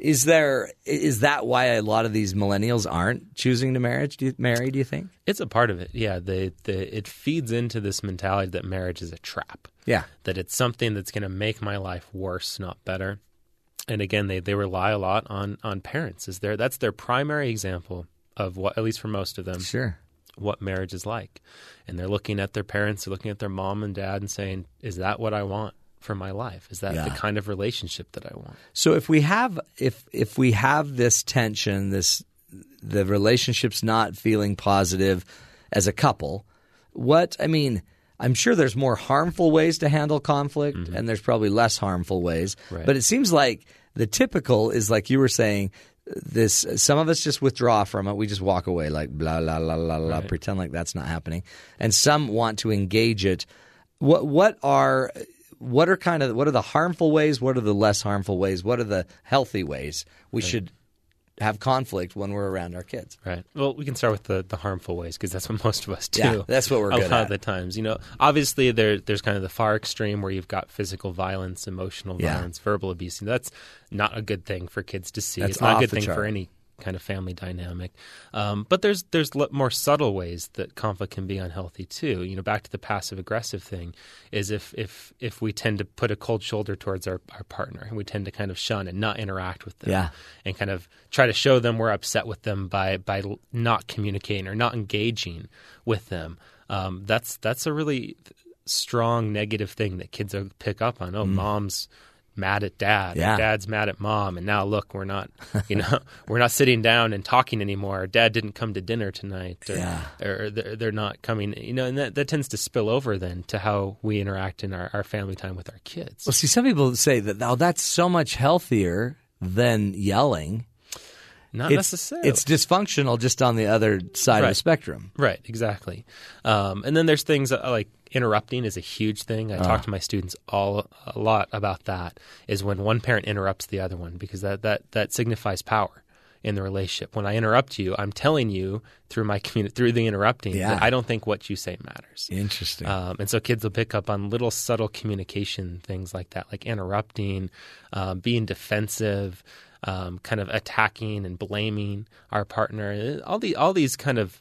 Is there? Is that why a lot of these millennials aren't choosing to marriage? Do you, marry? Do you think? It's a part of it. Yeah, the, the it feeds into this mentality that marriage is a trap. Yeah. That it's something that's going to make my life worse, not better. And again, they, they rely a lot on on parents. Is there that's their primary example of what at least for most of them Sure. what marriage is like. And they're looking at their parents, they're looking at their mom and dad and saying, Is that what I want for my life? Is that the kind of relationship that I want? So if we have if if we have this tension, this the relationship's not feeling positive as a couple, what I mean, I'm sure there's more harmful ways to handle conflict mm-hmm. and there's probably less harmful ways. Right. But it seems like the typical is like you were saying this some of us just withdraw from it. We just walk away like blah blah blah blah blah Right. pretend like that's not happening. And some want to engage it. What what are what are kind of what are the harmful ways? What are the less harmful ways? What are the healthy ways we should have conflict when we're around our kids? Right. Well, we can start with the, the harmful ways because that's what most of us do. Yeah, that's what we're a good lot at. of the times. You know, obviously there there's kind of the far extreme where you've got physical violence, emotional Yeah. violence, verbal abuse. That's not a good thing for kids to see. That's it's not a good thing chart. for any kind of family dynamic. Um, but there's there's more subtle ways that conflict can be unhealthy too. You know, back to the passive aggressive thing is if if if we tend to put a cold shoulder towards our, our partner and we tend to kind of shun and not interact with them Yeah. and kind of try to show them we're upset with them by by not communicating or not engaging with them. Um, that's that's a really strong negative thing that kids pick up on. Oh, mom's mad at dad. Yeah. dad's mad at mom, and now look, we're not, you know, we're not sitting down and talking anymore. Dad didn't come to dinner tonight, or, Yeah. or they're, they're not coming. You know, and that, that tends to spill over then to how we interact in our, our family time with our kids. Well, see, some people say that oh, that's so much healthier than yelling. Not it's, necessarily. It's dysfunctional just on the other side of the spectrum. Right, exactly. Um, and then there's things like interrupting is a huge thing. I Ah. talk to my students all a lot about that. Is when one parent interrupts the other one because that that that signifies power in the relationship. When I interrupt you, I'm telling you through my communi- through the interrupting Yeah. that I don't think what you say matters. Interesting. Um, and so kids will pick up on little subtle communication things like that, like interrupting, um, being defensive, um, kind of attacking and blaming our partner. All the all these kind of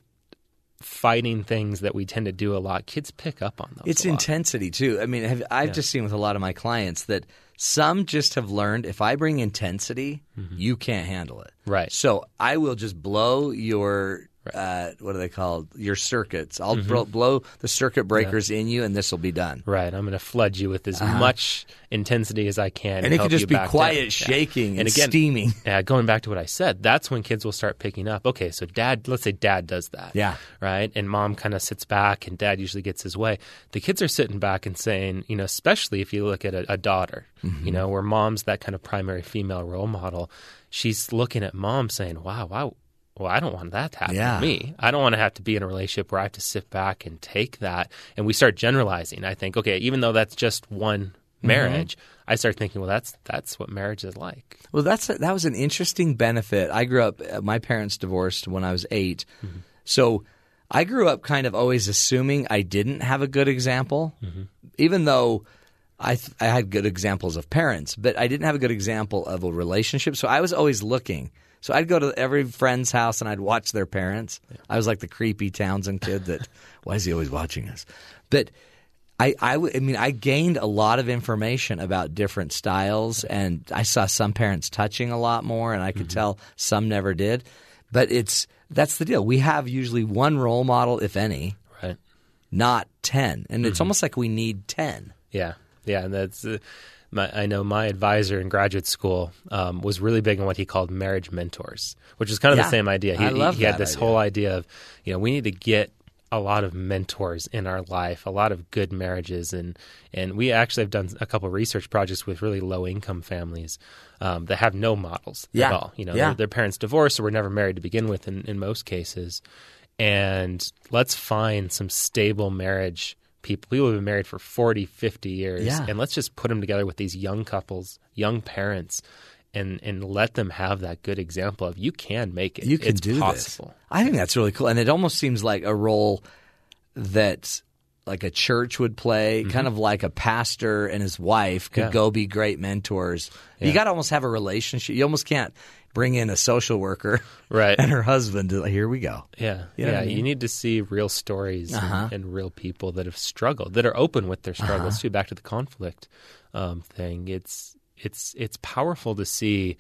fighting things that we tend to do a lot. Kids pick up on those. It's intensity too. I mean, have, I've Yeah. just seen with a lot of my clients that some just have learned if I bring intensity, you can't handle it. Mm-hmm. Right. So I will just blow your uh, what are they called? Your circuits. I'll Mm-hmm. bro- blow the circuit breakers in you, and this will be done. Right, I'm going to flood you with as much intensity as I can, Uh-huh. And it could just be quiet down. Yeah. shaking and again, steaming. Yeah, going back to what I said, that's when kids will start picking up. Okay, so dad, let's say dad does that. Yeah. Right? And mom kind of sits back and dad usually gets his way. The kids are sitting back and saying, you know, especially if you look at a, a daughter, Mm-hmm. you know, where mom's that kind of primary female role model, she's looking at mom saying, wow, wow. Well, I don't want that to happen Yeah. to me. I don't want to have to be in a relationship where I have to sit back and take that. And we start generalizing. I think, okay, even though that's just one mm-hmm. marriage, I start thinking, well, that's that's what marriage is like. Well, that's that was an interesting benefit. I grew up. uh, My parents divorced when I was 8 mm-hmm. so I grew up kind of always assuming I didn't have a good example, mm-hmm. even though I th- I had good examples of parents, but I didn't have a good example of a relationship. So I was always looking. So I'd go to every friend's house and I'd watch their parents. I was like the creepy Townsend kid that why is he always watching us? But I, I, w- I mean, I gained a lot of information about different styles, and I saw some parents touching a lot more, and I could tell some never did. But it's that's the deal. We have usually one role model, if any, Right. not ten, and it's almost like we need ten. Yeah, yeah, and that's. Uh, my, I know my advisor in graduate school um, was really big on what he called marriage mentors, which is kind of Yeah. the same idea. He, I love he had this idea. whole idea of, you know, we need to get a lot of mentors in our life, a lot of good marriages, and and we actually have done a couple of research projects with really low income families um, that have no models Yeah. at all. You know, Yeah. their, their parents divorced or were never married to begin with in, in most cases, and let's find some stable marriage people people who have been married for 40 50 years Yeah. and let's just put them together with these young couples young parents and and let them have that good example of you can make it You can it's do possible this. I think that's really cool, and it almost seems like a role that like a church would play, kind of like a pastor and his wife could Mm-hmm. Yeah. go be great mentors. You got to almost have a relationship. You almost can't bring in a social worker Right. and her husband. To, here we go. yeah You know yeah I mean? you need to see real stories and- Uh-huh. and, real people that have struggled that are open with their struggles Uh-huh. too back to the conflict um, thing it's it's it's powerful to see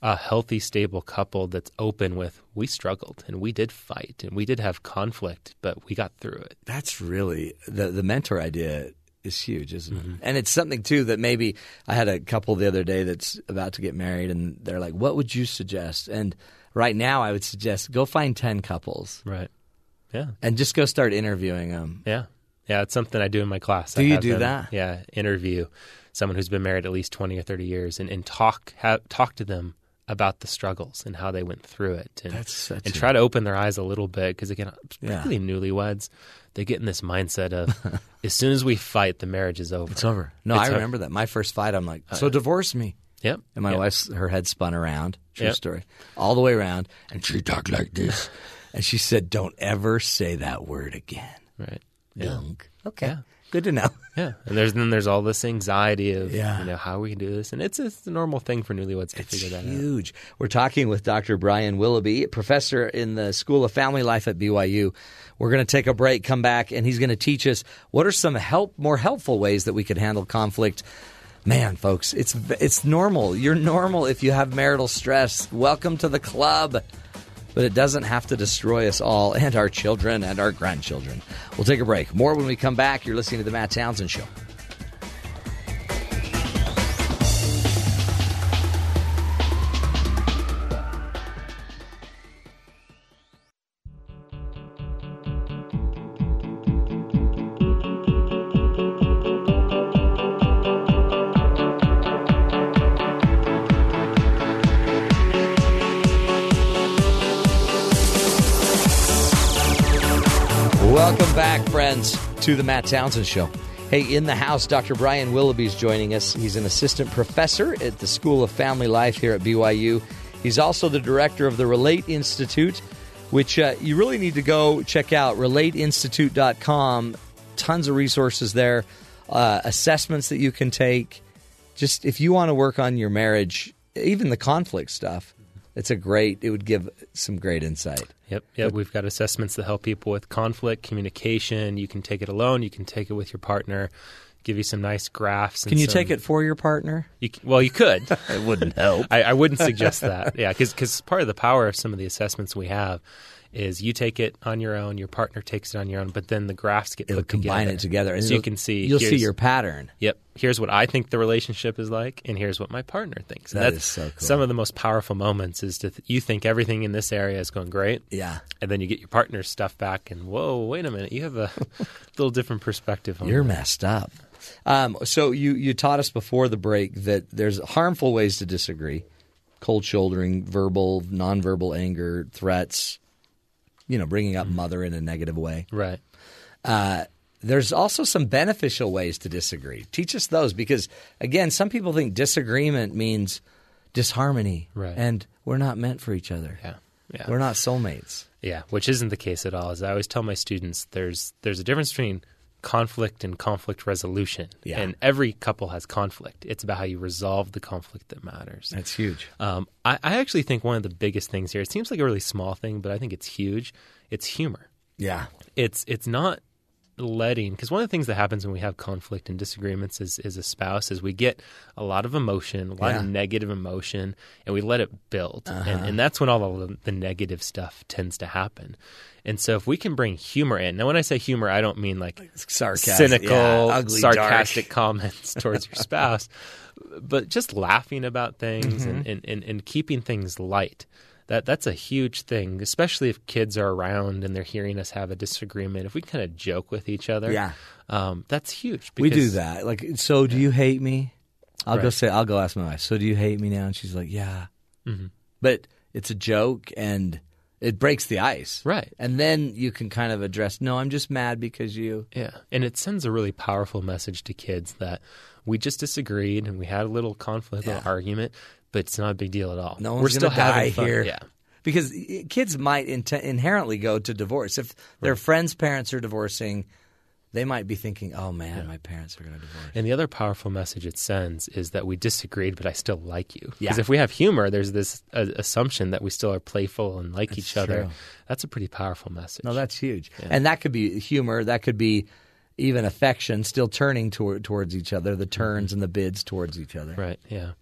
a healthy stable couple that's open with we struggled and we did fight and we did have conflict but we got through it That's really the the mentor idea is huge, isn't Mm-hmm. it? And it's something too that maybe I had a couple the other day that's about to get married, and they're like, "What would you suggest?" And right now, I would suggest go find ten couples right yeah and just go start interviewing them. Yeah. Yeah, it's something I do in my class. Do I you do them, that? Yeah, interview someone who's been married at least 20 or 30 years and, and talk ha- talk to them about the struggles and how they went through it and, That's such and a- try to open their eyes a little bit because again Yeah. particularly newlyweds they get in this mindset of as soon as we fight the marriage is over It's over. No, It's I over. remember that. My first fight, I'm like, "So uh, divorce me." yep And my yep. wife's her head spun around. True Yep. story. All the way around, and she talked like this, and she said, "Don't ever say that word again." right yeah. Dunk. Okay, Yeah. Good to know. yeah and there's then there's all this anxiety of Yeah. you know how we can do this and it's it's a normal thing for newlyweds to It's figure that out huge. We're talking with Dr. Brian Willoughby, professor in the School of Family Life at BYU. We're going to take a break, come back, and he's going to teach us what are some help, more helpful ways that we could handle conflict. Man, folks, it's it's normal. You're normal if you have marital stress. Welcome to the club. But it doesn't have to destroy us all and our children and our grandchildren. We'll take a break. More when we come back. You're listening to the Matt Townsend Show. To the Matt Townsend Show. Hey, in the house, Dr. Brian Willoughby is joining us. He's an assistant professor at the School of Family Life here at BYU. He's also the director of the Relate Institute, which uh, you really need to go check out. RelateInstitute.com. Tons of resources there, uh, assessments that you can take. Just if you want to work on your marriage, even the conflict stuff, it's a great, it would give some great insight. Yep, yep. We've got assessments that help people with conflict, communication. You can take it alone. You can take it with your partner. Give you some nice graphs. And Can you some- take it for your partner? You, well, you could. It wouldn't help. I, I wouldn't suggest that. Yeah, because part of the power of some of the assessments we have is you take it on your own, your partner takes it on your own, but then the graphs get It'll put combine together. it together, and so you can see. you'll see your pattern. Yep. Here's what I think the relationship is like, and here's what my partner thinks. And That that's is so cool. Some of the most powerful moments is to th- you think everything in this area is going great, Yeah. and then you get your partner's stuff back, and whoa, wait a minute, you have a little different perspective. on You're that. messed up. Um, so you you taught us before the break that there's harmful ways to disagree, cold shouldering, verbal, nonverbal anger, threats. You know, bringing up mother in a negative way. Right. Uh, there's also some beneficial ways to disagree. Teach us those because, again, some people think disagreement means disharmony, Right. and we're not meant for each other. Yeah. Yeah. We're not soulmates. Yeah, which isn't the case at all. As I always tell my students, there's there's a difference between conflict and conflict resolution. Yeah. And every couple has conflict. It's about how you resolve the conflict that matters. That's huge. Um, I, I actually think one of the biggest things here, it seems like a really small thing, but I think it's huge. It's humor. Yeah. It's it's not letting because one of the things that happens when we have conflict and disagreements as, as a spouse is we get a lot of emotion, a lot Yeah. of negative emotion, and we let it build, Uh-huh. and, and that's when all of the, the negative stuff tends to happen. And so, if we can bring humor in, now when I say humor, I don't mean like sarcastic, cynical, yeah, ugly, sarcastic dark. comments towards your spouse, but just laughing about things Mhm. and, and, and, and keeping things light. That that's a huge thing, especially if kids are around and they're hearing us have a disagreement. If we kind of joke with each other, Yeah. um, that's huge. we do that. Like, so do you hate me? I'll go say, I'll go ask my wife. So do you hate me now? And she's like, yeah. Mhm. But it's a joke and it breaks the ice, right? And then you can kind of address, no, I'm just mad because you. Yeah, and it sends a really powerful message to kids that we just disagreed and we had a little conflict, a little argument, but it's not a big deal at all. No We're still die having fun. here. Yeah, Because kids might int- inherently go to divorce. If their friends' parents are divorcing, they might be thinking, "Oh man, my parents are going to divorce." And the other powerful message it sends is that we disagreed, but I still like you. Yeah. Because if we have humor, there's this uh, assumption that we still are playful and like each other. That's a pretty powerful message. No, that's huge. And that could be humor. That could be even affection, still turning toward, towards each other, the turns and the bids towards each other. Right. Yeah.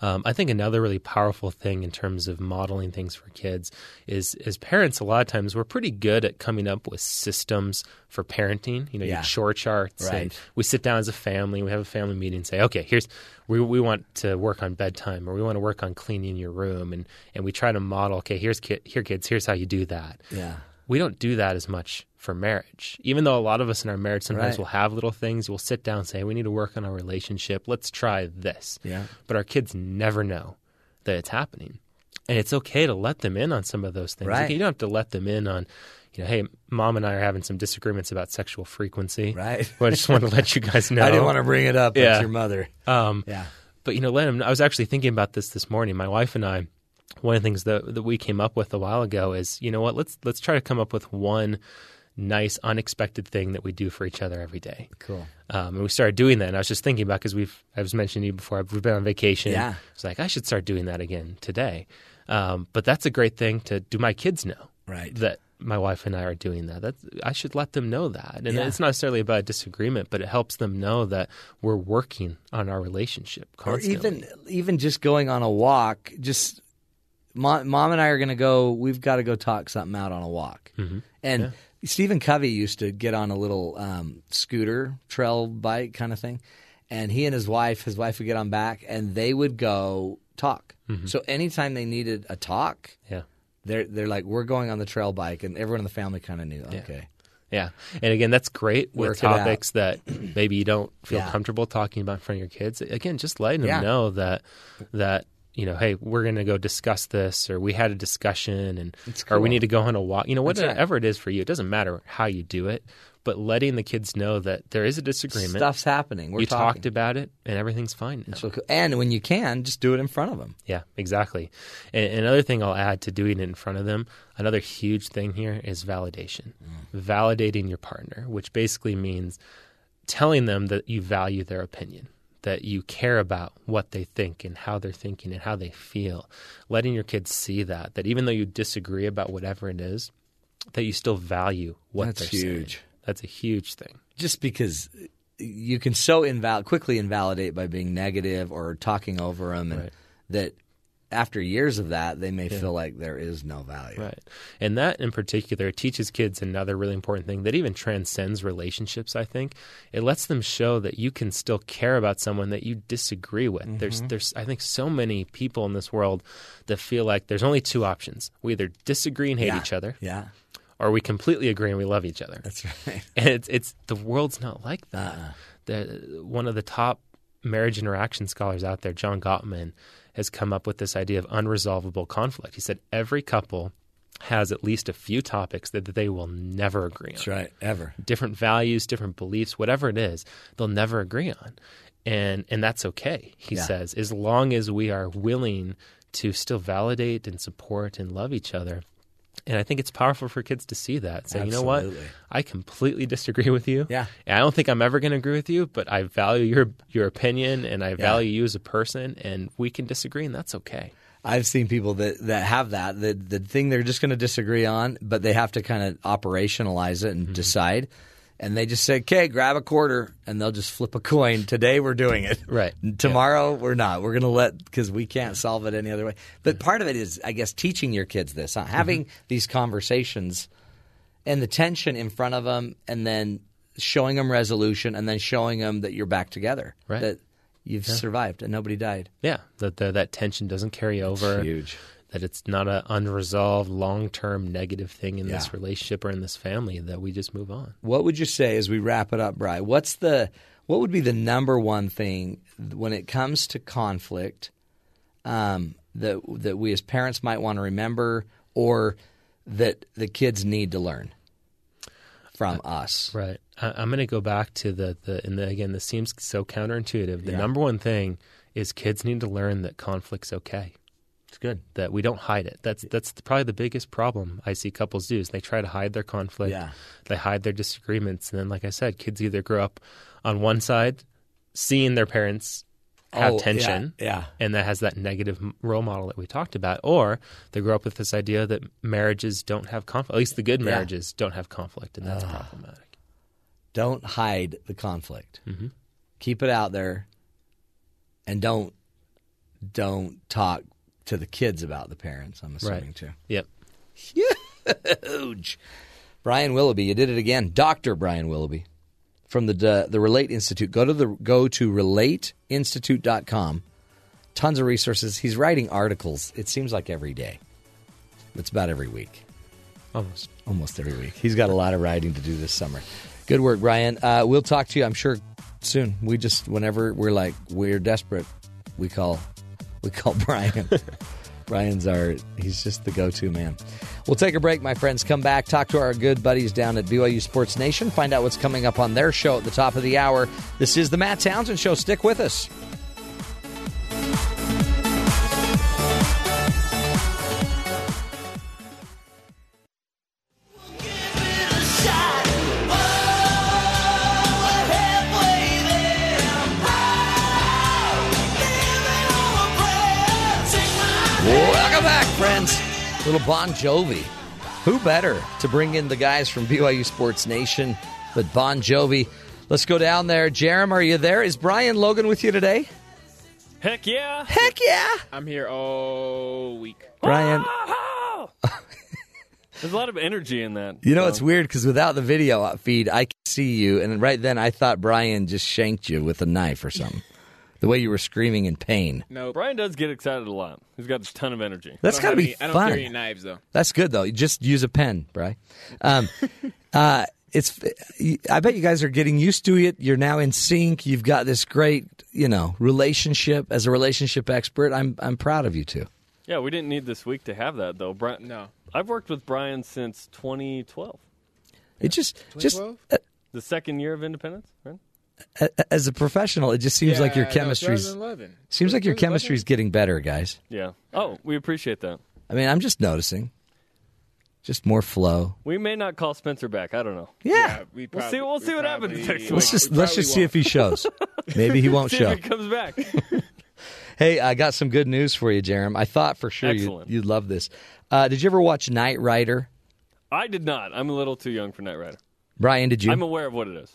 Um, I think another really powerful thing in terms of modeling things for kids is, as parents, a lot of times we're pretty good at coming up with systems for parenting. You know, Yeah. your chore charts, Right. and we sit down as a family, we have a family meeting, and say, okay, here's we we want to work on bedtime, or we want to work on cleaning your room, and and we try to model. Okay, here's kid, here kids, here's how you do that. Yeah. We don't do that as much for marriage. Even though a lot of us in our marriage sometimes Right. will have little things, we'll sit down and say, we need to work on our relationship. Let's try this. Yeah. But our kids never know that it's happening. And it's okay to let them in on some of those things. Like, Right. you don't have to let them in on, you know, hey, mom and I are having some disagreements about sexual frequency. Right. Well, I just want to let you guys know. I didn't want to bring it up. Yeah. That's your mother. Um, Yeah. But you know, let him. I was actually thinking about this this morning. My wife and I. One of the things that that we came up with a while ago is, you know what? Let's let's try to come up with one nice, unexpected thing that we do for each other every day. Cool. Um, and we started doing that. And I was just thinking about because we've I was mentioning to you before we've been on vacation. Yeah. It's like I should start doing that again today. Um, but that's a great thing to do. My kids know Right. that my wife and I are doing that. That's, I should let them know that. And Yeah. it's not necessarily about a disagreement, but it helps them know that we're working on our relationship constantly. Or even even just going on a walk. Just mom, mom and I are going to go. We've got to go talk something out on a walk. Mhm. And Yeah. Stephen Covey used to get on a little um, scooter trail bike kind of thing, and he and his wife, his wife would get on back, and they would go talk. Mhm. So anytime they needed a talk, Yeah. they're they're like, we're going on the trail bike, and everyone in the family kind of knew. Yeah. Okay, Yeah. And again, that's great with Work topics that maybe you don't feel Yeah. comfortable talking about in front of your kids. Again, just letting them Yeah. know that that you know, hey, we're going to go discuss this, or we had a discussion, and It's or we need to go on a walk. You know, That's right. whatever it is for you, it doesn't matter how you do it, but letting the kids know that there is a disagreement. stuff's happening. We're you talking. talked about it, and everything's fine. So cool. and when you can, just do it in front of them. Yeah, exactly. And another thing I'll add to doing it in front of them, another huge thing here is validation. Mm. Validating your partner, which basically means telling them that you value their opinion, that you care about what they think and how they're thinking and how they feel. Letting your kids see that, that even though you disagree about whatever it is, that you still value what That's they're saying. huge. That's a huge thing. just because you can so inval- quickly invalidate by being negative or talking over them, and Right. that after years of that, they may Yeah. feel like there is no value. Right. And that in particular teaches kids another really important thing that even transcends relationships, I think. It lets them show that you can still care about someone that you disagree with. There's Mm-hmm. there's I think so many people in this world that feel like there's only two options. We either disagree and hate Yeah. each other Yeah, or we completely agree and we love each other. that's right. And it's it's the world's not like that. Uh-uh. The, one of the top marriage interaction scholars out there, John Gottman, has come up with this idea of unresolvable conflict. He said every couple has at least a few topics that, that they will never agree on. That's right, ever. Different values, different beliefs, whatever it is, they'll never agree on. And and that's okay, he Yeah. says, as long as we are willing to still validate and support and love each other. And I think it's powerful for kids to see that. Say, you know what? I completely disagree with you. Yeah. And I don't think I'm ever going to agree with you, but I value your your opinion and I value you as a person and we can disagree and that's okay. I've seen people that, that have that, the, the thing they're just going to disagree on, but they have to kind of operationalize it and mm-hmm. decide. And they just say, okay, grab a quarter, and they'll just flip a coin. Today we're doing it. Right. Tomorrow we're not. We're going to let, because we can't solve it any other way. But part of it is, I guess, teaching your kids this, huh? having mm-hmm. these conversations and the tension in front of them, and then showing them resolution, and then showing them that you're back together. Right. That you've Yeah. survived and nobody died. Yeah, that that tension doesn't carry over. huge. That it's not an unresolved, long term negative thing in Yeah. this relationship or in this family. That we just move on. What would you say as we wrap it up, Bry? What's the what would be the number one thing when it comes to conflict um, that that we as parents might want to remember, or that the kids need to learn from us? Right. I, I'm going to go back to the the and the, again. This seems so counterintuitive. The Yeah. number one thing is kids need to learn that conflict's okay. It's good that we don't hide it. That's that's probably the biggest problem I see couples do is they try to hide their conflict. Yeah. They hide their disagreements, and then, like I said, kids either grow up on one side, seeing their parents have Oh, tension, yeah, yeah. and that has that negative role model that we talked about, or they grow up with this idea that marriages don't have conflict. At least the good Yeah. marriages don't have conflict, and that's Ah. problematic. Don't hide the conflict. Mhm. Keep it out there, and don't don't talk to the kids about the parents. I'm assuming Right. too. Yep. Huge. Brian Willoughby, you did it again. Dr. Brian Willoughby from the the Relate Institute. Go to the go to relateinstitute.com. Tons of resources. He's writing articles. It seems like every day. It's about every week. Almost. Almost every week. He's got a lot of writing to do this summer. Good work, Brian. Uh, we'll talk to you, I'm sure, soon. We just whenever we're like we're desperate, we call we call Brian. Brian's our he's just the go-to man. We'll take a break, my friends. Come back, talk to our good buddies down at BYU Sports Nation, find out what's coming up on their show at the top of the hour. This is the Matt Townsend Show. Stick with us. Little Bon Jovi. Who better to bring in the guys from BYU Sports Nation but Bon Jovi? Let's go down there. Jarom, are you there? Is Brian Logan with you today? Heck yeah. Heck yeah. I'm here all week. Brian, There's a lot of energy in that. you know so. it's weird because without the video feed, I can see you, and right then I thought Brian just shanked you with a knife or something. The way you were screaming in pain. No, Brian does get excited a lot. He's got a ton of energy. That's got to be fun. I don't fun. carry any knives though. That's good though. You just use a pen, Brian. Um, uh, it's. I bet you guys are getting used to it. You're now in sync. You've got this great, you know, relationship. As a relationship expert, I'm I'm proud of you too. Yeah, we didn't need this week to have that though. Brian, No. I've worked with Brian since 2012, It just just 2012? the second year of independence. Right? A- a- as a professional, it just seems like your Yeah, no, chemistry's seems like your 2011? chemistry's getting better, guys. Yeah. Oh, we appreciate that. I mean, I'm just noticing, just more flow. We may not call Spencer back. I don't know. Yeah. we We'll see. We'll we see what probably- happens next Let's just we let's probably just see if he shows. Maybe he won't see show. if he comes back. Hey, I got some good news for you, Jarom. I thought for sure you'd, Excellent. you'd love this. Uh, did you ever watch Knight Rider? I did not. I'm a little too young for Knight Rider. Brian, did you? I'm aware of what it is.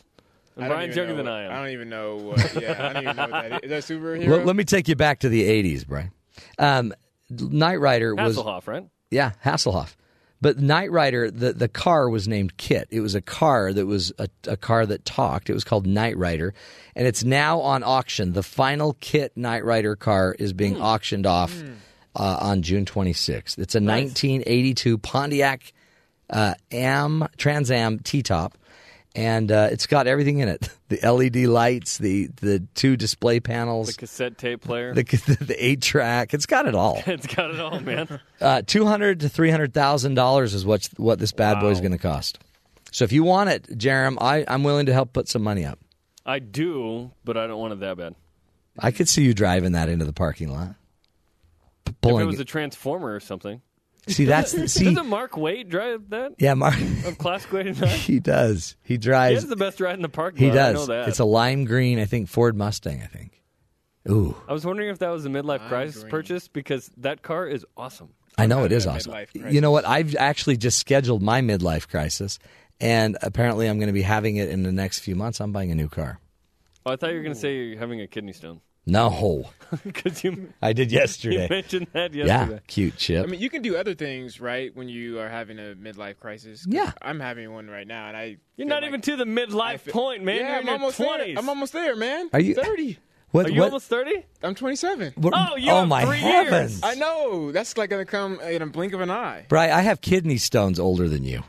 And Brian's younger than what- I am. I don't even know. What, yeah, I don't even know what that is. Is that a superhero? let, let me take you back to the 80s, Brian. Um, Knight Rider was. Hasselhoff, right? Yeah, Hasselhoff. But Knight Rider, the, the car was named KITT. It was a car that was a, a car that talked. It was called Knight Rider. And it's now on auction. The final KITT Knight Rider car is being Hmm. auctioned off uh, on June 26th. It's a 1982 Pontiac uh, Am Trans Am T top. And uh, it's got everything in it: the LED lights, the the two display panels, The cassette tape player. the the eight track. It's got it all. it's got it all, man. Uh, two hundred to three hundred thousand dollars is what what this bad boy is going to cost. So if you want it, Jarom, I, I'm willing to help put some money up. I do, but I don't want it that bad. I could see you driving that into the parking lot. P- If it was a transformer or something. See, that's see. Doesn't Mark Wade drive that? yeah, Mark. Of Classic 89? he does. He He drives. has the best ride in the parking He lot. I know does. that. It's a lime green, I think, Ford Mustang. I think. Ooh, I was wondering if that was a midlife crisis purchase because that car is awesome. I know it is awesome. You know what? I've actually just scheduled my midlife crisis, and apparently I'm going to be having it in the next few months. I'm buying a new car. Oh, I thought you were going to say you're having a kidney stone No, because you I did you yesterday. mentioned that yeah, cute chip. I mean, you can do other things, right? When you are having a midlife crisis. Yeah. I'm having one right now, and I. You're not like- even to the midlife feel- point, man. Yeah, you're I'm in almost 20s. there. I'm almost there, man. Are you- thirty? what? Are you what? almost 30? I'm 27. what- Oh, you oh have my three heavens! years. I know. That's like gonna come in a blink of an eye. Bri, I have kidney stones older than you.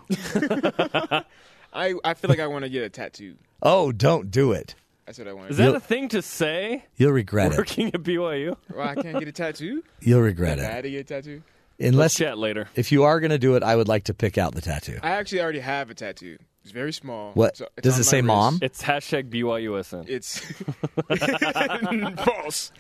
I I feel like I want to get a tattoo. Oh, don't do it. That's what I want. Is that You'll- a thing to say? You'll regret it. Working at BYU? Well, I can't get a tattoo. You'll regret I had it. to get a tattoo. Let's Unless chat later. if you are going to do it, I would like to pick out the tattoo. I actually already have a tattoo. It's very small. What So it's does on it my say, wrist. mom? It's hashtag BYUSN. It's false.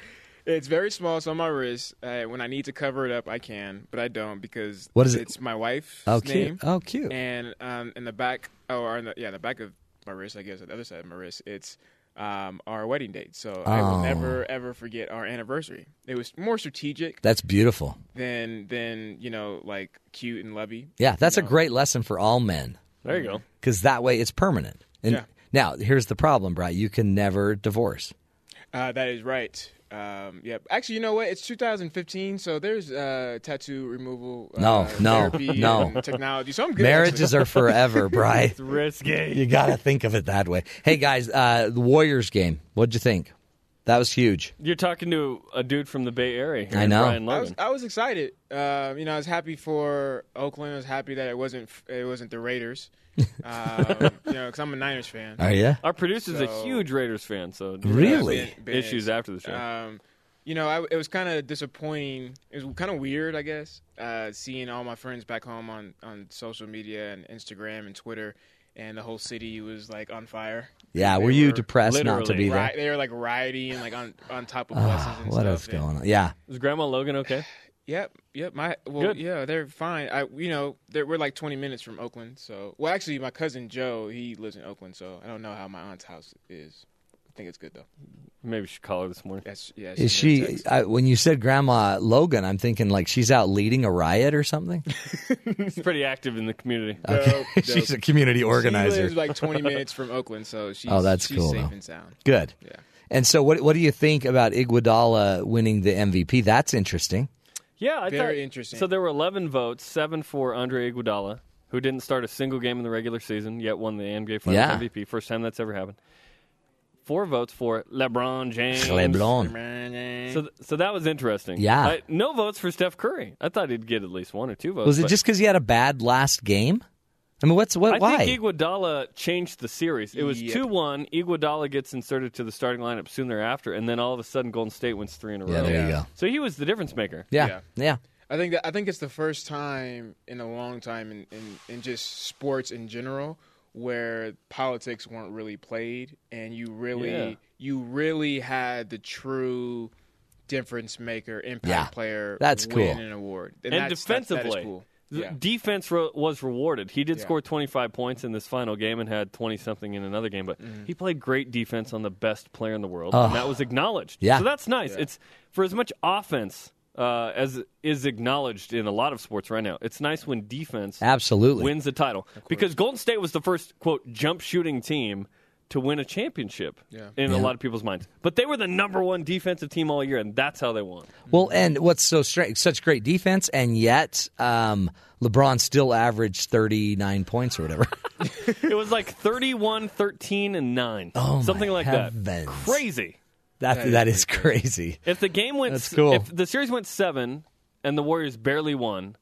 It's very small. It's on my wrist. Uh, when I need to cover it up, I can, but I don't because What is it? It's my wife's Oh, cute. name. Oh, cute. And um, in the back, oh, or in the, yeah, the back of my wrist, I guess, on the other side of my wrist, it's um, our wedding date. So I will Oh. never ever forget our anniversary. It was more strategic That's beautiful. than than you know like cute and lovey. Yeah, that's a great lesson for all men There you go. because that way it's permanent. And Yeah. now here's the problem, Bri. You can never divorce. Uh, that is right. Um, yeah, actually, you know what? It's 2015, so there's uh, tattoo removal. Uh, No, no, no. technology. So I'm good. Marriages actually. are forever, Bri. It's risky. you got to think of it that way. Hey guys, uh, the Warriors game. What'd you think? That was huge. You're talking to a dude from the Bay Area. Here, I know. Brian I was Logan. I was excited. Um, you know, I was happy for Oakland. I was happy that it wasn't it wasn't the Raiders. um, you know, because I'm a Niners fan. Are you? Our producer's a huge Raiders fan, so Really? Been- been issues is. after the show. Um, you know, I, it was kind of disappointing. It was kind of weird, I guess, uh, seeing all my friends back home on, on social media and Instagram and Twitter, and the whole city was like on fire. Yeah. They Were you depressed not to be there? Right, they were like rioting, like on on top of buses Ah, and what stuff. is going on? Yeah. Is Grandma Logan okay? Yep, yep. My well, Good. yeah, they're fine. I, you know, they're, we're like 20 minutes from Oakland. So, well, actually, my cousin Joe, he lives in Oakland, so I don't know how my aunt's house is. I think it's good though. Maybe we should call her this morning. Yes, yeah. Is sent me a she? I, when you said Grandma Logan, I'm thinking like she's out leading a riot or something. He's pretty active in the community. Okay. Dope, she's dope. a community She organizer. lives like 20 minutes from Oakland, so she's Oh, that's she's cool, safe though. and sound. Good. Yeah. And so, what what do you think about Iguodala winning the MVP? That's interesting. Yeah, I Very thought, interesting. So there were 11 votes, seven for Andre Iguodala, who didn't start a single game in the regular season, yet won the NBA Finals Yeah. MVP. First time that's ever happened. Four votes for LeBron James. LeBron. So, th- so that was interesting. Yeah. I- no votes for Steph Curry. I thought he'd get at least one or two votes. Was it but just because he had a bad last game? I mean, what's what? I why? think Iguodala changed the series. It was Yep. two one. Iguodala gets inserted to the starting lineup soon thereafter, and then all of a sudden Golden State wins three in a row. yeah, there you go. So he was the difference maker. Yeah, Yeah. yeah. I think that I think it's the first time in a long time in, in, in just sports in general where politics weren't really played and you really Yeah. you really had the true difference maker impact Yeah. player That's win cool. an award And, that's- that's- that is defensively, cool. the Yeah. defense ro- was rewarded. He did Yeah. score 25 points in this final game and had 20 something in another game, but Mm-hmm. he played great defense on the best player in the world, Oh. and that was acknowledged. Yeah. So that's nice. It's for as much offense uh, as is acknowledged in a lot of sports right now. It's nice when defense Absolutely. wins the title because Golden State was the first quote jump shooting team to win a championship Yeah. in a lot of people's minds. But they were the number one defensive team all year, and that's how they won. Well, and what's so strange? Such great defense, and yet um, LeBron still averaged thirty nine points or whatever. it was like 31, 13, and 9. Oh, my Something like heavens. that. Crazy. That That is that is pretty crazy. If the game went That's cool. if the series went 7 and the Warriors barely won,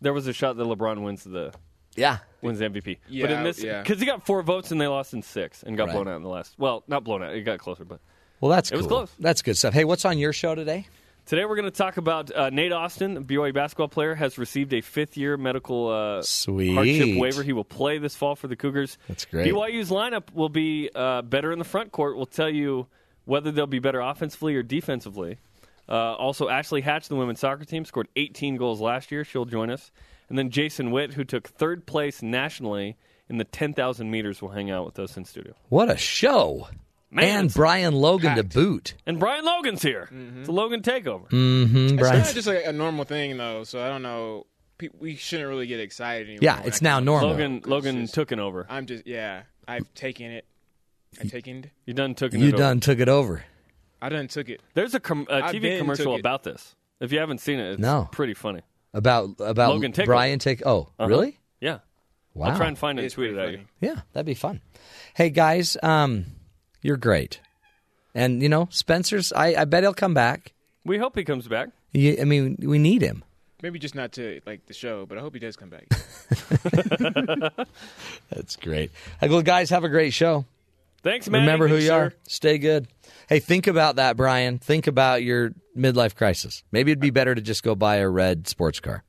there was a shot that LeBron wins the Yeah. wins the MVP. but Yeah, in this, yeah. because he got four votes and they lost in six and got Right. blown out in the last. Well, not blown out. It got closer, but Well, that's It was close. That's good stuff. Hey, what's on your show today? Today we're going to talk about uh, Nate Austin, a BYU basketball player, has received a fifth-year medical uh, Sweet. hardship waiver. He will play this fall for the Cougars. That's great. BYU's lineup will be uh, better in the front court. We'll tell you whether they'll be better offensively or defensively. Uh, also, Ashley Hatch, the women's soccer team, scored 18 goals last year. She'll join us. And then Jason Witt, who took third place nationally in the 10,000 meters, will hang out with us in studio. What a show! Man, and Brian Logan to boot. And Brian Logan's here. It's a Logan takeover. Mm-hmm. It's Brian. kind of just like a normal thing, though. So I don't know. We shouldn't really get excited anymore. Yeah, it's now normal. on the show, Logan 'cause Logan it's just- took it over. I'm just yeah. I've taken it. I taken. You done took it You over. done took it over. I done took it. There's a, com- a I've TV commercial about this. If you haven't seen it, it's No. pretty funny. About about Logan Takeover. Brian take. Oh, Uh-huh. really? Yeah. Wow. I'll try and find it and tweet it at you. Yeah, that'd be fun. Hey guys, um, you're great, and you know Spencer's. I, I bet he'll come back. We hope he comes back. You, I mean, we need him. Maybe just not to like the show, but I hope he does come back. That's great. Hey, well, guys, have a great show. Thanks, man. Remember who you sir. are. Stay good. Hey, think about that, Brian. Think about your midlife crisis. Maybe it'd be better to just go buy a red sports car.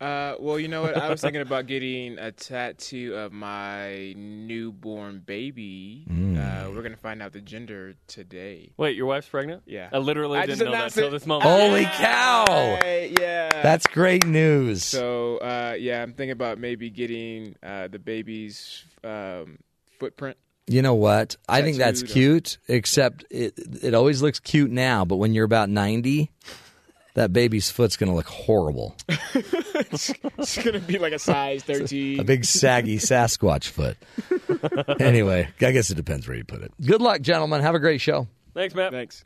Uh, well, you know what? I was thinking about getting a tattoo of my newborn baby. Mm. Uh, we're gonna find out the gender today. Wait, your wife's pregnant? Yeah. I literally I didn't know that announced until this moment. Holy cow! Hey, yeah. That's great news. So, uh, yeah, I'm thinking about maybe getting uh, the baby's um, footprint. You know what? I think that's Tattooed or- cute, except it it always looks cute now, but when you're about 90, that baby's foot's going to look horrible. it's gonna be like a size 13. A big saggy Sasquatch foot. anyway, I guess it depends where you put it. Good luck, gentlemen. Have a great show. Thanks, Matt. Thanks.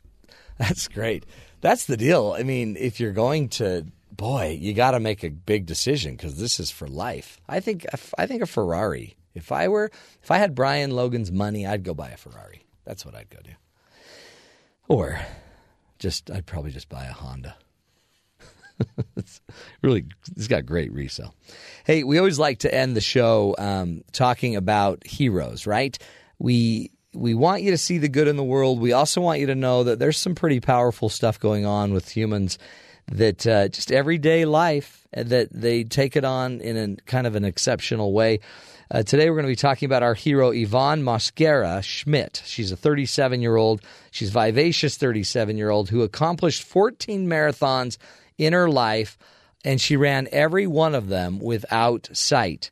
That's great. That's the deal. I mean, if you're going to, boy, you got to make a big decision because this is for life. I think I think a Ferrari. If I were, if I had Brian Logan's money, I'd go buy a Ferrari. That's what I'd go do. Or, just I'd probably just buy a Honda. it's really, it's got great resale. Hey, we always like to end the show um, talking about heroes, right? We we want you to see the good in the world. We also want you to know that there's some pretty powerful stuff going on with humans that uh, just everyday life uh, that they take it on in a kind of an exceptional way. Uh, today we're going to be talking about our hero Ivonne Mosquera Schmidt. She's a 37 year old. She's vivacious 37 year old who accomplished 14 marathons in her life, and she ran every one of them without sight.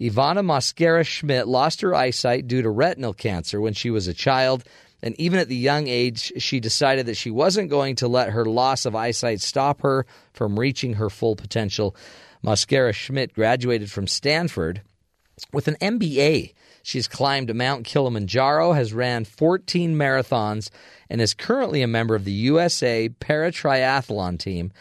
Ivana Mosquera Schmidt lost her eyesight due to retinal cancer when she was a child, and even at the young age, she decided that she wasn't going to let her loss of eyesight stop her from reaching her full potential. Mosquera Schmidt graduated from Stanford with an MBA. She's climbed Mount Kilimanjaro, has ran 14 marathons, and is currently a member of the USA Paratriathlon team.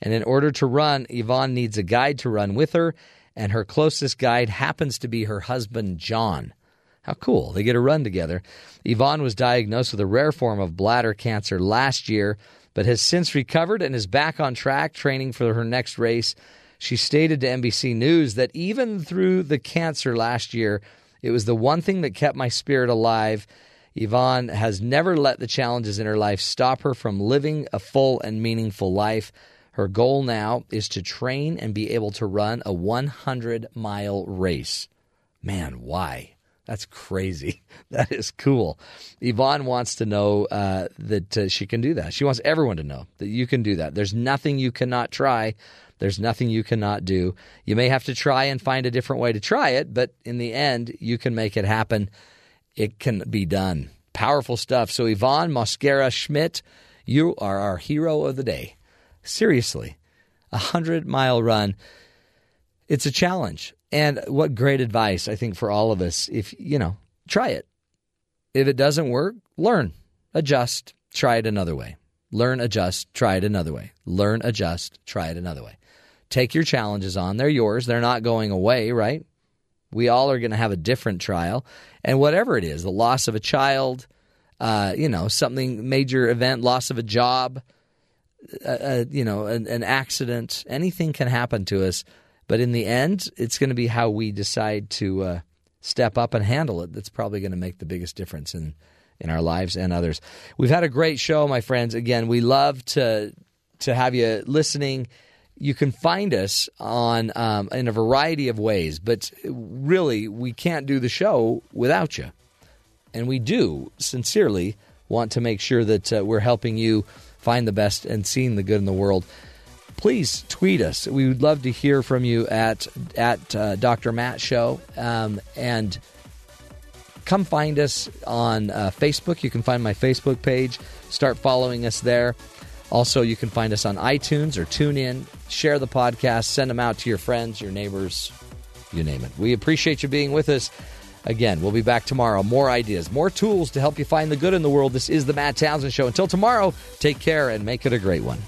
And in order to run, Ivonne needs a guide to run with her, and her closest guide happens to be her husband, John. How cool. They get a run together. Yvonne was diagnosed with a rare form of bladder cancer last year, but has since recovered and is back on track training for her next race. She stated to NBC News that even through the cancer last year, it was the one thing that kept my spirit alive. Ivonne has never let the challenges in her life stop her from living a full and meaningful life. Her goal now is to train and be able to run a 100 mile race. Man, why? That's crazy. That is cool. Ivonne wants to know uh, that uh, she can do that. She wants everyone to know that you can do that. There's nothing you cannot try. There's nothing you cannot do. You may have to try and find a different way to try it, but in the end, you can make it happen. It can be done. Powerful stuff. So, Ivonne Mosquera Schmidt, you are our hero of the day. Seriously, a 100 mile run. It's a challenge. And what great advice, I think, for all of us. If, you know, try it. If it doesn't work, learn, adjust, try it another way. Learn, adjust, try it another way. Learn, adjust, try it another way. Take your challenges on. They're yours. They're not going away, right? We all are going to have a different trial. And whatever it is, the loss of a child, uh, you know, something major event, loss of a job, uh, uh, you know, an, an accident, anything can happen to us. But in the end, it's going to be how we decide to uh, step up and handle it that's probably going to make the biggest difference in in our lives and others. We've had a great show, my friends. Again, we love to to have you listening. You can find us on um, in a variety of ways, but really, we can't do the show without you. And we do sincerely want to make sure that uh, we're helping you find the best and seeing the good in the world. Please tweet us. We would love to hear from you at at uh, Dr. Matt Show um, and come find us on uh, Facebook. You can find my Facebook page. Start following us there. Also, you can find us on iTunes or tune in. Share the podcast. Send them out to your friends, your neighbors, you name it. We appreciate you being with us. Again, we'll be back tomorrow. More ideas, more tools to help you find the good in the world. This is the Matt Townsend Show. Until tomorrow, take care and make it a great one.